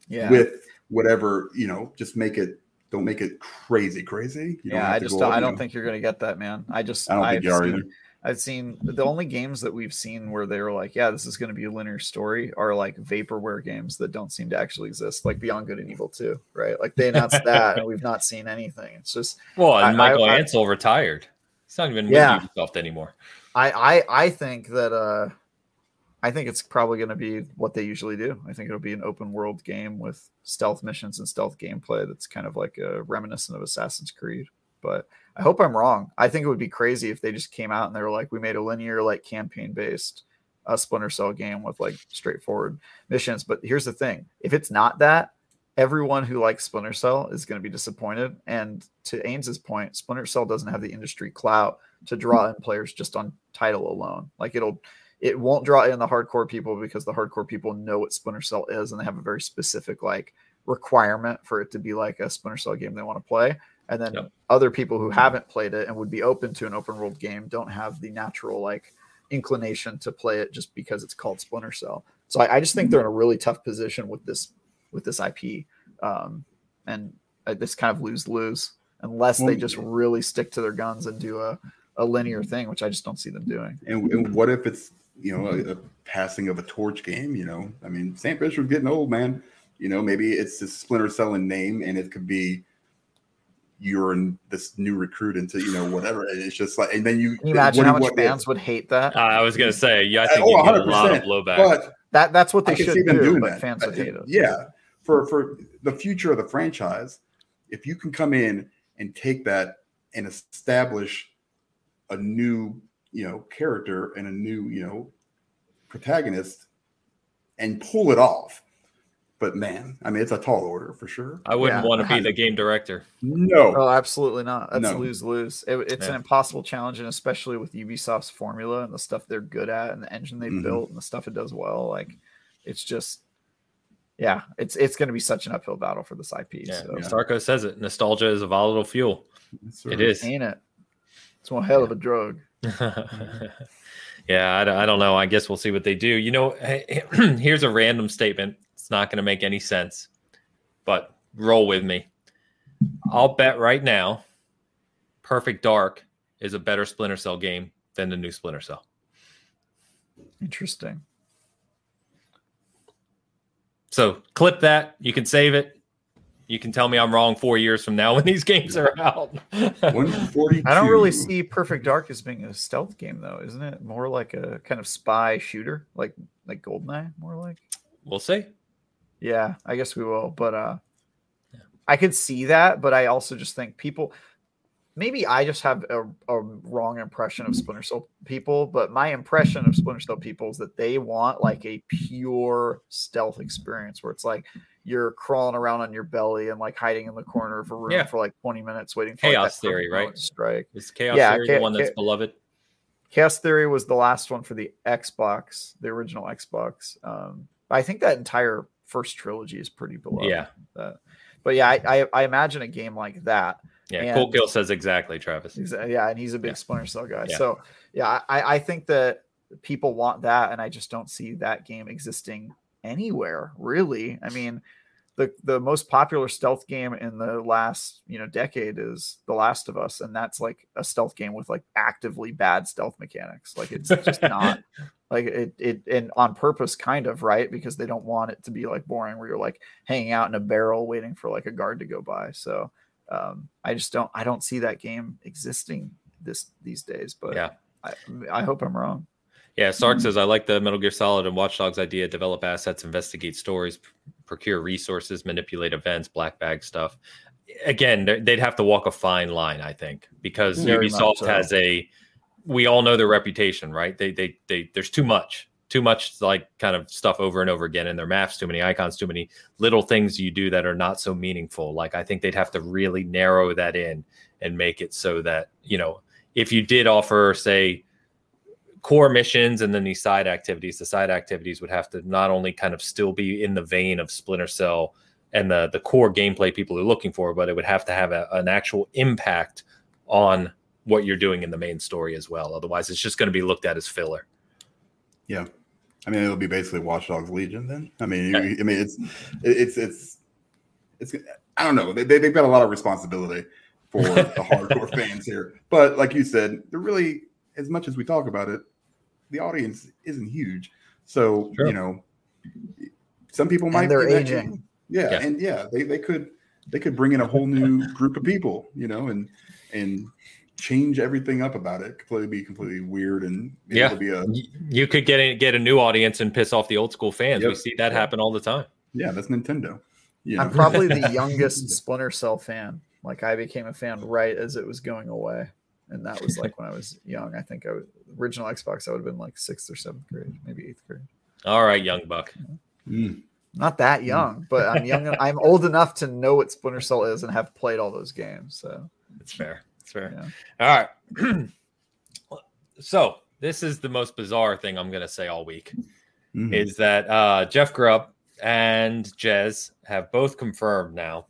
Yeah. With whatever you know, just make it. Don't make it crazy, crazy. You yeah, I just don't, I don't know. think you're gonna get that, man. I just I don't think I've you are either. I've seen the only games that we've seen where they were like, yeah, this is going to be a linear story are like vaporware games that don't seem to actually exist, like Beyond Good and Evil 2, right? Like they announced that and we've not seen anything. It's just well, and I, Michael I, Ancel I, retired. It's not even yeah, with Ubisoft anymore. I, I I think that uh I think it's probably going to be what they usually do. I think it'll be an open world game with stealth missions and stealth gameplay that's kind of like a reminiscent of Assassin's Creed. But I hope I'm wrong. I think it would be crazy if they just came out and they were like, we made a linear, like campaign based uh, Splinter Cell game with like straightforward missions. But here's the thing if it's not that, everyone who likes Splinter Cell is going to be disappointed. And to Ames's point, Splinter Cell doesn't have the industry clout to draw in players just on title alone. Like it'll, it won't draw in the hardcore people because the hardcore people know what Splinter Cell is and they have a very specific like requirement for it to be like a Splinter Cell game they want to play and then yep. other people who haven't played it and would be open to an open world game don't have the natural like inclination to play it just because it's called Splinter Cell. So I, I just think they're in a really tough position with this with this IP, um, and uh, this kind of lose lose unless they just really stick to their guns and do a, a linear thing, which I just don't see them doing. And, and what if it's you know a, a, passing of a torch game? You know, I mean, Sam Fisher's getting old, man. You know, maybe it's a Splinter Cell in name, and it could be you're in this new recruit into you know whatever. And It's just like, and then you, Can you imagine how much fans would hate that. Uh, I was gonna say, yeah, I think oh, you get a lot of blowback. But that that's what they should do. Doing but that. fans would hate it. Yeah, for for the future of the franchise, if you can come in and take that and establish a new you know character and a new you know protagonist and pull it off but man, I mean, it's a tall order for sure. I wouldn't yeah. want to be the game director. No, oh, absolutely not. That's no. lose lose. It, it's yeah. an impossible challenge, and especially with Ubisoft's formula and the stuff they're good at, and the engine they've mm-hmm. built, and the stuff it does well. Like, it's just, yeah, it's it's going to be such an uphill battle for this IP. Yeah, so. Sarko says it. Nostalgia is a volatile fuel. It is, ain't it? It's one hell of a drug. yeah, I, I don't know. I guess we'll see what they do. You know, here's a random statement it's not going to make any sense, but roll with me. I'll bet right now Perfect Dark is a better Splinter Cell game than the new Splinter Cell. Interesting. So clip that. You can save it. You can tell me I'm wrong four years from now when these games are out. I don't really see Perfect Dark as being a stealth game, though, isn't it? More like a kind of spy shooter, like like Goldeneye, more like. We'll see. Yeah, I guess we will. But uh yeah. I could see that, but I also just think people maybe I just have a, a, wrong impression of Splinter Cell people, but my impression of Splinter Cell people is that they want like a pure stealth experience where it's like you're crawling around on your belly and like hiding in the corner of a room yeah. for like 20 minutes waiting for Chaos like, Theory, right? Strike. Is Chaos yeah, Theory the one that's beloved? Chaos Theory was the last one for the Xbox, the original Xbox. Um, I think that entire first trilogy is pretty beloved. Yeah. Uh, but yeah, I, I, I imagine a game like that. Yeah, and, Cool Kill says exactly, Travis. Exactly. Yeah, and he's a big yeah. Splinter Cell guy. Yeah. So yeah, I, I think that people want that, and I just don't see that game existing anywhere, really. I mean, the the most popular stealth game in the last you know decade is The Last of Us, and that's like a stealth game with like actively bad stealth mechanics. Like it's just not like it it and on purpose, kind of right because they don't want it to be like boring where you're like hanging out in a barrel waiting for like a guard to go by. So um, I just don't I don't see that game existing this these days. But yeah, I I hope I'm wrong. Yeah, Sark says I like the Metal Gear Solid and Watch Dogs idea. Develop assets, investigate stories, procure resources, manipulate events, black bag stuff. again, they'd have to walk a fine line, I think, because Very Ubisoft so. has a. We all know their reputation, right? They, they, they. There's too much, too much like kind of stuff over and over again in their maps. Too many icons, too many little things you do that are not so meaningful. Like I think they'd have to really narrow that in and make it so that you know if you did offer, say, core missions and then these side activities, the side activities would have to not only kind of still be in the vein of Splinter Cell and the the core gameplay people are looking for, but it would have to have a, an actual impact on what you're doing in the main story as well. Otherwise, it's just going to be looked at as filler. Yeah, I mean, it'll be basically Watch Dogs Legion then. I mean. I mean, it's it's it's it's. I don't know. They they've got a lot of responsibility for the hardcore fans here, but like you said, they're really as much as we talk about it, the audience isn't huge. So you know, some people might. And they're aging. Yeah, yeah, and yeah, they, they could they could bring in a whole new group of people, you know, and and change everything up about it. Completely be completely weird and yeah, be a, you could get a, get a new audience and piss off the old school fans. Yep. We see that happen all the time. Yeah, that's Nintendo. You know? I'm probably the youngest Splinter Cell fan. Like I became a fan right as it was going away, and that was like when I was young. I think I was original Xbox. I would have been like sixth or seventh grade, maybe eighth grade. All right, young buck. Mm not that hmm. young, but I'm young. I'm old enough to know what Splinter Cell is and have played all those games. So it's fair. It's fair. Yeah. All right. so this is the most bizarre thing I'm going to say all week mm-hmm. is that uh, Jeff Grubb and Jez have both confirmed now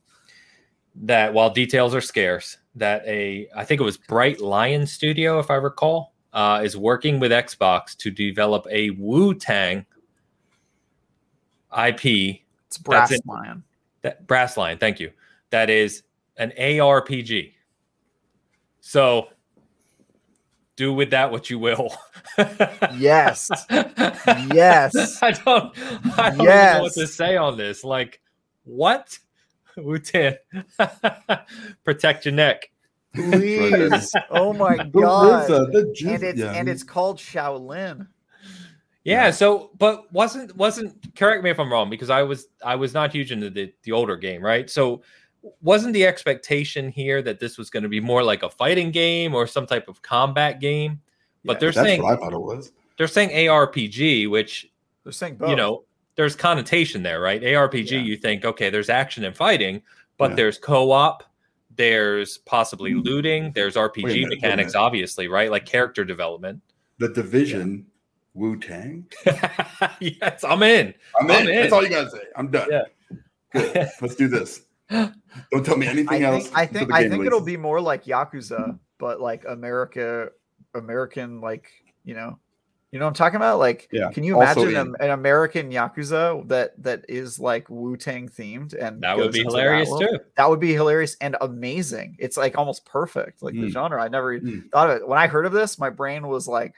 that while details are scarce, that a I think it was Bright Lion Studio, if I recall, uh, is working with Xbox to develop a Wu Tang IP. It's Brass in, Lion. That Brass Lion, thank you. That is an ARPG. So do with that what you will. yes. Yes. I don't I don't yes. know what to say on this. Like, what? Wu Tang. Protect your neck. Please. oh my god. and it's yeah. and it's called Shaolin. Yeah, so but wasn't wasn't correct me if I'm wrong because I was I was not huge into the the older game, right? So wasn't the expectation here that this was going to be more like a fighting game or some type of combat game? But yeah, they're saying I thought it was. They're saying ARPG, which they're saying both. You know, there's connotation there, right? ARPG, yeah. you think okay, there's action and fighting, but yeah. there's co-op, there's possibly hmm. looting, there's RPG minute, mechanics, obviously, right? Like character development. The division Wu Tang? yes, I'm in. I'm, I'm in. in. That's all you gotta say. I'm done. Yeah. Good. Let's do this. Don't tell me anything I else. Think, I think I think it'll be more like Yakuza, but like America, American, like you know, you know what I'm talking about? Like, yeah. can you imagine an, an, American Yakuza that that is like Wu Tang themed? And that would be hilarious that too. That would be hilarious and amazing. It's like almost perfect, like mm. the genre. I never mm. thought of it. When I heard of this, my brain was like,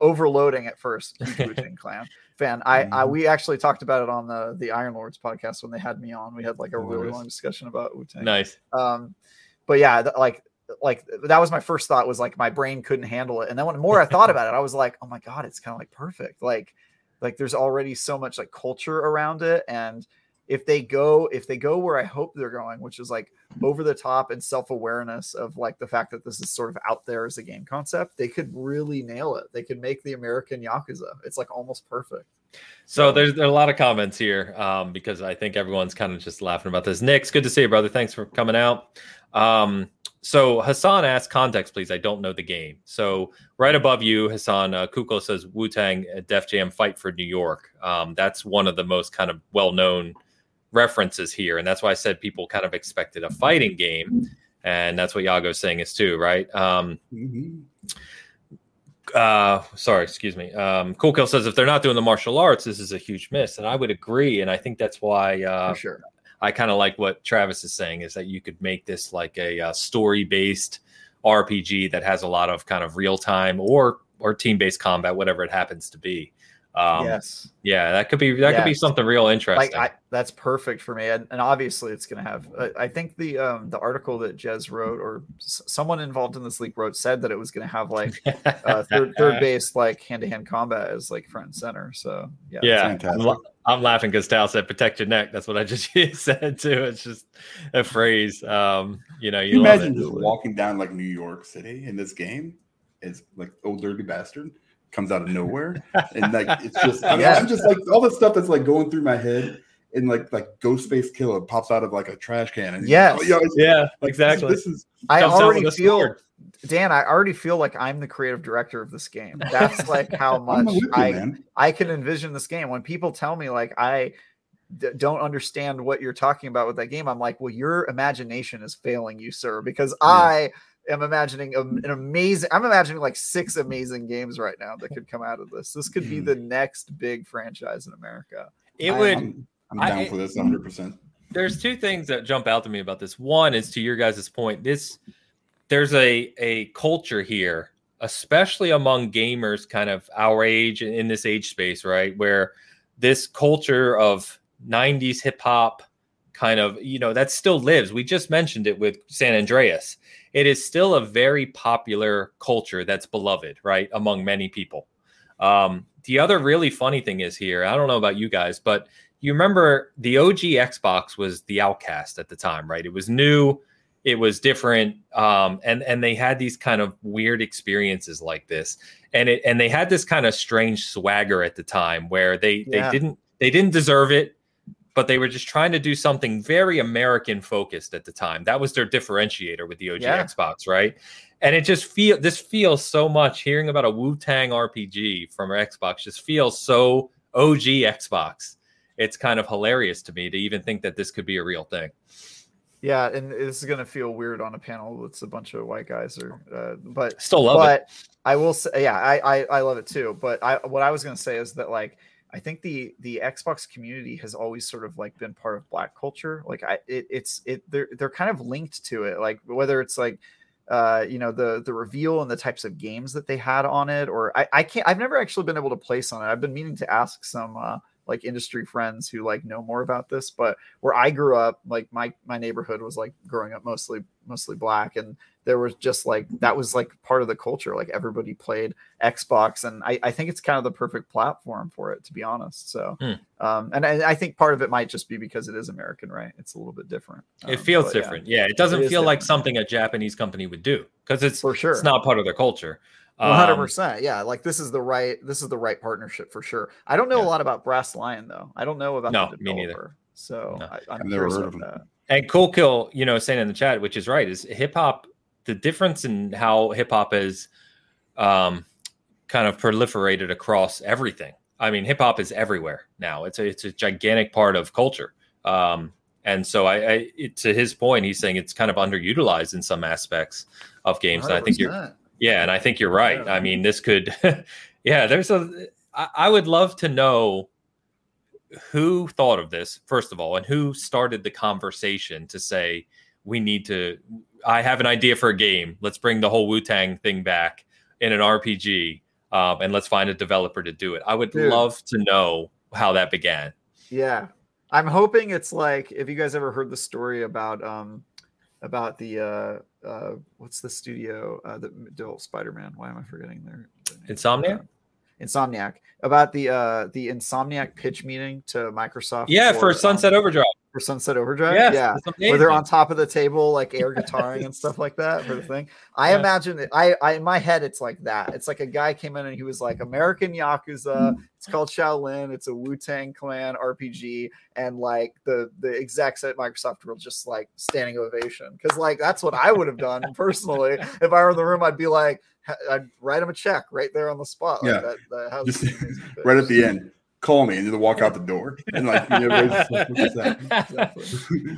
overloading at first. Wu Tang Clan fan. I, I mm-hmm. we actually talked about it on the the Iron Lords podcast when they had me on. We had like a really long discussion about Wu Tang. Nice. Um, but yeah, th- like like that was my first thought was like my brain couldn't handle it, and then when more I thought about it, I was like, oh my god, it's kind of like perfect. Like like there's already so much like culture around it and if they go if they go where I hope they're going, which is like over the top and self awareness of like the fact that this is sort of out there as a game concept, they could really nail it. They could make the American Yakuza. It's like almost perfect. So there's, there's a lot of comments here um, because I think everyone's kind of just laughing about this. Nick's good to see you, brother. Thanks for coming out. Um, so Hassan asked context, please. I don't know the game. So right above you, Hassan uh, Kuko says Wu Tang Def Jam Fight for New York. Um, that's one of the most kind of well known references here, and that's why I said people kind of expected a fighting game, and that's what Yago's saying is too, right? Um, mm-hmm. uh, sorry, excuse me. Um, Cool Kill says if they're not doing the martial arts, this is a huge miss, and I would agree, and I think that's why. Uh, For sure. I kind of like what Travis is saying is that you could make this like a, a uh, story based RPG that has a lot of kind of real time or or team based combat, whatever it happens to be. Um, yes. Yeah, that could be that could be something real interesting. Like I, that's perfect for me, and, and obviously it's going to have. Uh, I think the um, the article that Jez wrote or s- someone involved in this leak wrote said that it was going to have like uh, third third base like hand to hand combat as like front and center. So yeah, yeah, a lot, I'm laughing because Tal said "protect your neck." That's what I just said too. It's just a phrase. Um, you know, you, you imagine just walking down like New York City in this game. It's like Ol' Dirty Bastard comes out of nowhere, and like it's just yeah. I'm just like all the stuff that's like going through my head. And like like Ghostface Killah pops out of like a trash can. And yes. oh, yeah, like, exactly. This, this is I already feel Dan, I already feel like I'm the creative director of this game. That's like how much I I can envision this game. When people tell me like I d- don't understand what you're talking about with that game, I'm like, well, your imagination is failing you, sir, because yeah. I am imagining a, an amazing. I'm imagining like six amazing games right now that could come out of this. This could be hmm. the next big franchise in America. It would. I'm, I'm down I, for this 100. percent There's two things that jump out to me about this. One is to your guys' point. This there's a a culture here, especially among gamers, kind of our age in this age space, right, where this culture of 90s hip hop kind of you know that still lives we just mentioned it with san andreas it is still a very popular culture that's beloved right among many people um, the other really funny thing is here i don't know about you guys but you remember the og xbox was the outcast at the time right? It was new it was different um, and and they had these kind of weird experiences like this. And it and they had this kind of strange swagger at the time where they yeah. they didn't they didn't deserve it but they were just trying to do something very american focused at the time. That was their differentiator with the og yeah. xbox right? And it just feel this feels so much hearing about a wu-tang rpg from xbox just feels so og xbox it's kind of hilarious to me to even think that this could be a real thing yeah, and this is gonna feel weird on a panel with a bunch of white guys, or uh, but still love but it. I will say, yeah, I, I I love it too. But I what I was gonna say is that like I think the the Xbox community has always sort of like been part of Black culture. Like I it, it's it they're they're kind of linked to it. Like whether it's like uh, you know the the reveal and the types of games that they had on it, or I, I can't I've never actually been able to place on it. I've been meaning to ask some uh, like industry friends who like know more about this but where i grew up like my my neighborhood was like growing up mostly mostly black and there was just like that was like part of the culture like everybody played xbox and i, I think it's kind of the perfect platform for it to be honest so hmm. um and, and, i think part of it might just be because it is american right it's a little bit different um, it feels different yeah. yeah. it doesn't it feel like something a japanese company would do because it's for sure it's not part of their culture one hundred um, percent. Yeah, like this is the right this is the right partnership for sure. I don't know yeah. a lot about Brass Lion though. I don't know about no, me neither. So no. I, am curious about that. And Cool Kill, you know, saying in the chat, which is right, is hip hop. The difference in how hip hop is, um, kind of proliferated across everything. I mean, hip hop is everywhere now. It's a it's a gigantic part of culture. Um, and so I, I it, to his point, he's saying it's kind of underutilized in some aspects of games. And I think you're yeah, and I think you're right. I mean, this could, yeah, there's a. I, I would love to know who thought of this first of all, and who started the conversation to say we need to. I have an idea for a game. Let's bring the whole Wu Tang thing back in an RPG, um, and let's find a developer to do it. I would Dude. love to know how that began. Yeah, I'm hoping it's like if you guys ever heard the story about um about the uh uh, what's the studio uh, that built Spider Man? Why am I forgetting their, their Insomniac? Insomniac about the uh the Insomniac pitch meeting to Microsoft. Yeah, for, for Sunset um, Overdrive. For Sunset Overdrive, yes, yeah, where they're on top of the table, like air guitaring and stuff like that for the thing. I yeah. imagine it. I, I in my head, it's like that. It's like a guy came in and he was like American Yakuza. It's called Shaolin. It's a Wu Tang Clan RPG, and like the the execs at Microsoft were just like standing ovation because like that's what I would have done personally if I were in the room. I'd be like, I'd write him a check right there on the spot. Like yeah, that, that Just, right at the end. Call me and then walk out the door and like, you know, exactly.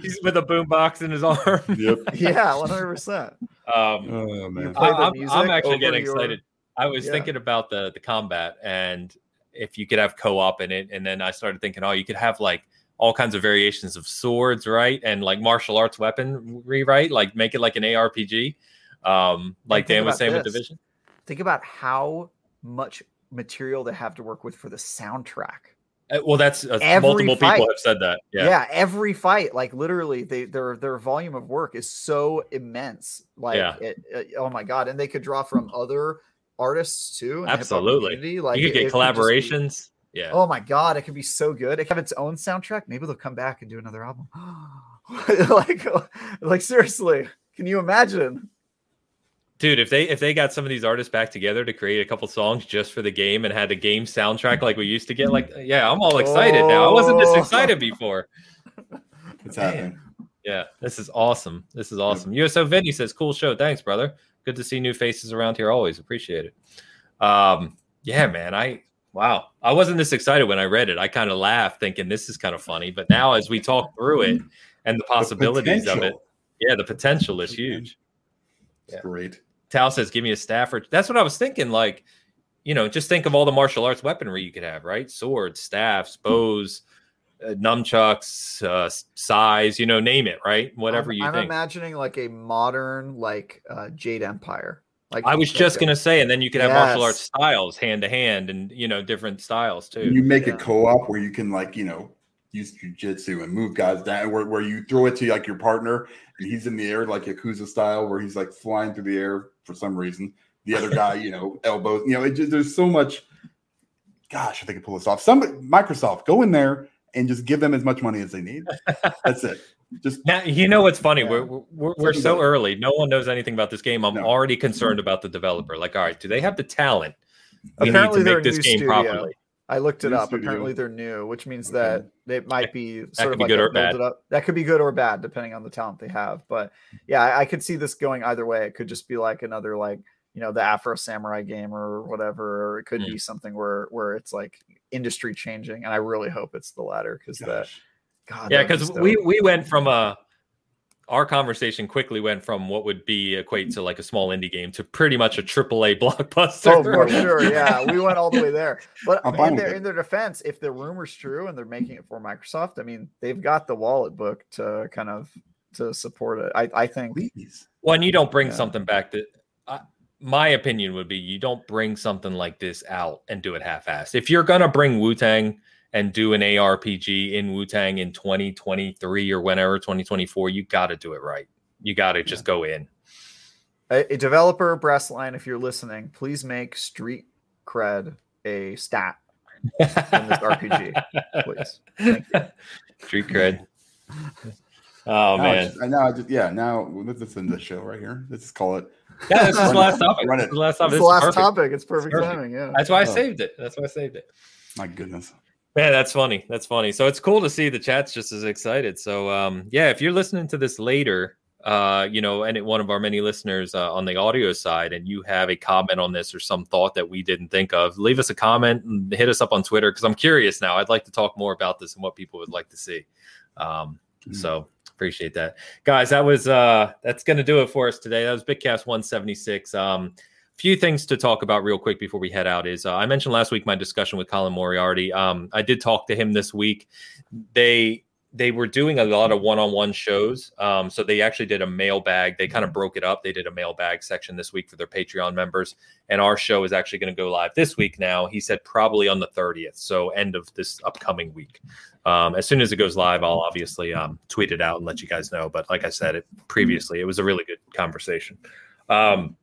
he's with a boombox in his arm. Yep. Yeah, one hundred percent. Um, oh man, I, am actually getting your... excited. I was yeah. thinking about the the combat and if you could have co-op in it, and then I started thinking, oh, you could have like all kinds of variations of swords, right? And like martial arts weapon rewrite, like make it like an ARPG um, like Dan was saying this. with Division. Think about how much material to have to work with for the soundtrack. Uh, well, that's uh, multiple fight. people have said that. Yeah. yeah, every fight, like literally, they their their volume of work is so immense. Like, yeah. it, it, oh my god, and they could draw from other artists too. Absolutely, like you could get collaborations. Yeah. Oh my god, it could be so good. It could have its own soundtrack. Maybe they'll come back and do another album. like, like seriously, can you imagine? Dude, if they if they got some of these artists back together to create a couple songs just for the game and had a game soundtrack like we used to get, like yeah, I'm all excited oh. now. I wasn't this excited before. It's happening. Yeah, this is awesome. This is awesome. USO Vinny says, "Cool show, thanks, brother. Good to see new faces around here. Always appreciate it." Um, yeah, man, I Wow. I wasn't this excited when I read it. I kind of laughed thinking this is kind of funny. But now as we talk through it and the possibilities the of it, yeah, the potential is huge. Yeah. Great. Tal says, give me a Stafford. That's what I was thinking. Like, you know, just think of all the martial arts weaponry you could have, right? Swords, staffs, bows, uh, nunchucks, uh, size, you know, name it, right? Whatever I'm, you I'm think. imagining like a modern, like uh, Jade Empire like I was just gonna say, and then you could have yes. martial arts styles hand to hand, and you know different styles too. You make yeah. a co-op where you can like you know use jujitsu and move guys down, where, where you throw it to like your partner, and he's in the air like Yakuza style, where he's like flying through the air for some reason. The other guy, you know, elbows. You know, it just, there's so much. Gosh, if they could pull this off, some Microsoft go in there and just give them as much money as they need. That's it. Just now, you know what's funny? Yeah. We're we're, we're so early. No one knows anything about this game. I'm no. already concerned about the developer. Like, all right, do they have the talent we Apparently need to make this game studio. properly? I looked it new up. Studio. Apparently, they're new, which means okay. that it might be sort of like good or bad. That could be good or bad, depending on the talent they have. But yeah, I, I could see this going either way. It could just be like another like you know the Afro Samurai game or whatever, or it could mm. be something where where it's like industry changing. And I really hope it's the latter because that God, yeah, because we we went from a our conversation quickly went from what would be equate to like a small indie game to pretty much a triple A blockbuster. Oh, for sure. Yeah, we went all the way there. But in their, in their defense, if the rumor's true and they're making it for Microsoft, I mean, they've got the wallet book to kind of to support it. I, I think. When you don't bring yeah. something back that. My opinion would be you don't bring something like this out and do it half-assed. If you're gonna bring Wu Tang and do an ARPG in Wu Tang in 2023 or whenever 2024, you got to do it right. You got to just go in. A, a developer, Brass Lion, if you're listening, please make Street Cred a stat in this RPG, please. Street Cred. Oh now man! I, now I just yeah. Now let's end the show right here. Let's just call it. Yeah, this is the last topic. Run it. the last topic. It's the last perfect. topic. It's perfect, it's perfect, timing. Yeah. That's why I oh. saved it. That's why I saved it. My goodness. Man, that's funny. That's funny. So it's cool to see the chat's just as excited. So um, yeah, if you're listening to this later, uh, you know, and one of our many listeners uh, on the audio side, and you have a comment on this or some thought that we didn't think of, leave us a comment and hit us up on Twitter because I'm curious now. I'd like to talk more about this and what people would like to see. Um, mm-hmm. So appreciate that, guys. That was uh, that's going to do it for us today. That was Bitcast 176. Um, few things to talk about real quick before we head out is uh, I mentioned last week my discussion with Colin Moriarty. Um, I did talk to him this week. They they were doing a lot of one-on-one shows. Um, so they actually did a mailbag. They kind of broke it up. They did a mailbag section this week for their Patreon members, and our show is actually going to go live this week. Now he said probably on the 30th, so end of this upcoming week. Um, as soon as it goes live, I'll obviously um, tweet it out and let you guys know. But like I said it previously, it was a really good conversation. Um,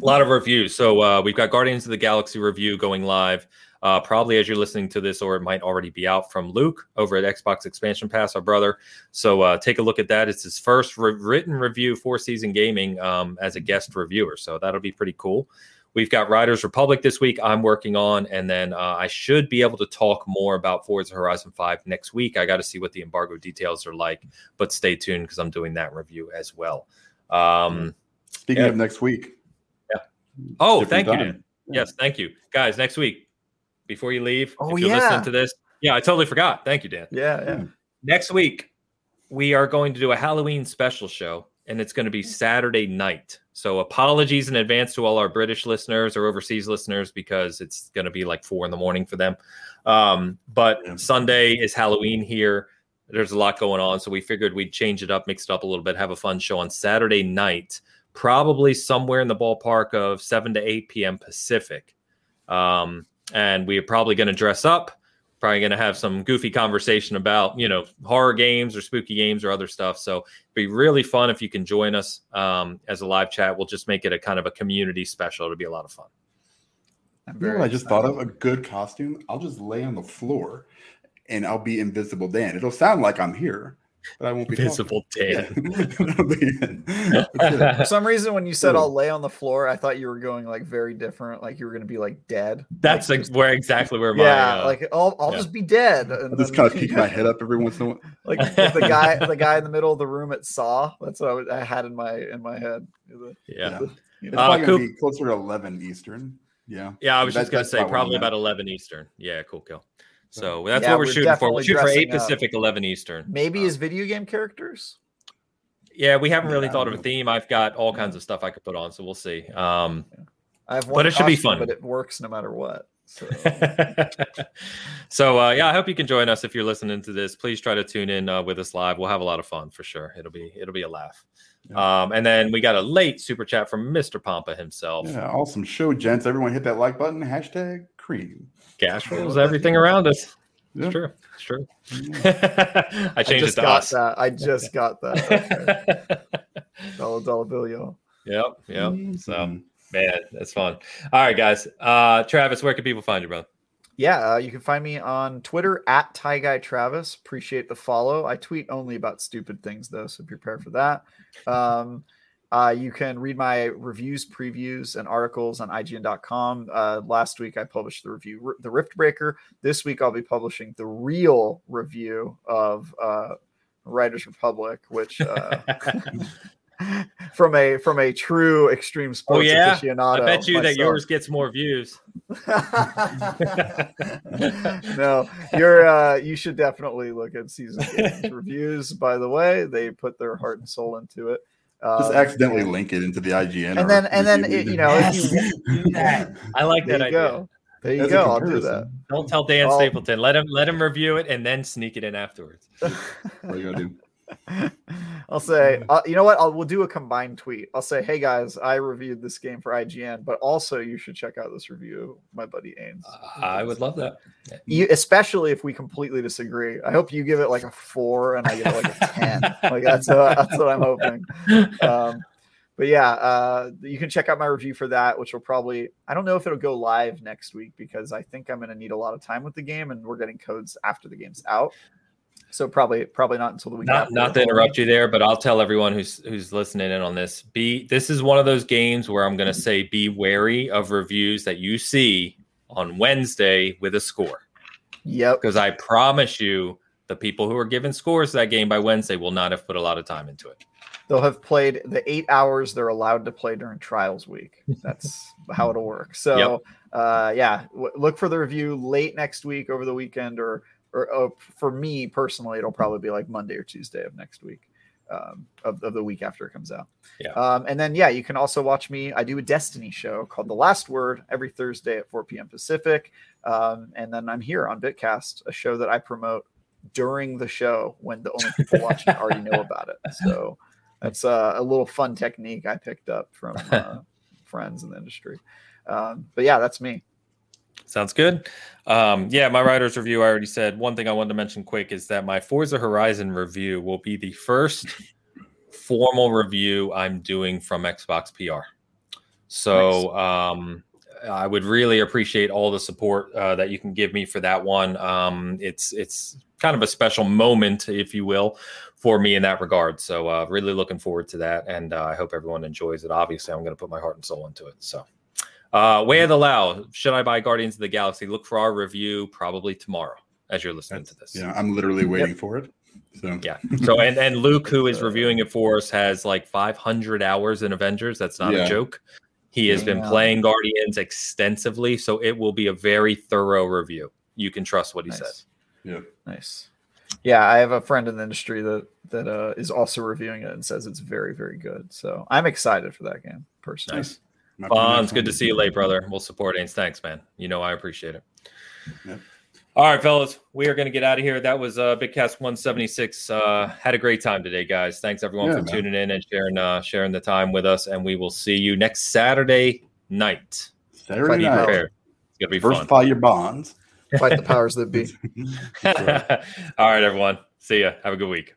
a lot of reviews. So uh, we've got Guardians of the Galaxy review going live. Uh, probably as you're listening to this, or it might already be out from Luke over at Xbox Expansion Pass, our brother. So uh, take a look at that. It's his first re- written review for Season Gaming um, as a guest reviewer. So that'll be pretty cool. We've got Riders Republic this week. I'm working on, and then uh, I should be able to talk more about Forza Horizon 5 next week. I got to see what the embargo details are like, but stay tuned because I'm doing that review as well. Um, Speaking yeah. of next week, Oh, thank time. you, Dan. Yeah. Yes, thank you, guys. Next week, before you leave, oh, if you're yeah. listening to this, yeah, I totally forgot. Thank you, Dan. Yeah, yeah. Next week, we are going to do a Halloween special show, and it's going to be Saturday night. So apologies in advance to all our British listeners or overseas listeners because it's going to be like four in the morning for them. Um, but yeah. Sunday is Halloween here. There's a lot going on, so we figured we'd change it up, mix it up a little bit, have a fun show on Saturday night probably somewhere in the ballpark of 7 to 8 p.m. Pacific. Um, and we are probably going to dress up, probably going to have some goofy conversation about, you know, horror games or spooky games or other stuff. So it'd be really fun if you can join us um, as a live chat. We'll just make it a kind of a community special. It'll be a lot of fun. I'm you know what I just thought of? A good costume. I'll just lay on the floor and I'll be invisible Dan. It'll sound like I'm here, but I won't be visible Dan. For some reason, when you said I'll lay on the floor, I thought you were going like very different, like you were going to be like dead. That's like, where exactly where my yeah, uh, like I'll I'll yeah. just be dead. And I'll just kind of peek my head up every once in a while. Like the guy, the guy in the middle of the room at Saw. That's what I, was, I had in my in my head. yeah, the, you know, it's uh, probably be closer to eleven Eastern. Yeah, yeah. I was just gonna say probably about eleven Eastern. Yeah, cool, kill. So that's yeah, what we're, we're shooting for. We're shooting for eight Pacific, up. eleven Eastern. Maybe as video game characters. Yeah, we haven't really yeah, thought of a theme. I've got all kinds of stuff I could put on, so we'll see. Um, I have but it should be fun. But it works no matter what. So, so uh, yeah, I hope you can join us if you're listening to this. Please try to tune in uh, with us live. We'll have a lot of fun for sure. It'll be it'll be a laugh. Yeah. Um, and then we got a late super chat from Mr. Pampa himself. Yeah, awesome show, gents. Everyone hit that like button. Hashtag cream. Cash rules everything around us. It's true. It's true. I changed I it to got us. That. I just got that. dollar dollar bill, y'all. Yep. Yep. Mm-hmm. So man, that's fun. All right, guys. Uh Travis, where can people find you, brother? Yeah, uh, you can find me on Twitter at Ty Guy Travis. Appreciate the follow. I tweet only about stupid things though, so prepare for that. Um, uh, you can read my reviews, previews, and articles on IGN.com. Uh, last week I published the review, The Riftbreaker. This week I'll be publishing the real review of uh, Riders Republic, which uh, from a from a true extreme oh, sports oh, yeah? aficionado. I bet you myself. that yours gets more views. no, you're uh, you should definitely look at season reviews. By the way, they put their heart and soul into it. Just um, accidentally and, link it into the IGN. And then, and then, it, you know, yes, you, I like that idea. Go. There you go. I'll do that. Don't tell Dan I'll, Stapleton. Let him let him review it and then sneak it in afterwards. what are you gonna do? I'll say, uh, you know what? I'll, we'll do a combined tweet. I'll say, hey guys, I reviewed this game for IGN, but also you should check out this review, my buddy Ains. Uh, I would love that. You, especially if we completely disagree. I hope you give it like a four and I give it like a ten. like that's uh, that's what I'm hoping. Um, but yeah, uh, you can check out my review for that, which will probably I don't know if it'll go live next week because I think I'm going to need a lot of time with the game, and we're getting codes after the game's out. So probably probably not until the week. Not not to interrupt you there, but I'll tell everyone who's who's listening in on this. Be this is one of those games where I'm going to say be wary of reviews that you see on Wednesday with a score. Yep. Because I promise you, the people who are giving scores that game by Wednesday will not have put a lot of time into it. They'll have played the eight hours they're allowed to play during trials week. That's how it'll work. So, yep. uh, yeah, w- look for the review late next week over the weekend or or uh, for me personally, it'll probably be like Monday or Tuesday of next week. Um, of, of the week after it comes out. Yeah. Um, and then, yeah, you can also watch me. I do a Destiny show called The Last Word every Thursday at 4 p.m. Pacific. Um, and then I'm here on Bitcast, a show that I promote during the show when the only people watching already know about it. So that's uh, a little fun technique I picked up from uh, friends in the industry. Um, but yeah, that's me. Sounds good. Um, yeah, my Riders review, I already said. One thing I wanted to mention quick is that my Forza Horizon review will be the first formal review I'm doing from Xbox PR. So nice. um, I would really appreciate all the support uh, that you can give me for that one. Um, it's it's kind of a special moment, if you will, for me in that regard. So uh, really looking forward to that, and uh, I hope everyone enjoys it. Obviously, I'm going to put my heart and soul into it. So. Uh, Way of the Lao. Should I buy Guardians of the Galaxy? Look for our review probably tomorrow as you're listening That's, to this. Yeah, I'm literally waiting yep. for it. So yeah. So and and Luke, who is reviewing it for us, has like 500 hours in Avengers. That's not yeah. a joke. He has yeah. been playing Guardians extensively, so it will be a very thorough review. You can trust what he nice. says. Yeah. Nice. Yeah, I have a friend in the industry that that uh, is also reviewing it and says it's very, very good. So I'm excited for that game personally. Nice. Bonds, good to see you late, brother. We'll support Ains. Thanks, man. You know I appreciate it. Yep. All right, fellas, we are going to get out of here. That was uh, Bitcast 176. Uh, had a great time today, guys. Thanks everyone yeah, for man. tuning in and sharing uh, sharing the time with us. And we will see you next Saturday night. Saturday night. Prepared. It's gonna be Diversify fun. your bonds. Fight the powers that be. All right, everyone. See ya. Have a good week.